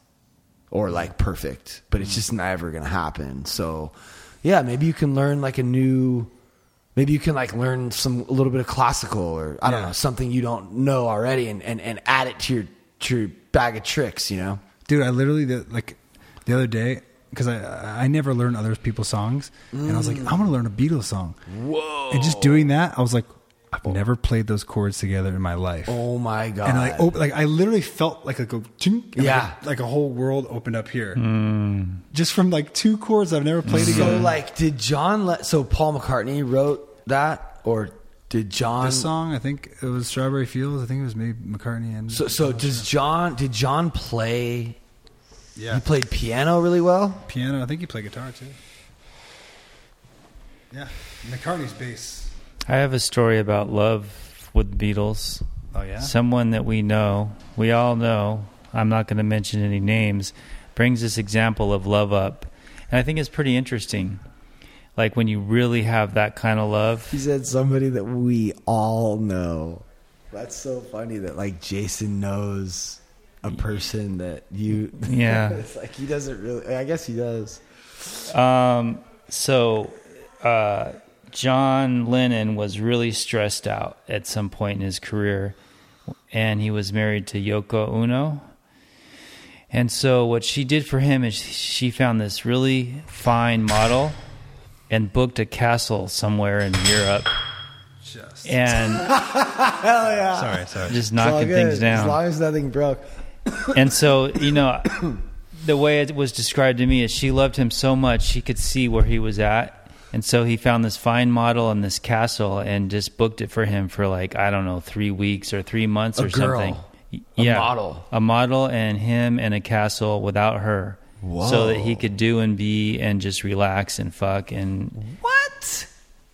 or like perfect, but it's mm. just never gonna happen. So, yeah, maybe you can learn like a new. Maybe you can like learn some a little bit of classical or I don't Yeah. know something you don't know already and, and, and add it to your to your bag of tricks. You know, dude i literally the, like the other day because i i never learn other people's songs and i was like mm. i'm gonna learn a beatles song whoa! and just doing that i was like i've never played those chords together in my life Oh my god! and like op- like i literally felt like a go Yeah. like a, like a whole world opened up here hmm. just from like two chords i've never played So together like, did John let? So Paul McCartney wrote that, or did John? this song i think it was strawberry fields i think it was maybe mccartney and So so does John? Did John play? yeah He played piano really well. piano i think he played guitar too yeah mccartney's bass I have a story about love with the Beatles. oh yeah Someone that we know, we all know, I'm not going to mention any names, brings this example of love up. And I think it's pretty interesting. Like when you really have that kind of love. He said somebody that we all know. That's so funny that like Jason knows a person that you. Yeah. it's like he doesn't really. I guess he does. Um, so, uh, John Lennon was really stressed out at some point in his career, and he was married to Yoko Ono. And so, what she did for him is she found this really fine model and booked a castle somewhere in Europe just and Hell yeah! sorry sorry just knocking things down. As long as nothing broke. and so you know the way it was described to me is she loved him so much she could see where he was at and so he found this fine model in this castle and just booked it for him for like i don't know three weeks or three months A or girl. something A yeah model. a model and him and a castle without her so that he could do and be and just relax and fuck and What?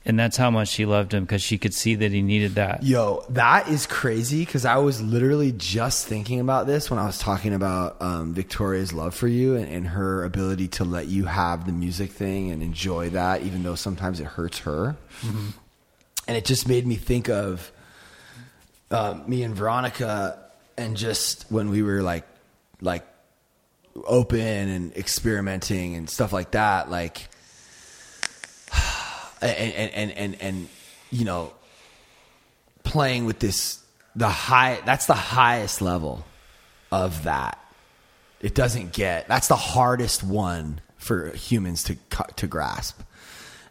And that's how much she loved him because she could see that he needed that Yo, that is crazy because I was literally just thinking about this when I was talking about um, Victoria's love for you and, and her ability to let you have the music thing and enjoy that, even though sometimes it hurts her. And it just made me think of um, me and Veronica, and just when we were like, like open and experimenting and stuff like that, like and and and and, and you know playing with this the high that's the highest level of that it doesn't get that's the hardest one for humans to to grasp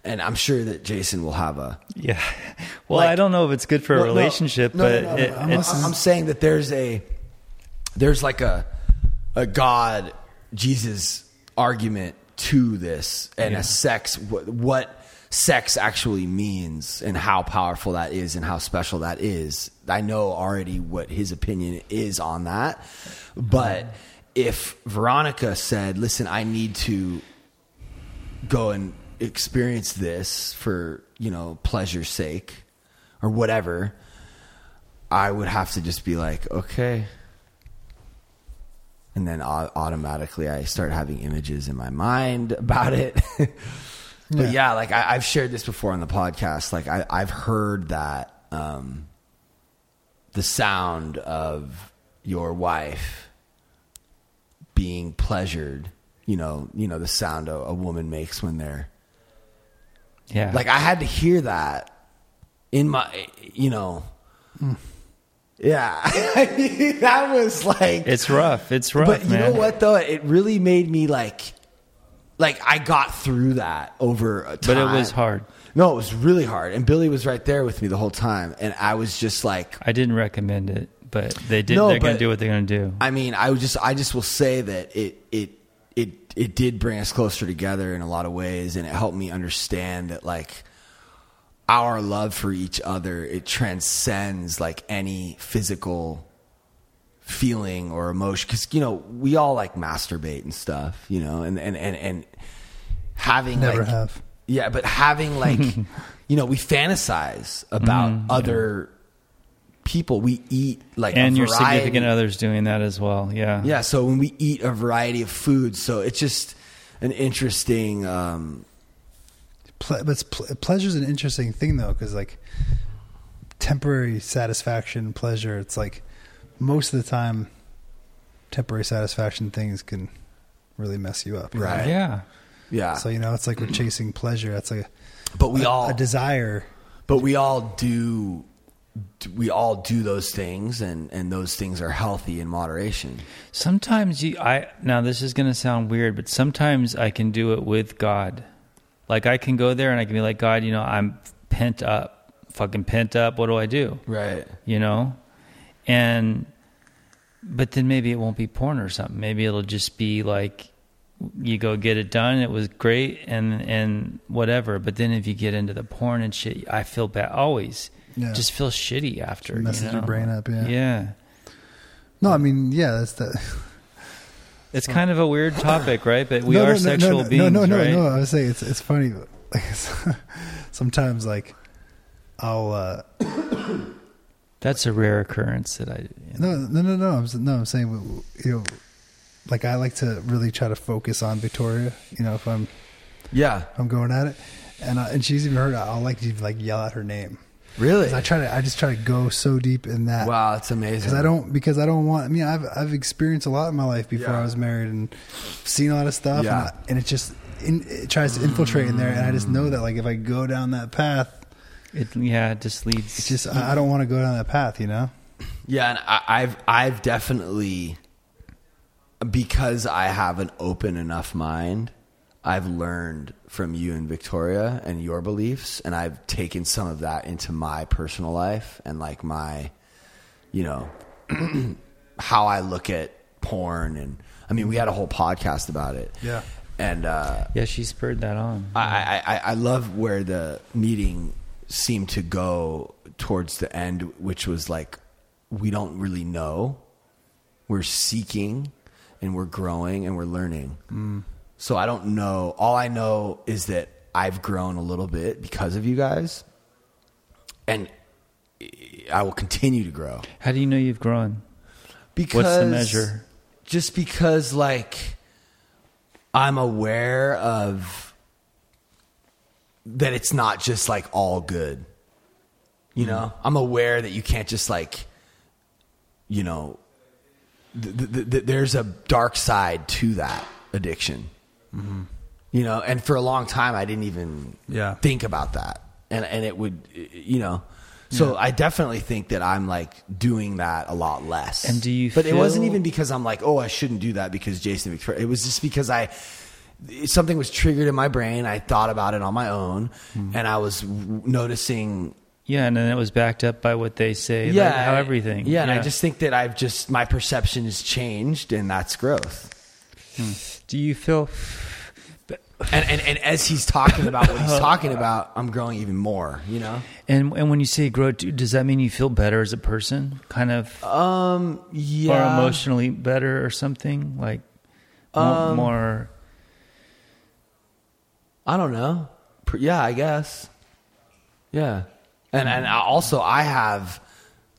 and i'm sure that jason will have a yeah well Like- i don't know if it's good for a relationship no, but no, no, it. I'm, I'm saying that there's a there's like a a God Jesus argument to this and Yeah. a sex what, what sex actually means and how powerful that is and how special that is. I know already what his opinion is on that, but if Veronica said, "Listen, I need to go and experience this for you know pleasure's sake or whatever i would have to just be like okay. And then automatically i start having images in my mind about it but yeah, like I, i've shared this before on the podcast like I, i've heard that um, the sound of your wife being pleasured you know you know the sound a, a woman makes when they're yeah like I had to hear that in my, you know, yeah, that was like, It's rough. It's rough, but you man. know what though? It really made me like, like I got through that over a time. But it was hard. No, it was really hard, and Billy was right there with me the whole time, and I was just like, I didn't recommend it, but they did. No, they're gonna do what they're going to do. I mean, I would just, I just will say that it, it, it, it did bring us closer together in a lot of ways, and it helped me understand that like our love for each other it transcends like any physical feeling or emotion because you know we all like masturbate and stuff, you know, and and and and having Never like, have. yeah, but having like you know, we fantasize about Mm-hmm. other people. We eat like and your significant others doing that as well. Yeah. Yeah, so when we eat a variety of foods, so it's just an interesting. Um, Ple- but ple- pleasure's an interesting thing though, because like temporary satisfaction, pleasure. It's like most of the time, temporary satisfaction things can really mess you up. you know? Right. Yeah. yeah, So you know, it's like we're chasing pleasure. That's like but we a, all, a desire. but we all do. We all do those things, and and those things are healthy in moderation. Sometimes you, I now this is going to sound weird, but sometimes I can do it with God. Like I can go there and I can be like, God, you know, I'm pent up, fucking pent up. What do I do? Right. You know, and but then maybe it won't be porn or something. Maybe it'll just be like you go get it done. It was great and and whatever. But then if you get into the porn and shit, I feel bad. Always, Yeah. just feel shitty after. you Messes your know? brain up, yeah. Yeah. No, I mean, yeah, that's the. It's kind of a weird topic, right? But we no, are no, no, sexual no, beings, No, no, right? no, no. I was saying it's it's funny. Like, sometimes, like, I'll. uh That's a rare occurrence that I. You know. No, no, no, no. I'm no. I'm saying, you know, like I like to really try to focus on Victoria. You know, if I'm Yeah. if I'm going at it, and I, and she's even heard. I'll like to even, like yell out her name. Really, I try to. I just try to go so deep in that. Wow, that's amazing. Because I don't. Because I don't want. I mean, I've I've experienced a lot in my life before Yeah. I was married and seen a lot of stuff. Yeah. And, I, and it just in, it tries to infiltrate in there, and I just know that like if I go down that path, It, yeah, it just leads. it's just I, I don't want to go down that path. You know. Yeah, and I, I've I've definitely because I have an open enough mind. I've learned from you and Victoria and your beliefs, and I've taken some of that into my personal life and like my, you know, how I look at porn. And I mean, we had a whole podcast about it. Yeah. And uh, yeah, she spurred that on. I, I, I- I love where the meeting seemed to go towards the end, which was like, we don't really know. We're seeking and we're growing and we're learning. Mm. So I don't know. All I know is that I've grown a little bit because of you guys. And I will continue to grow. How do you know you've grown? Because What's the measure? Just because like I'm aware of that it's not just like all good. You know, mm-hmm. I'm aware that you can't just like you know th- th- th- there's a dark side to that addiction. Mm-hmm. You know, and for a long time I didn't even Yeah. think about that. And and it would you know so I definitely think that I'm like doing that a lot less. And do you But it wasn't even because I'm like, oh, I shouldn't do that because Jason Victoria. It was just because I something was triggered in my brain. I thought about it on my own, Hmm. and I was w- noticing. Yeah, and then it was backed up by what they say. Yeah, like how everything. Yeah, and I just think that I've just my perception has changed, and that's growth. Do you feel? And and, and as he's talking about what he's talking about, I'm growing even more. You know. And and when you say grow, does that mean you feel better as a person? Kind of, Um. Yeah. Or emotionally better, or something like. Um, more I don't know. Yeah, I guess. Yeah, and and I- also I have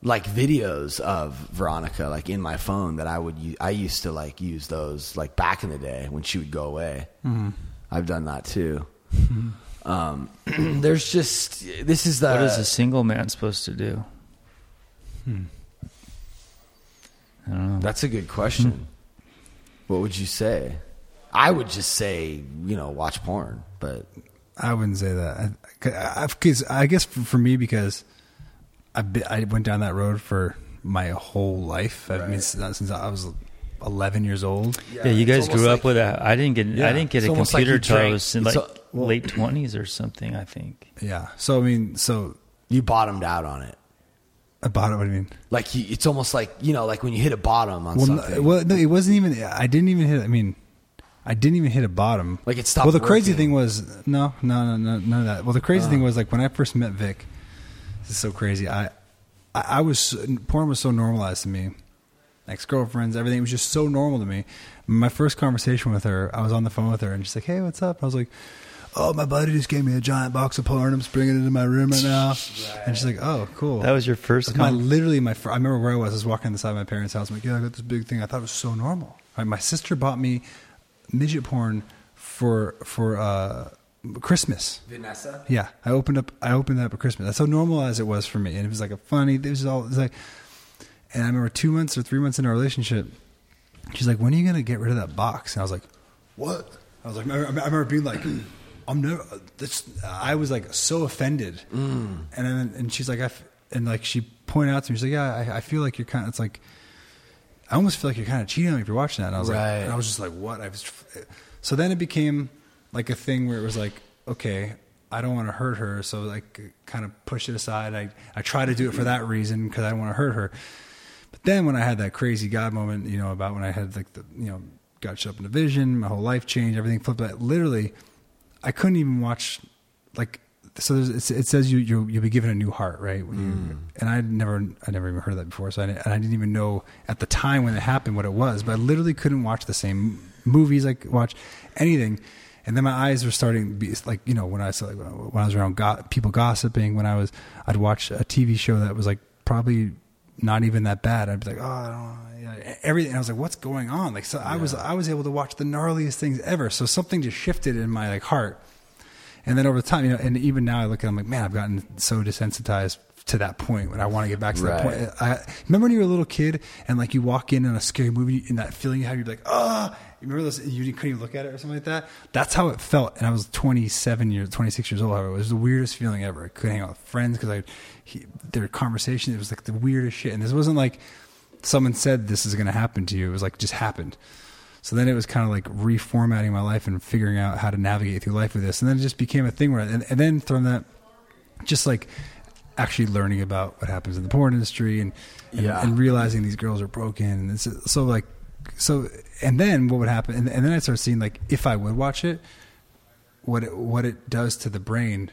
like videos of Veronica like in my phone that I would use. I used to like use those like back in the day when she would go away. Mm-hmm. I've done that too. Mm-hmm. Um, there's just this is the what is a single man supposed to do? Hmm. I don't know. That's a good question. Hmm. What would you say? I would just say you know watch porn, but I wouldn't say that. I, I've, cause I guess for, for me, because I've been, I went down that road for my whole life. I mean, since, since I was 11 years old. Yeah, you guys almost grew like- up with that. I didn't get. Yeah, I didn't get it's a almost like computer you drank- toast in like it's a- well- late twenties or something. I think. Yeah. So, I mean, so you bottomed out on it. I bought it. What do you mean? Like you, it's almost like you know, like when you hit a bottom on Well, something. no, well, no, it wasn't even, I didn't even hit, I mean, I didn't even hit a bottom. Like it stopped Well, the crazy working. thing was, no, no, no, no, none of that. Well, the crazy Uh. thing was like when I first met Vic, this is so crazy. I, I, I was, porn was so normalized to me. Ex girlfriends, everything was just so normal to me. My first conversation with her, I was on the phone with her and she's like, hey, what's up? I was like, "Oh, my buddy just gave me a giant box of porn. I'm bringing it into my room right now." And she's like, "Oh, cool." That was your first. Like my literally my fr- I remember where I was. I was walking on the side of my parents' house. I'm like, yeah, I got this big thing. I thought it was so normal. Right? My sister bought me midget porn for for uh, Christmas. Vanessa. Yeah, I opened up. I opened that up at Christmas. That's how normal as it was for me, and it was like a funny. It was all. It was like, and I remember two months or three months in our relationship, she's like, "When are you gonna get rid of that box?" And I was like, "What?" I was like, I remember, being like, "I'm never." This, I was like so offended, and then and she's like, I f- and like she pointed out to me, she's like, "Yeah, I, I feel like you're kind of." It's like, I almost feel like you're kind of cheating on me if you're watching that. And I was Right. like, I was just like, "What?" I was. Eh. So then it became like a thing where it was like, okay, I don't want to hurt her, so like kind of push it aside. I I try to do it for that reason because I don't want to hurt her. But then when I had that crazy God moment, you know, about when I had like the you know got shut up in a vision, my whole life changed, everything flipped. But literally, I couldn't even watch like. So there's, it's, it says you you you'll be given a new heart, right? When you, mm. and I never I never even heard that before, so I didn't, and I didn't even know at the time when it happened what it was. But I literally couldn't watch the same movies, like watch anything. And then my eyes were starting to be like you know when I saw like when I was around go- people gossiping when I was I'd watch a TV show that was like probably not even that bad. I'd be like, oh, I don't know. Yeah, everything. And I was like, what's going on? Like, so I was, I was able to watch the gnarliest things ever. So something just shifted in my like heart. And then over time, you know, and even now I look at, it, I'm like, man, I've gotten so desensitized to that point when I want to get back to that point. I remember when you were a little kid and like you walk in on a scary movie and that feeling you have, you're like, ah, you remember those, you couldn't even look at it or something like that. That's how it felt. And I was 27 years, 26 years old. However, it was the weirdest feeling ever. I couldn't hang out with friends because I, he, their conversation, it was like the weirdest shit. And this wasn't like someone said this is going to happen to you. It was like just happened. So then it was kind of like reformatting my life and figuring out how to navigate through life with this. And then it just became a thing where, and, and then from that, just like actually learning about what happens in the porn industry and and, Yeah. and realizing these girls are broken. And it's, so like, so, and then what would happen? And, and then I started seeing like, if I would watch it, what it, what it does to the brain.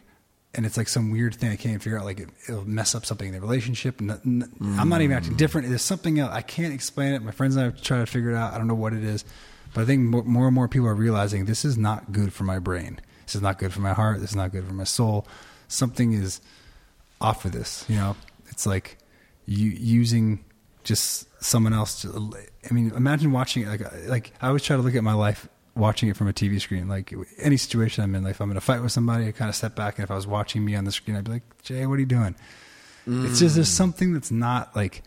And it's like some weird thing I can't figure out. Like it, it'll mess up something in the relationship. And n- I'm not even acting mm. different. There's something else. I can't explain it. My friends and I have tried to figure it out. I don't know what it is, but I think more, more and more people are realizing this is not good for my brain. This is not good for my heart. This is not good for my soul. Something is off of this. You know, it's like you using just someone else. To, I mean, imagine watching it. Like, like I always try to look at my life watching it from a TV screen. Like any situation I'm in, like if I'm in a fight with somebody, I kind of step back, and if I was watching me on the screen, I'd be like, Jay, what are you doing? It's just there's mm. something that's not like,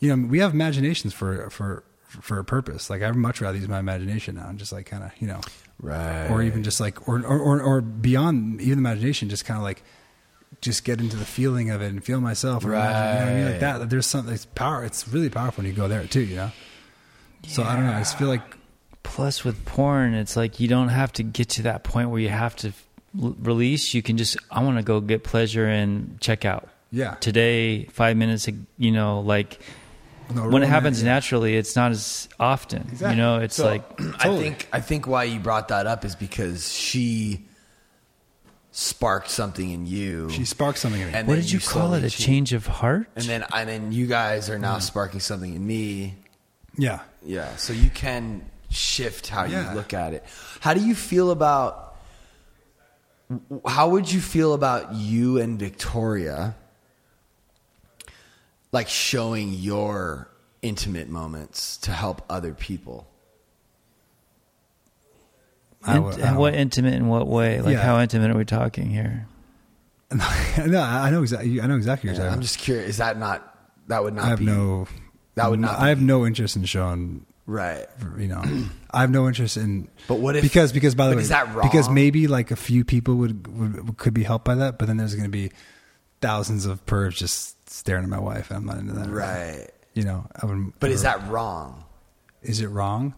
you know, we have imaginations for for for a purpose. Like I'd much rather use my imagination now and just like kind of you know Right. or even just like or or or, or beyond even imagination just kind of like just get into the feeling of it and feel myself or imagine, you know what I mean like that there's something it's power it's really powerful when you go there too you know so I don't know I just feel like Plus, with porn, it's like you don't have to get to that point where you have to l- release. You can just, I want to go get pleasure and check out. yeah Today, five minutes, you know, like No, when it romance, happens yeah. naturally, it's not as often. Exactly. You know, it's So, like, I think I think why you brought that up is because she sparked something in you. she sparked something in me And what did you call it? A changed- change of heart? And then and then you guys are Mm. now sparking something in me. yeah Yeah, so you can shift how Yeah. you look at it. How do you feel about how would you feel about you and Victoria like showing your intimate moments to help other people? I Int- would- I what intimate in what way? Like Yeah. how intimate are we talking here? no I know exactly I know exactly what you're Yeah, talking I'm just curious. Is that not that would not I have be no that would not I have no interest in showing right? you know i have no interest in But what if- because because by the way is that wrong? because maybe like a few people would, would could be helped by that but then there's going to be thousands of pervs just staring at my wife and i'm not into that Right. you know i would But is that wrong? is it wrong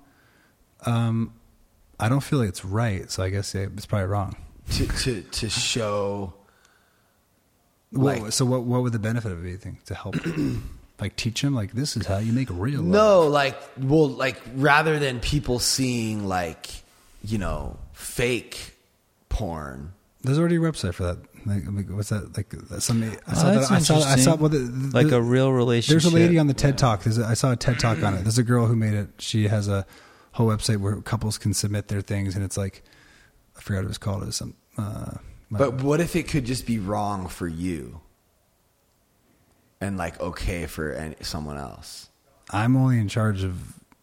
um i don't feel like it's right so i guess it's probably wrong To to to show Like- so what what would the benefit of it be you think to help like teach them like this is how you make real love. No, like well, like rather than people seeing like you know fake porn. there's already a website for that like, like, what's that like some i Oh, saw that that's i saw i saw interesting. well, the, the, Like a real relationship. There's a lady on the TED Talk. There's a, I saw a TED Talk on it. There's a girl who made it. She has a whole website where couples can submit their things, and it's like I forgot what it was called. It was some. Uh, But what if it could just be wrong for you, and like okay for any, someone else? I'm only in charge of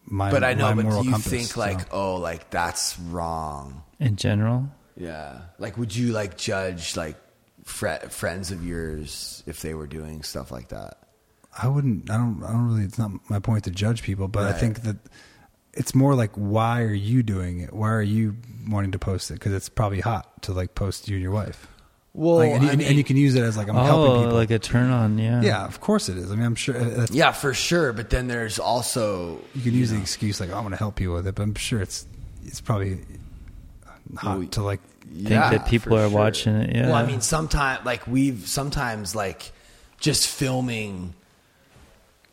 my. But I know. But moral do you compass, think like, so. oh, like that's wrong? In general, Yeah. Like, would you like judge like fre- friends of yours if they were doing stuff like that? I wouldn't. I don't. I don't really. It's not my point to judge people, but I think that it's more like why are you doing it? Why are you wanting to post it? Because it's probably hot to like post you and your wife. Well, Like, and, you, I and you can use it as like I'm helping oh, people. like a turn on, yeah, yeah, of course it is. I mean, I'm sure uh, that's, Yeah, for sure. But then there's also you can use the excuse like oh, I'm going to help you with it, but I'm sure it's it's probably hot Well, to like. think that people for are watching it, yeah. Well, I mean, sometimes like we've sometimes like just filming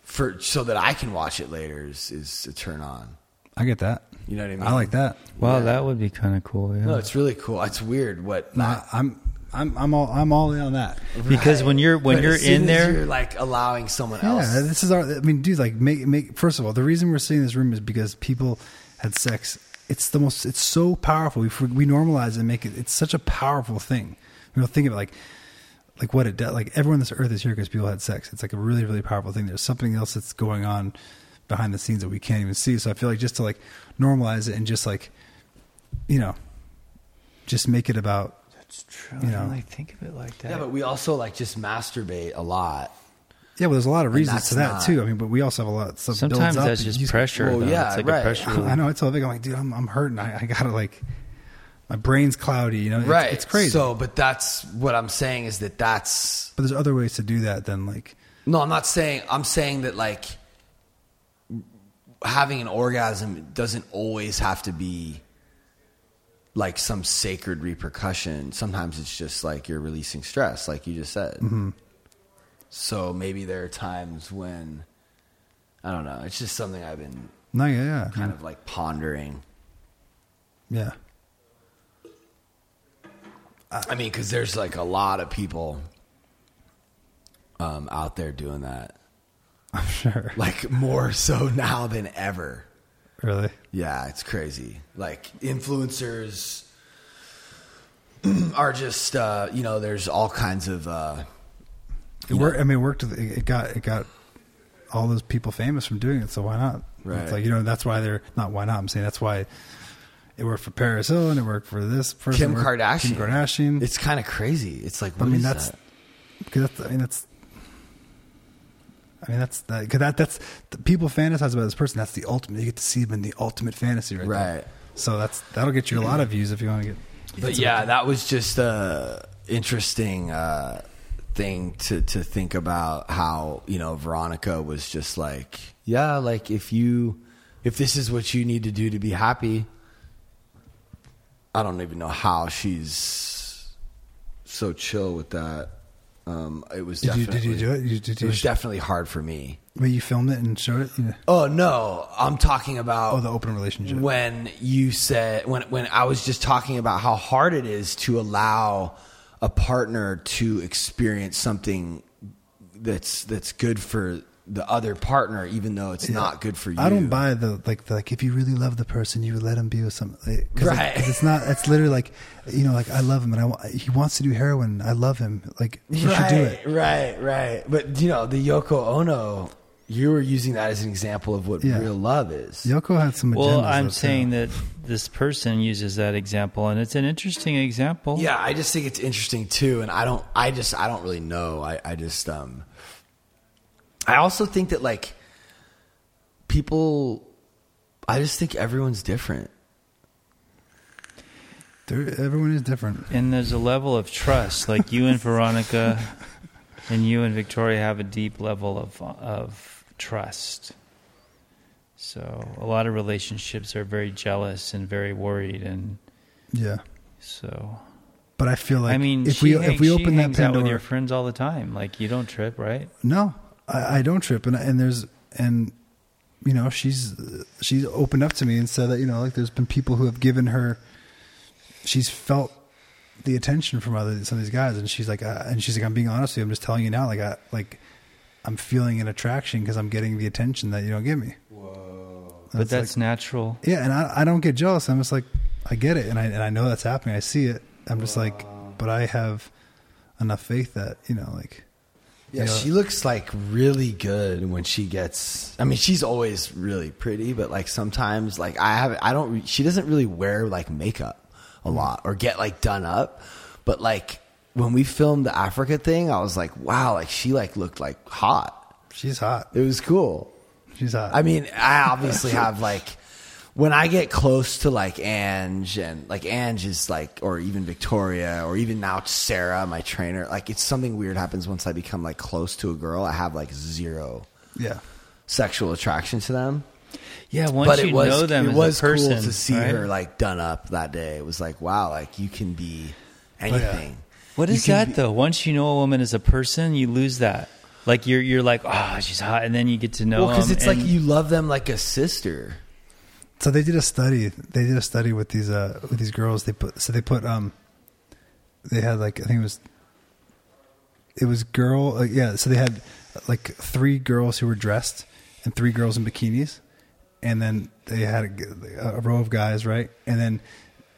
for so that I can watch it later is, is a turn on. I get that. You know what I mean? I like that. wow, yeah. that would be kind of cool. Yeah. No, it's really cool. It's weird what No, I- I'm I'm I'm all I'm all in on that. because when you're when But you're in there, you're like allowing someone Yeah, else. Yeah, this is our. I mean, dude, like, make make. First of all, the reason we're sitting in this room is because people had sex. It's the most. It's so powerful. We we normalize it and make it. It's such a powerful thing. We don't think of it like like what it does. Like everyone on this earth is here because people had sex. It's like a really really powerful thing. There's something else that's going on behind the scenes that we can't even see. So I feel like just to like normalize it and just like you know just make it about That's true. You I know. don't really think of it like that. yeah, but we also like just masturbate a lot. yeah. Well, there's a lot of reasons to that not- too. I mean, but we also have a lot of stuff. Sometimes builds up that's and just you- pressure. Well, though. yeah, it's like right. a pressure. I know. I tell Vic, I'm like, dude, I'm, I'm hurting. I, I gotta like, my brain's cloudy. You know, It's- right. It's, crazy. So, but that's what I'm saying is that that's but there's other ways to do that than like, no. I'm not saying. I'm saying that like having an orgasm doesn't always have to be like some sacred repercussion. Sometimes it's just like you're releasing stress, like you just said. Mm-hmm. So maybe there are times when I don't know. It's just something I've been no, yeah, yeah, kind of like pondering. yeah. I mean, because there's like a lot of people um, out there doing that, I'm sure. like more so now than ever. Really, Yeah, it's crazy. Like influencers are just, uh, you know, there's all kinds of. Uh, it worked. I mean, it worked. It got it got all those people famous from doing it. So why not? Right. It's like you know, that's why they're not. Why not? I'm saying that's why it worked for Paris Hilton. It worked for this person. Kim Kardashian. Kim Kardashian. It's kind of crazy. It's like, I mean, that's that? because that's. I mean, that's. I mean, that's that. Cause that that's the people fantasize about this person. That's the ultimate. You get to see them in the ultimate fantasy, right? there. Right. So that's that'll get you a lot of views if you want to get. But yeah, that was just a interesting uh, thing to to think about. How you know Veronica was just like, yeah, like if you if this is what you need to do to be happy. I don't even know how she's so chill with that. Um, it was Did you definitely, did you do it? You, did It you, was definitely hard for me. wait, you filmed it and showed it. You know? Oh no, I'm talking about Oh, the open relationship. when you said when when I was just talking about how hard it is to allow a partner to experience something that's that's good for the other partner, even though it's not good for you. I don't buy the like the, like if you really love the person, you would let him be with some. Like, 'cause, like, Right. 'cause it's not. It's literally like you know, like I love him and I he wants to do heroin. I love him. Like he right, should do it. Right, right. But you know, the Yoko Ono, you were using that as an example of what Yeah. real love is. Yoko had some. Well, I'm though, too. saying that this person uses that example, and it's an interesting example. Yeah, I just think it's interesting too, and I don't. I just. I don't really know. I. I just. Um. I also think that like people. I just think everyone's different. They're- everyone is different. And there's a level of trust, like you and Veronica, and you and Victoria have a deep level of of trust. So a lot of relationships are very jealous and very worried, and Yeah, so but I feel like I mean, if we hang- if we open that hangs out with your friends all the time. Like you don't trip, right? no, I, I don't trip, and and there's and you know she's she's opened up to me and said that you know like there's been people who have given her, she's felt the attention from other some of these guys, and she's like, uh, and she's like, I'm being honest with you, I'm just telling you now, like I like. I'm feeling an attraction because I'm getting the attention that you don't give me. Whoa. But that's like- natural. Yeah, and I, I don't get jealous. I'm just like, I get it, and I and I know that's happening. I see it. I'm just like, but I have enough faith that you know, like, Yeah, you know, she looks like really good when she gets. I mean, she's always really pretty, but like sometimes, like I have, I don't. She doesn't really wear like makeup a mm-hmm. lot or get like done up. But like when we filmed the Africa thing, I was like, wow, like she like looked like hot. she's hot. It was cool. She's hot. I mean, I obviously have like when I get close to like Ange and like Ange is like, or even Victoria, or even now Sarah, my trainer. Like, it's something weird happens once I become like close to a girl. I have like zero yeah, sexual attraction to them. Yeah, once but you it was know them it as was a person, cool to see right? her like done up that day. It was like, wow, like you can be anything. What You is that be- though? Once you know a woman as a person, you lose that. Like you're you're like, oh, she's hot, and then you get to know. Well, because them, it's like you love them like a sister. So they did a study. They did a study with these uh with these girls. They put so they put um they had like I think it was it was girl uh, yeah. So they had like three girls who were dressed and three girls in bikinis, and then they had a, a row of guys right, and then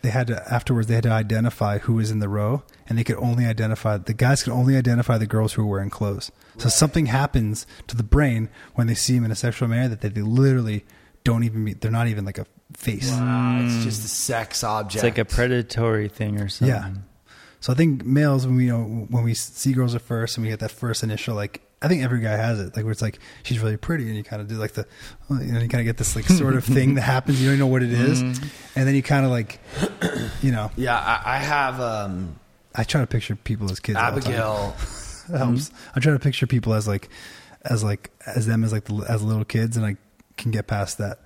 they had to afterwards they had to identify who was in the row, and they could only identify the guys could only identify the girls who were wearing clothes. So something happens to the brain when they see them in a sexual manner that they, they literally don't even meet. They're not even like a face. Wow, it's just a sex object. it's like a predatory thing or something. Yeah. So I think males when we you know when we see girls at first and we get that first initial like I think every guy has it like where it's like she's really pretty and you kind of do like the you know you kind of get this like sort of thing that happens you don't know what it is. Mm-hmm. and then you kind of like you know Yeah, I, I have um, I try to picture people as kids. all the time. Abigail. That helps. I try to picture people as like, as like, as them as like the, as little kids, and I can get past that.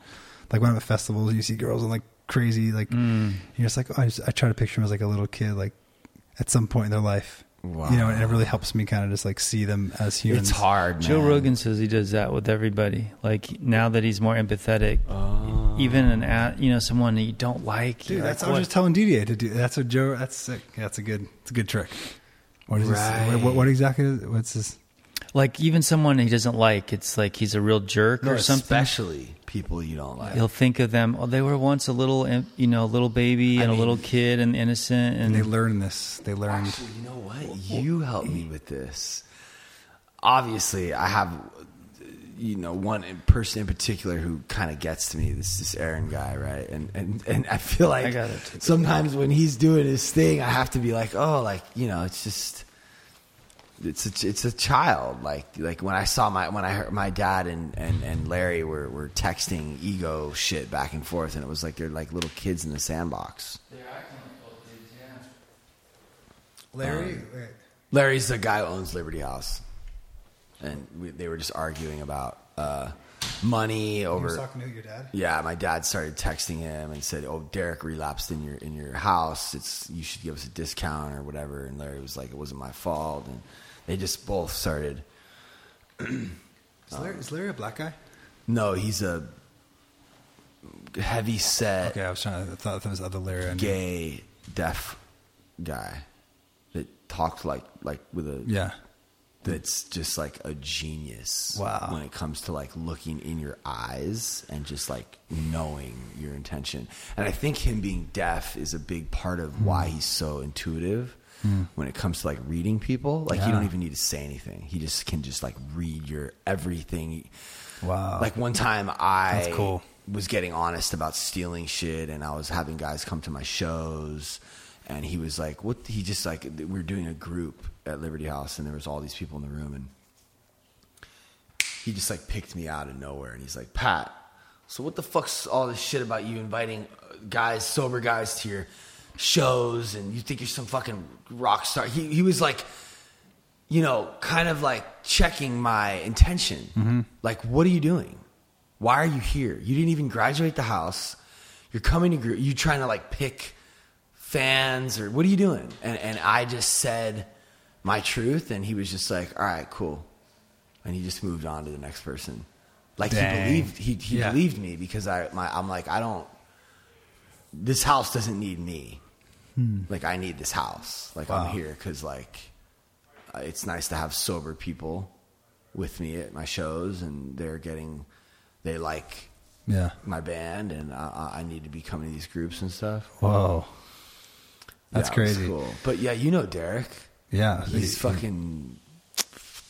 Like when I'm at festivals, you see girls and like crazy, like Mm. you're just like, oh, I, just, I try to picture them as like a little kid, like at some point in their life, Wow. you know, and it really helps me kind of just like see them as humans. It's hard, man. Joe Rogan says he does that with everybody. Like now that he's more empathetic, Oh. even an at you know someone that you don't like. Dude, that's like, I was what? just telling Didier to do. That's what Joe. That's sick. That's a good. It's a good trick. What is Right. this? What, what exactly? Is, what's this? Like even someone he doesn't like. It's like he's a real jerk No, or something. especially people you don't like. He'll think of them. Oh, they were once a little, you know, a little baby I and mean- a little kid and innocent, and And they learn this. They learned. Actually, you know what? You helped me with this. Obviously, I have, you know, one person in particular who kind of gets to me. This this Aaron guy, right? And and and I feel like I sometimes when he's doing his thing, I have to be like, oh, like you know, it's just. It's a, it's a child like like when I saw my when I heard my dad and, and, and Larry were, were texting ego shit back and forth and it was like they're like little kids in the sandbox. They're acting like little kids, yeah. Larry. Larry's the guy who owns Liberty House, and we, they were just arguing about uh, money you over. talking to your dad. Yeah, my dad started texting him and said, "Oh, Derek relapsed in your in your house. It's you should give us a discount or whatever." And Larry was like, "It wasn't my fault." And they just both started. Is Larry, is Larry a black guy? No, he's a heavy set, Okay, I was trying to. I thought there was other Larry. I knew. gay, deaf guy that talks like like with a Yeah. that's just like a genius Wow. when it comes to like looking in your eyes and just like knowing your intention and i think him being deaf is a big part of why he's so intuitive when it comes to like reading people like Yeah. you don't even need to say anything he just can just like read your everything Wow. like one time i cool. was getting honest about stealing shit and i was having guys come to my shows and he was like what he just like we were doing a group at liberty house and there was all these people in the room and he just like picked me out of nowhere and he's like pat so what the fuck's all this shit about you inviting uh, guys sober guys to your shows and you think you're some fucking rock star. He, he was like you know kind of like checking my intention. Mm-hmm. Like what are you doing? Why are you here? You didn't even graduate the house. You're coming to group you trying to like pick fans or what are you doing? And and i just said my truth and he was just like all right cool. And he just moved on to the next person. Like Dang. he believed he, he Yeah. believed me because i my, i'm like i don't this house doesn't need me like i need this house like Wow. i'm here because like uh, it's nice to have sober people with me at my shows and they're getting they like Yeah. my band, and I, I need to be coming to these groups and stuff. Whoa. That's Yeah, crazy. Cool. But yeah, you know Derek. Yeah. He's He- fucking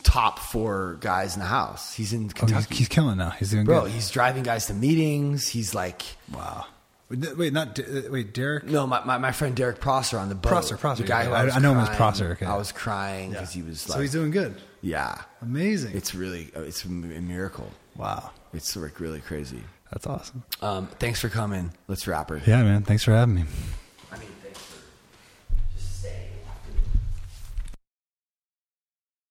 top four guys in the house. He's in Oh, he's, Kentucky. he's killing now. He's doing Bro, good. he's driving guys to meetings. He's like, Wow. Wait, Wait, not uh, wait, Derek. no, my, my, my friend Derek Prosser on the boat. Prosser, Prosser, The guy yeah. who I- I, was I know him as Prosser, okay. I was crying because he was like, so he's doing good. yeah. Amazing. It's really, it's a miracle. wow. It's like really crazy. That's awesome. Um, thanks for coming. Let's wrap her. Yeah, man. Thanks for having me.